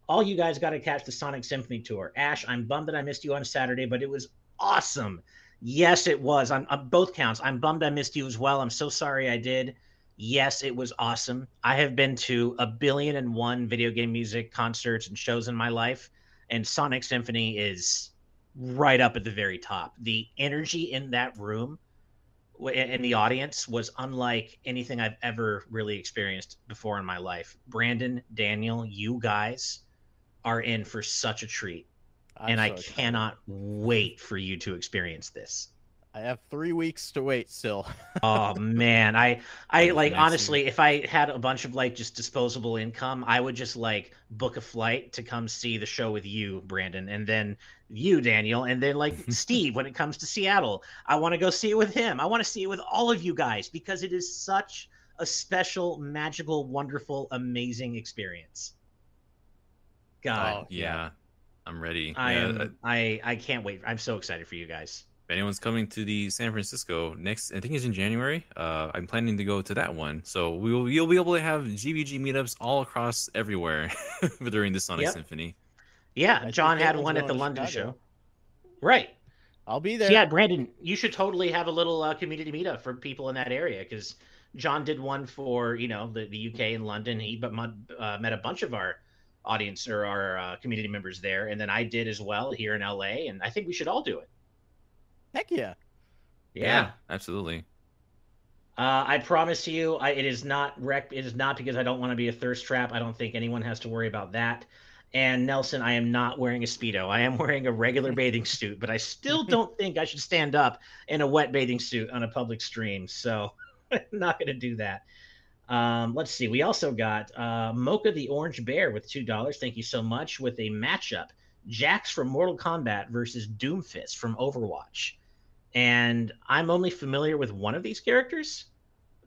Speaker 2: All you guys got to catch the Sonic Symphony tour. Ash, I'm bummed that I missed you on Saturday, but it was awesome. Yes, it was on, on both counts. I'm bummed I missed you as well. I'm so sorry I did. Yes, it was awesome. I have been to a billion and one video game music concerts and shows in my life, and Sonic Symphony is right up at the very top. The energy in that room in the audience was unlike anything I've ever really experienced before in my life. Brandon, Daniel, you guys are in for such a treat,
Speaker 3: I'm
Speaker 2: and I
Speaker 3: excited.
Speaker 2: cannot wait for you to experience this.
Speaker 3: I have three weeks to wait still.
Speaker 2: oh man. I i
Speaker 4: That's
Speaker 2: like
Speaker 4: amazing.
Speaker 2: honestly if i had a bunch of like just disposable income i would just like book a flight to come see the show with you brandon and then you daniel and then like steve when it comes to seattle. I want to go see it with him. I want to see it with all of you guys because it is such a special magical wonderful amazing experience. God.
Speaker 3: Oh,
Speaker 4: yeah, I'm ready.
Speaker 2: i
Speaker 4: Yeah,
Speaker 2: am
Speaker 4: uh,
Speaker 2: i i can't wait. I'm so excited for you guys
Speaker 4: if anyone's coming to the San Francisco next, I think it's in January. Uh, I'm planning to go to that one, so we will you'll be able to have GVG meetups all across everywhere during the Sonic
Speaker 2: Yep.
Speaker 4: Symphony.
Speaker 2: yeah
Speaker 3: I
Speaker 2: john had one at the london
Speaker 3: Chicago.
Speaker 2: show right
Speaker 3: I'll be
Speaker 2: So
Speaker 3: there.
Speaker 2: yeah, Brandon, you should totally have a little uh, community meetup for people in that area because John did one for you know the, the UK and London. He but uh, met a bunch of our audience or our uh, community members there, and then I did as well here in LA. And I think we should all do it.
Speaker 3: Heck yeah.
Speaker 2: Yeah.
Speaker 4: absolutely.
Speaker 2: Uh, I promise you, I, it is not rec. It is not because I don't want to be a thirst trap. I don't think anyone has to worry about that. And Nelson, I am not wearing a speedo. I am wearing a regular bathing suit, but I still don't think I should stand up in a wet bathing suit on a public stream. So, I'm not going to do that. Um, let's see. We also got uh, Mocha the Orange Bear with two dollars. Thank you so much. With a matchup, Jax from Mortal Kombat versus Doomfist from Overwatch. And I'm only familiar with one of these characters,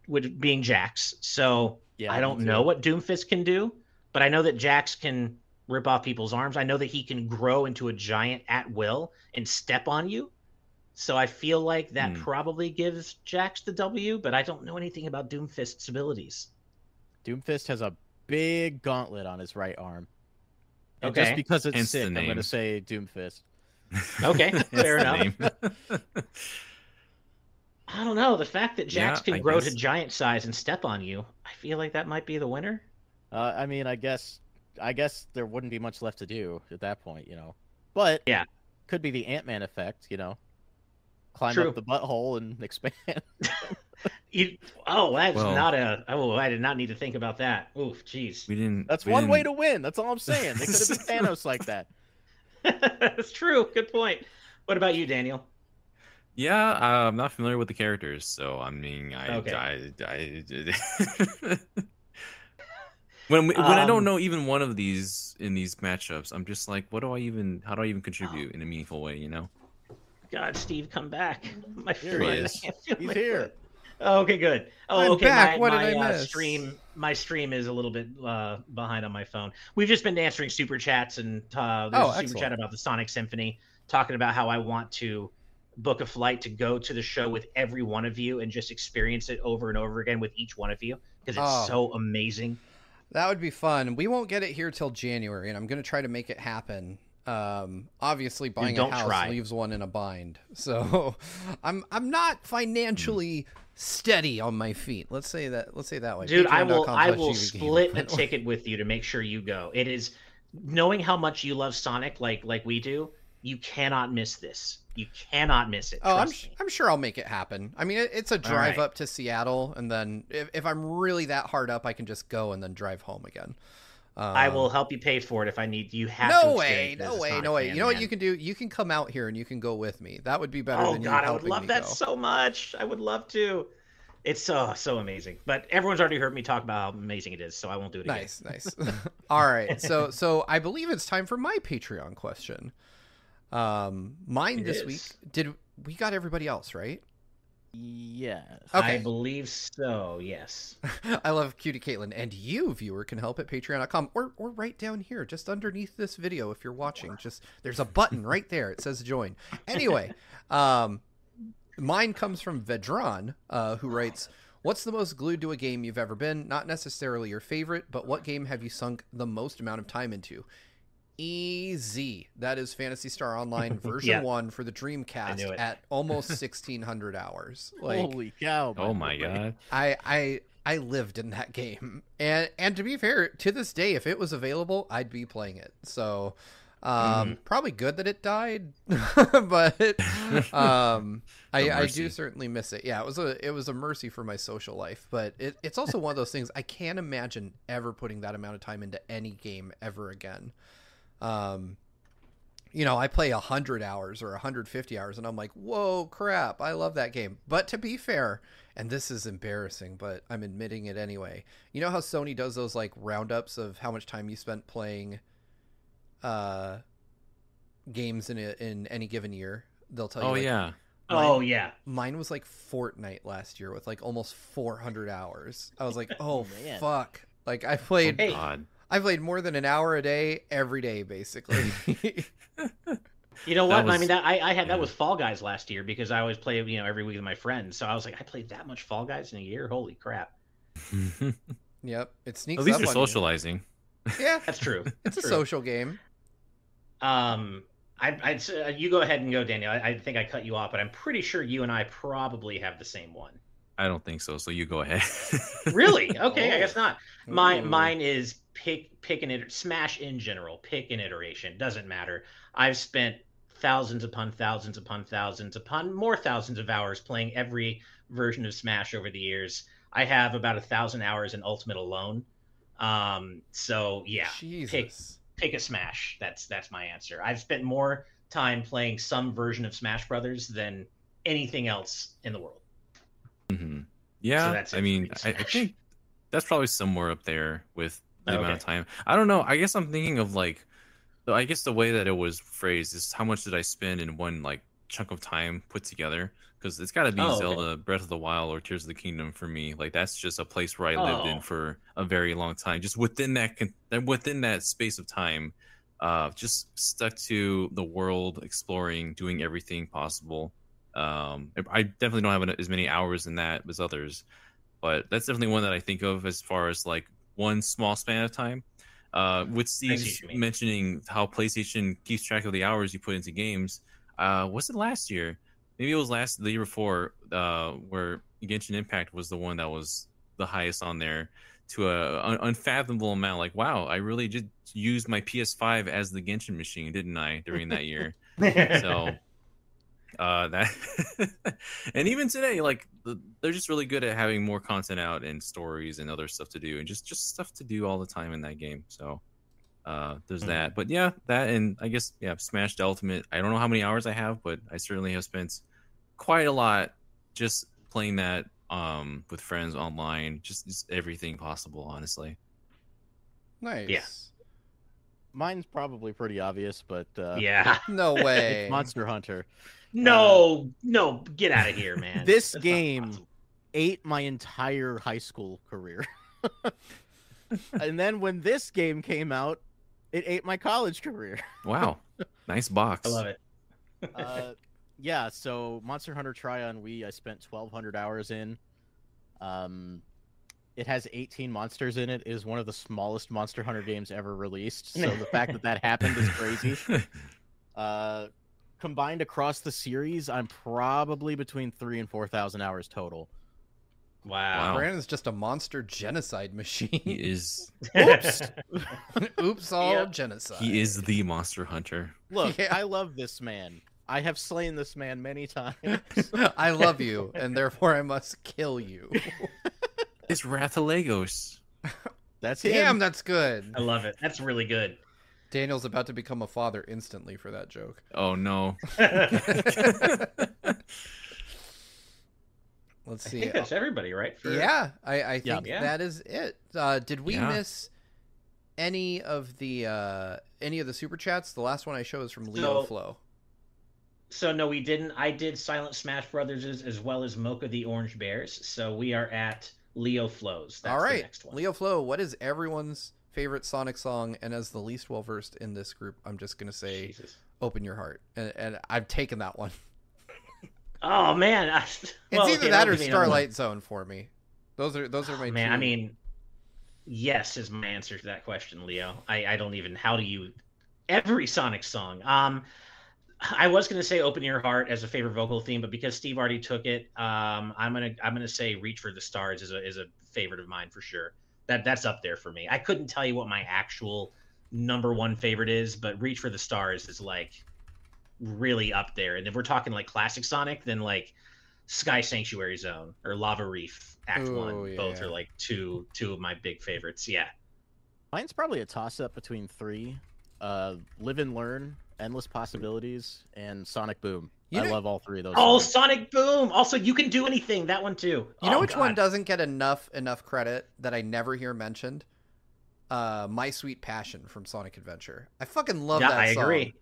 Speaker 2: with being Jax. So
Speaker 3: Yeah,
Speaker 2: I don't know what Doomfist can do, but I know that Jax can rip off people's arms. I know that he can grow into a giant at will and step on you. So I feel like that
Speaker 4: Hmm.
Speaker 2: probably gives Jax the W, but I don't know anything about Doomfist's abilities.
Speaker 3: Doomfist has a big gauntlet on his right arm. And
Speaker 2: Okay.
Speaker 3: Just because it's
Speaker 4: Hence
Speaker 3: sick, I'm gonna say Doomfist.
Speaker 2: Okay, fair enough. I don't know. The fact that Jax
Speaker 4: Yeah,
Speaker 2: can
Speaker 4: I
Speaker 2: grow to giant size and step on you, I feel like that might be the winner.
Speaker 3: Uh, I mean, I guess, I guess there wouldn't be much left to do at that point, you know. But
Speaker 2: Yeah.
Speaker 3: could be the Ant Man effect, you know. Climb
Speaker 2: True.
Speaker 3: up the butthole and expand.
Speaker 2: You, oh, that's
Speaker 4: Well-
Speaker 2: not a. Oh, I did not need to think about that. Oof, jeez.
Speaker 4: we didn't.
Speaker 3: That's
Speaker 4: we
Speaker 3: one way to win. That's all I'm saying. They could have been Thanos like that.
Speaker 2: that's true. Good point. What about you, Daniel?
Speaker 4: Yeah, uh, I'm not familiar with the characters, so I mean, I,
Speaker 2: Okay.
Speaker 4: I, I, when we, when I
Speaker 2: Um,
Speaker 4: don't know even one of these in these matchups, I'm just like, what do I even? How do I even contribute in a meaningful way? You know?
Speaker 2: God, Steve, come back. My
Speaker 3: Here
Speaker 4: he is.
Speaker 3: He's here.
Speaker 2: Oh, okay, good. Oh,
Speaker 1: I'm
Speaker 2: okay.
Speaker 1: back.
Speaker 2: My,
Speaker 1: What did I
Speaker 2: uh,
Speaker 1: miss?
Speaker 2: stream, my stream is a little bit uh, behind on my phone. We've just been answering super chats, and uh, there's
Speaker 1: Oh,
Speaker 2: a super
Speaker 1: excellent.
Speaker 2: chat about the Sonic Symphony, talking about how I want to book a flight to go to the show with every one of you and just experience it over and over again with each one of you because it's
Speaker 1: Oh.
Speaker 2: so amazing.
Speaker 1: That would be fun. We won't get it here till January, and I'm going to try to make it happen. Um, obviously, buying a house
Speaker 2: try.
Speaker 1: leaves one in a bind, so I'm I'm not financially steady on my feet. Let's say that. Let's say that way.
Speaker 2: Dude, I will I will split a ticket with you to make sure you go. It is knowing how much you love Sonic like like we do, you cannot miss this. You cannot miss it.
Speaker 1: Oh, I'm,
Speaker 2: me.
Speaker 1: I'm sure I'll make it happen. I mean, it, it's a drive
Speaker 2: right.
Speaker 1: up to Seattle, and then if, if I'm really that hard up, I can just go and then drive home again. Um,
Speaker 2: I will help you pay for it if I need. You have
Speaker 1: No
Speaker 2: to
Speaker 1: way,
Speaker 2: experience it as
Speaker 1: no way, no way.
Speaker 2: fan,
Speaker 1: You know what
Speaker 2: man.
Speaker 1: you can do? You can come out here and you can go with me. That would be better
Speaker 2: Oh
Speaker 1: than you
Speaker 2: god, I would love that
Speaker 1: go.
Speaker 2: so much. I would love to. It's so so amazing. But everyone's already heard me talk about how amazing it is, so I won't do it again.
Speaker 1: Nice, nice. All right, so so I believe it's time for my Patreon question. Um, mine
Speaker 2: It
Speaker 1: this
Speaker 2: is.
Speaker 1: week. Did we got everybody else right?
Speaker 3: Yes.
Speaker 1: Okay.
Speaker 2: I believe so. Yes.
Speaker 1: I love Cutie Caitlin, and you, viewer, can help at patreon.com or, or right down here, just underneath this video if you're watching. Just there's a button right there. It says join. Anyway, um, mine comes from Vedran, uh, who writes, What's the most glued to a game you've ever been? Not necessarily your favorite, but what game have you sunk the most amount of time into? Easy. That is Phantasy Star Online version
Speaker 2: Yeah.
Speaker 1: 1 for the Dreamcast at almost 1600 hours. Like
Speaker 3: Holy cow!
Speaker 4: Oh my
Speaker 3: boy.
Speaker 4: god!
Speaker 1: I I I lived in that game, and and to be fair, to this day, if it was available, I'd be playing it. So, um, probably good that it died, but um, I
Speaker 4: A
Speaker 1: I
Speaker 4: mercy.
Speaker 1: do certainly miss it. Yeah, it was a it was a mercy for my social life, but it, it's also one of those things I can't imagine ever putting that amount of time into any game ever again. Um, you know, I play 100 hours or 150 hours and I'm like, whoa, crap, I love that game. But to be fair, and this is embarrassing, but I'm admitting it anyway. You know how Sony does those like roundups of how much time you spent playing uh, games in, a, in any given year? They'll tell you.
Speaker 4: Oh
Speaker 1: like,
Speaker 4: yeah.
Speaker 2: Oh yeah.
Speaker 1: Mine was like Fortnite last year with like almost 400 hours. I was like, oh,
Speaker 3: Man.
Speaker 1: fuck. Like I played,
Speaker 2: Hey.
Speaker 4: God.
Speaker 1: I played more than an hour a day every day, basically.
Speaker 2: You know
Speaker 4: That
Speaker 2: what? I mean, that I, I had
Speaker 4: yeah.
Speaker 2: that with Fall Guys last year because I always play you know every week with my friends. So I was like, I played that much Fall Guys in a year. Holy crap!
Speaker 1: yep, it sneaks
Speaker 4: At least
Speaker 1: up
Speaker 4: you're
Speaker 1: on you.
Speaker 4: socializing.
Speaker 1: Yeah,
Speaker 2: That's true.
Speaker 1: it's a
Speaker 2: True.
Speaker 1: social game.
Speaker 2: Um, I, I'd uh, you go ahead and go, Daniel. I, I think I cut you off, but I'm pretty sure you and I probably have the same one.
Speaker 4: I don't think so. So you go ahead.
Speaker 2: Really? Okay, I guess not. Mine,
Speaker 1: Ooh.
Speaker 2: mine is pick, pick an iter- smash in general. Pick an iteration. Doesn't matter. I've spent thousands upon thousands upon thousands upon more thousands of hours playing every version of Smash over the years. I have about a thousand hours in Ultimate alone. Um, so yeah,
Speaker 1: Jesus.
Speaker 2: pick a Smash. That's that's my answer. I've spent more time playing some version of Smash Brothers than anything else in the world.
Speaker 4: Hmm Yeah,
Speaker 2: that's
Speaker 4: I mean, I, I think that's probably somewhere up there with the amount of time. I don't know. I guess I'm thinking of like, I guess the way that it was phrased is how much did I spend in one like chunk of time put together? Because it's got to be
Speaker 2: Oh, okay.
Speaker 4: Zelda Breath of the Wild or Tears of the Kingdom for me. Like that's just a place where I lived
Speaker 2: Oh.
Speaker 4: in for a very long time. Just within that within that space of time, uh, just stuck to the world, exploring, doing everything possible. Um, I definitely don't have as many hours in that as others, but that's definitely one that I think of as far as like one small span of time. Uh, with
Speaker 2: see what
Speaker 4: Steve's
Speaker 2: you mean.
Speaker 4: mentioning how PlayStation keeps track of the hours you put into games, uh, was it last year? Maybe it was last the year before, uh, where Genshin Impact was the one that was the highest on there to a un- unfathomable amount. Like, wow, I really just used my PS5 as the Genshin machine, didn't I, during that year? so uh that and even today like the, they're just really good at having more content out and stories and other stuff to do and just just stuff to do all the time in that game so uh there's
Speaker 2: Mhm.
Speaker 4: that but yeah that and i guess yeah smash the ultimate i don't know how many hours i have but i certainly have spent quite a lot just playing that um with friends online just, just everything possible honestly
Speaker 1: Nice.
Speaker 3: Yes, mine's probably pretty obvious, but uh,
Speaker 2: yeah.
Speaker 1: No way.
Speaker 3: Monster Hunter.
Speaker 2: No, no, get out of here, man.
Speaker 3: This
Speaker 2: That's
Speaker 3: game- Ate my entire high school career. and then when this game came out, it ate my college career.
Speaker 4: wow nice box
Speaker 2: I love it.
Speaker 3: uh, yeah, so Monster Hunter Tri on Wii, I spent 1,200 hours in. Um, it has 18 monsters in it. It is one of the smallest Monster Hunter games ever released. So the fact that that happened is crazy. Uh, combined across the series, I'm probably between three and 4,000 hours total.
Speaker 2: Wow.
Speaker 4: Wow.
Speaker 1: Brandon's just a monster genocide machine.
Speaker 4: he is
Speaker 3: Oops.
Speaker 1: Oops, all
Speaker 2: Yeah.
Speaker 1: genocide.
Speaker 4: he is the monster hunter
Speaker 3: Look,
Speaker 1: Yeah.
Speaker 3: I love this man. I have slain this man many times.
Speaker 1: I love you, and therefore I must kill you.
Speaker 4: it's Rathalagos.
Speaker 3: That's him.
Speaker 1: Damn, that's good.
Speaker 2: I love it. That's really good.
Speaker 1: Daniel's about to become a father instantly for that joke.
Speaker 4: Oh no.
Speaker 1: Let's
Speaker 2: I
Speaker 1: see.
Speaker 2: think that's everybody, right? For-
Speaker 1: Yeah, I, I think
Speaker 2: Yeah.
Speaker 1: that is it. Uh, did we
Speaker 4: Yeah.
Speaker 1: miss any of the uh, any of the super chats? The last one I showed is from Leo
Speaker 2: So-
Speaker 1: Flow.
Speaker 2: So no, we didn't. I did Silent Smash Brothers as, as well as Mocha the Orange Bears. So we are at Leo Flows. That's
Speaker 1: All
Speaker 2: the next one.
Speaker 1: Leo Flow. What is everyone's favorite Sonic song? And as the least well versed in this group, I'm just gonna say
Speaker 2: Jesus.
Speaker 1: "Open Your Heart," and, and I've taken that one.
Speaker 2: Oh man, I,
Speaker 1: It's either
Speaker 2: okay,
Speaker 1: that or
Speaker 2: be the other one.
Speaker 1: Starlight Zone for me. Those are those are my
Speaker 2: Oh, man,
Speaker 1: two.
Speaker 2: I mean, yes is my answer to that question, Leo. I, I don't even. How do you? Every Sonic song. Um, I was gonna say "Open Your Heart" as a favorite vocal theme, but because Steve already took it, um, I'm gonna I'm gonna say "Reach for the Stars" is a is a favorite of mine for sure. That that's up there for me. I couldn't tell you what my actual number one favorite is, but "Reach for the Stars" is like really up there. And if we're talking like classic Sonic, then like Sky Sanctuary Zone or Lava Reef Act
Speaker 1: Ooh,
Speaker 2: One, both are like two two of my big favorites. Yeah.
Speaker 3: Mine's probably a toss up between three uh, Live and Learn, Endless Possibilities, and Sonic Boom.
Speaker 1: You
Speaker 3: I
Speaker 1: know-
Speaker 3: love all three of those.
Speaker 2: Oh,
Speaker 3: songs.
Speaker 2: Sonic Boom! Also, you can do anything. That one too.
Speaker 1: You know
Speaker 2: Oh,
Speaker 1: which one doesn't get enough enough credit that I never hear mentioned? Uh, My Sweet Passion from Sonic Adventure. I fucking love
Speaker 2: Yeah,
Speaker 1: that
Speaker 2: I
Speaker 1: song.
Speaker 2: agree.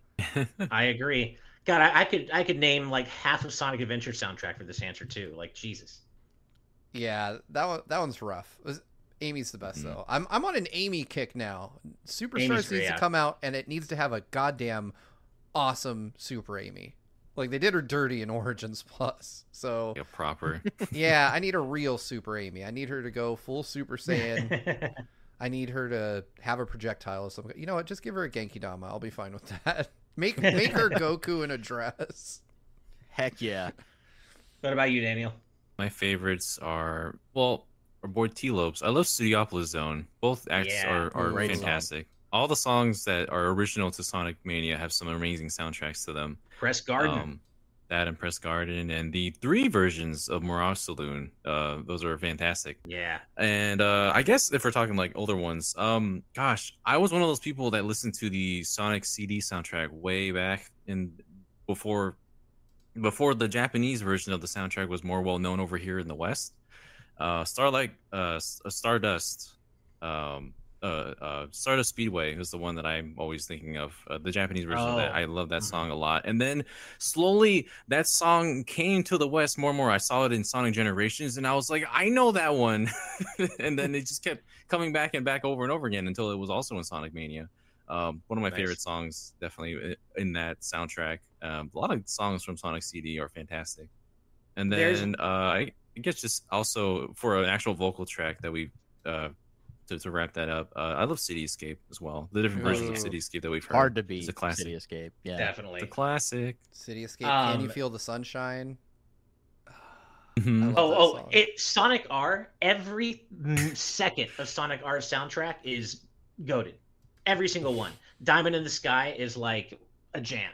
Speaker 2: I agree. God, I, I could I could name like half of Sonic Adventure soundtrack for this answer too. Like Jesus.
Speaker 1: Yeah, that one that one's rough. Was- Amy's the best
Speaker 4: Mhm.
Speaker 1: though. I'm I'm on an Amy kick now. Superstars
Speaker 2: Amy's
Speaker 1: needs
Speaker 2: great,
Speaker 1: to come out and it needs to have a goddamn awesome Super Amy. Like they did her dirty in Origins Plus. So
Speaker 4: yeah, proper.
Speaker 1: yeah, I need a real Super Amy. I need her to go full Super Saiyan. I need her to have a projectile of some. You know what? Just give her a Genki Dama. I'll be fine with that. Make make her Goku in a dress.
Speaker 3: Heck yeah.
Speaker 2: what about you, Daniel?
Speaker 4: My favorites are well, our boy Tee Lopes. I love Studiopolis Zone. Both acts
Speaker 2: Yeah,
Speaker 4: are, are
Speaker 1: great song.
Speaker 4: All the songs that are original to Sonic Mania have some amazing soundtracks to them.
Speaker 2: Press Garden.
Speaker 4: Um, that and Press Garden, and the three versions of Mirage Saloon. Uh, those are fantastic.
Speaker 2: Yeah.
Speaker 4: And uh, I guess if we're talking like older ones, um, gosh, I was one of those people that listened to the Sonic CD soundtrack way back in before before the Japanese version of the soundtrack was more well known over here in the West. Uh, Starlight, uh, Stardust, um, uh, uh, Stardust Speedway is the one that I'm always thinking of. Uh, the Japanese version of that.
Speaker 2: Oh.
Speaker 4: I love that
Speaker 2: Mhm.
Speaker 4: song a lot. And then slowly that song came to the West more and more. I saw it in Sonic Generations, and I was like, I know that one. and then it just kept coming back and back over and over again until it was also in Sonic Mania. Um, one of my
Speaker 2: Nice.
Speaker 4: favorite songs, definitely in that soundtrack. Um, a lot of songs from Sonic CD are fantastic. And then uh, I, I guess just also for an actual vocal track that we uh, to, to wrap that up, uh, I love City Escape as well. The different versions of
Speaker 1: Ooh.
Speaker 4: City Escape that we've heard.
Speaker 3: Hard to
Speaker 4: It's
Speaker 3: beat
Speaker 4: a classic.
Speaker 3: City Escape. Yeah.
Speaker 2: Definitely.
Speaker 4: It's a classic.
Speaker 1: City Escape. Can you
Speaker 2: Um,
Speaker 1: feel the sunshine?
Speaker 4: Mhm.
Speaker 2: Oh, oh, it Sonic R. Every second of Sonic R's soundtrack is goaded. Every single one. Diamond in the Sky is like a jam.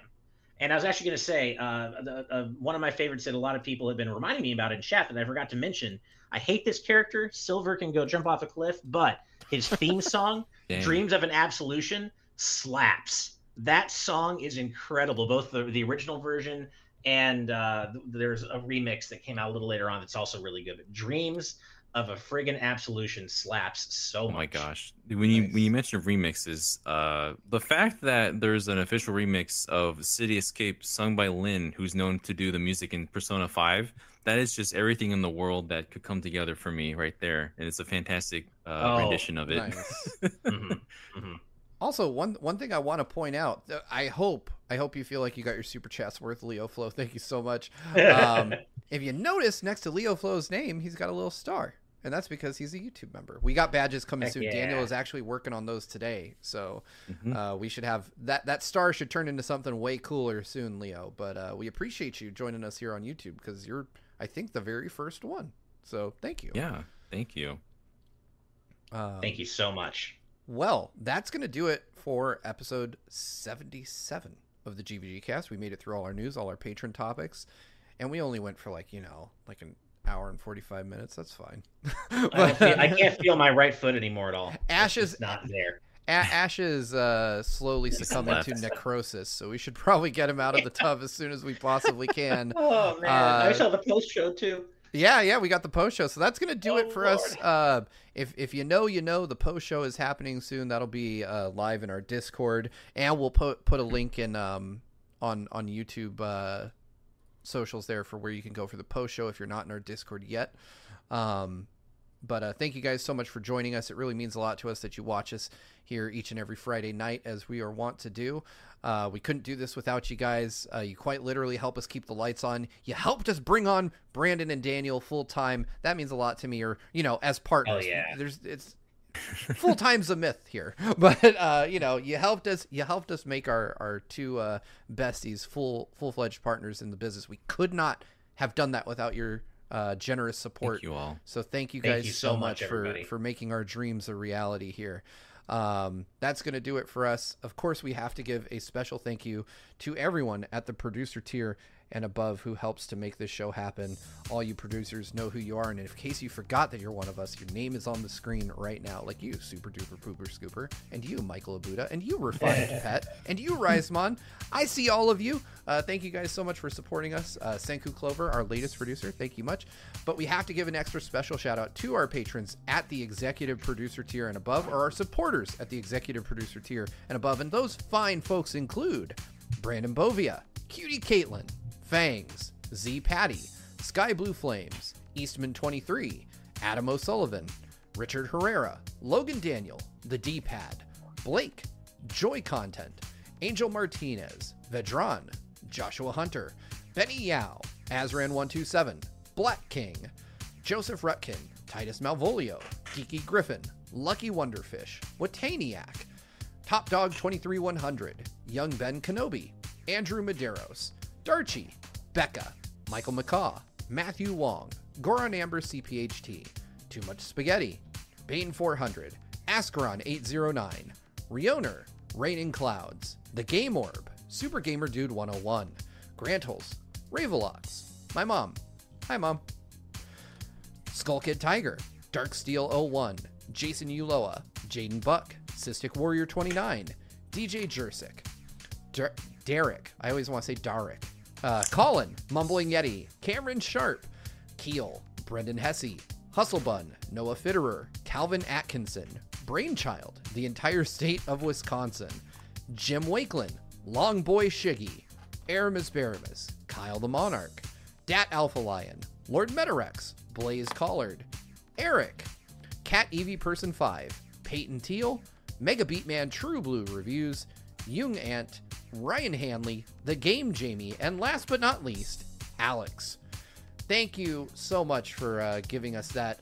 Speaker 2: And I was actually going to say, uh, the, uh, one of my favorites that a lot of people have been reminding me about in chat that I forgot to mention. I hate this character. Silver can go jump off a cliff, but his theme song, Dreams of an Absolution, slaps. That song is incredible. Both the, the original version and uh, th- there's a remix that came out a little later on that's also really good. But Dreams of a friggin' Absolution slaps so much.
Speaker 4: Oh my gosh! When you
Speaker 1: Nice.
Speaker 4: when you mentioned remixes, uh, the fact that there's an official remix of City Escape sung by Lyn, who's known to do the music in Persona Five, that is just everything in the world that could come together for me right there, and it's a fantastic uh,
Speaker 2: Oh,
Speaker 4: rendition of it.
Speaker 1: Nice.
Speaker 2: Mhm, mhm.
Speaker 1: Also, one one thing I want to point out, uh, I hope I hope you feel like you got your super chats worth, Leo Flow. Thank you so much. Um, if you notice, next to Leo Flow's name, he's got a little star, and that's because he's a YouTube member. We got badges coming
Speaker 2: Heck
Speaker 1: soon.
Speaker 2: yeah.
Speaker 1: Daniel is actually working on those today, so
Speaker 4: Mhm.
Speaker 1: uh, we should have that. That star should turn into something way cooler soon, Leo. But uh, we appreciate you joining us here on YouTube because you're, I think, the very first one. So thank you.
Speaker 4: Yeah, thank you.
Speaker 1: Um,
Speaker 2: Thank you so much.
Speaker 1: Well, that's going to do it for episode 77 of the GVG cast. We made it through all our news, all our patron topics, and we only went for like, you know, like an hour and 45 minutes. That's fine.
Speaker 2: I, feel, I can't feel my right foot anymore at all.
Speaker 1: Ash is-
Speaker 2: not there.
Speaker 1: A- Ash is uh, slowly succumbing to necrosis, so we should probably get him out of the tub as soon as we possibly can.
Speaker 2: Oh man,
Speaker 1: Uh,
Speaker 2: I saw the post show too.
Speaker 1: Yeah, yeah, we got the post show, so that's gonna do
Speaker 2: Oh,
Speaker 1: it for us. Uh, if if you know, you know, the post show is happening soon. That'll be uh, live in our Discord, and we'll put put a link in um on on YouTube uh, socials there for where you can go for the post show if you're not in our Discord yet. Um, but uh, thank you guys so much for joining us. It really means a lot to us that you watch us here each and every Friday night, as we are wont to do. Uh, we couldn't do this without you guys. Uh, you quite literally help us keep the lights on. You helped us bring on Brandon and Daniel full time. That means a lot to me, or you know, as partners.
Speaker 2: yeah.
Speaker 1: There's it's full time's a myth here, but uh, you know, you helped us. You helped us make our our two uh, besties full full fledged partners in the business. We could not have done that without your uh, generous support.
Speaker 4: Thank you all.
Speaker 1: So thank you
Speaker 2: Thank
Speaker 1: guys
Speaker 2: you
Speaker 1: so,
Speaker 2: so
Speaker 1: much,
Speaker 2: much,
Speaker 1: for for making our dreams a reality here. Um, that's going to do it for us. Of course, we have to give a special thank you to everyone at the producer tier and above who helps to make this show happen. All you producers know who you are, and in case you forgot that you're one of us, your name is on the screen right now, like you, Super Duper Pooper Scooper, and you, Michael Abuda, and you, Refined Pet, and you, Risemon. I see all of you. Uh, thank you guys so much for supporting us. Uh, Senku Clover, our latest producer, thank you much. But we have to give an extra special shout out to our patrons at the executive producer tier and above, or our supporters at the executive producer tier and above. And those fine folks include Brandon Bovia, Cutie Caitlin, Fangs, Z Patty, Sky Blue Flames, Eastman 23, Adam O'Sullivan, Richard Herrera, Logan Daniel, The D Pad, Blake, Joy Content, Angel Martinez, Vedran, Joshua Hunter, Benny Yao, Azran127, Black King, Joseph Rutkin, Titus Malvolio, Geeky Griffin, Lucky Wonderfish, Wataniac, Top Dog 23100, Young Ben Kenobi, Andrew Medeiros, Darchi, Becca, Michael McCaw, Matthew Wong, Goran Amber CPHT, Too Much Spaghetti, Bane 400, Ascaron 809, Rioner, Raining Clouds, The Game Orb, Super Gamer Dude 101, Grantles, Ravelox, my mom. Hi, mom. Skull Kid Tiger, Dark Steel 01, Jason Uloa, Jaden Buck, Cystic Warrior 29, DJ Jersic, Der- Derek, I always want to say Darek, uh, Colin, Mumbling Yeti, Cameron Sharp, Keel, Brendan Hesse, Hustlebun, Noah Fitterer, Calvin Atkinson, Brainchild, the entire state of Wisconsin, Jim Wakeland, Long Boy Shiggy, Aramis Baramis, Kyle the Monarch, Dat Alpha Lion, Lord Metarex, Blaze Collard, Eric, Cat Evie Person 5, Peyton Teal, Mega Beatman True Blue Reviews, Jung Ant, Ryan Hanley, The Game Jamie, and last but not least, Alex. Thank you so much for uh, giving us that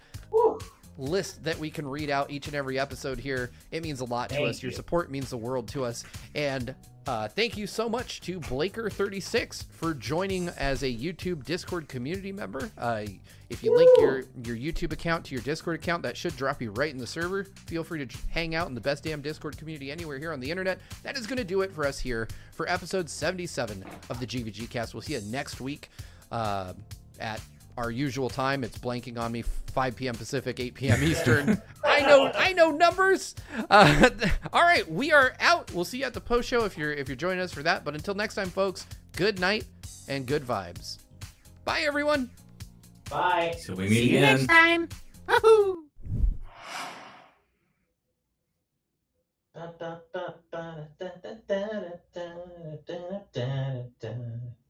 Speaker 1: list that we can read out each and every episode here. It means a lot to
Speaker 2: Thank
Speaker 1: us. Your
Speaker 2: you.
Speaker 1: support means the world to us. And uh, thank you so much to Blaker36 for joining as a YouTube Discord community member. Uh, if you link your, your YouTube account to your Discord account, that should drop you right in the server. Feel free to hang out in the best damn Discord community anywhere here on the internet. That is going to do it for us here for episode 77 of the GVG cast. We'll see you next week uh, at our usual time. It's blanking on me. 5 p.m. Pacific, 8 p.m. Eastern. I know, I know numbers. Uh, all right, we are out. We'll see you at the post show if you're if you're joining us for that. But until next time, folks, good night and good vibes. Bye, everyone.
Speaker 2: Bye.
Speaker 4: So we meet again.
Speaker 3: next time.
Speaker 2: Da, da, da, da, da, da, da, da, da, da, da, da, da.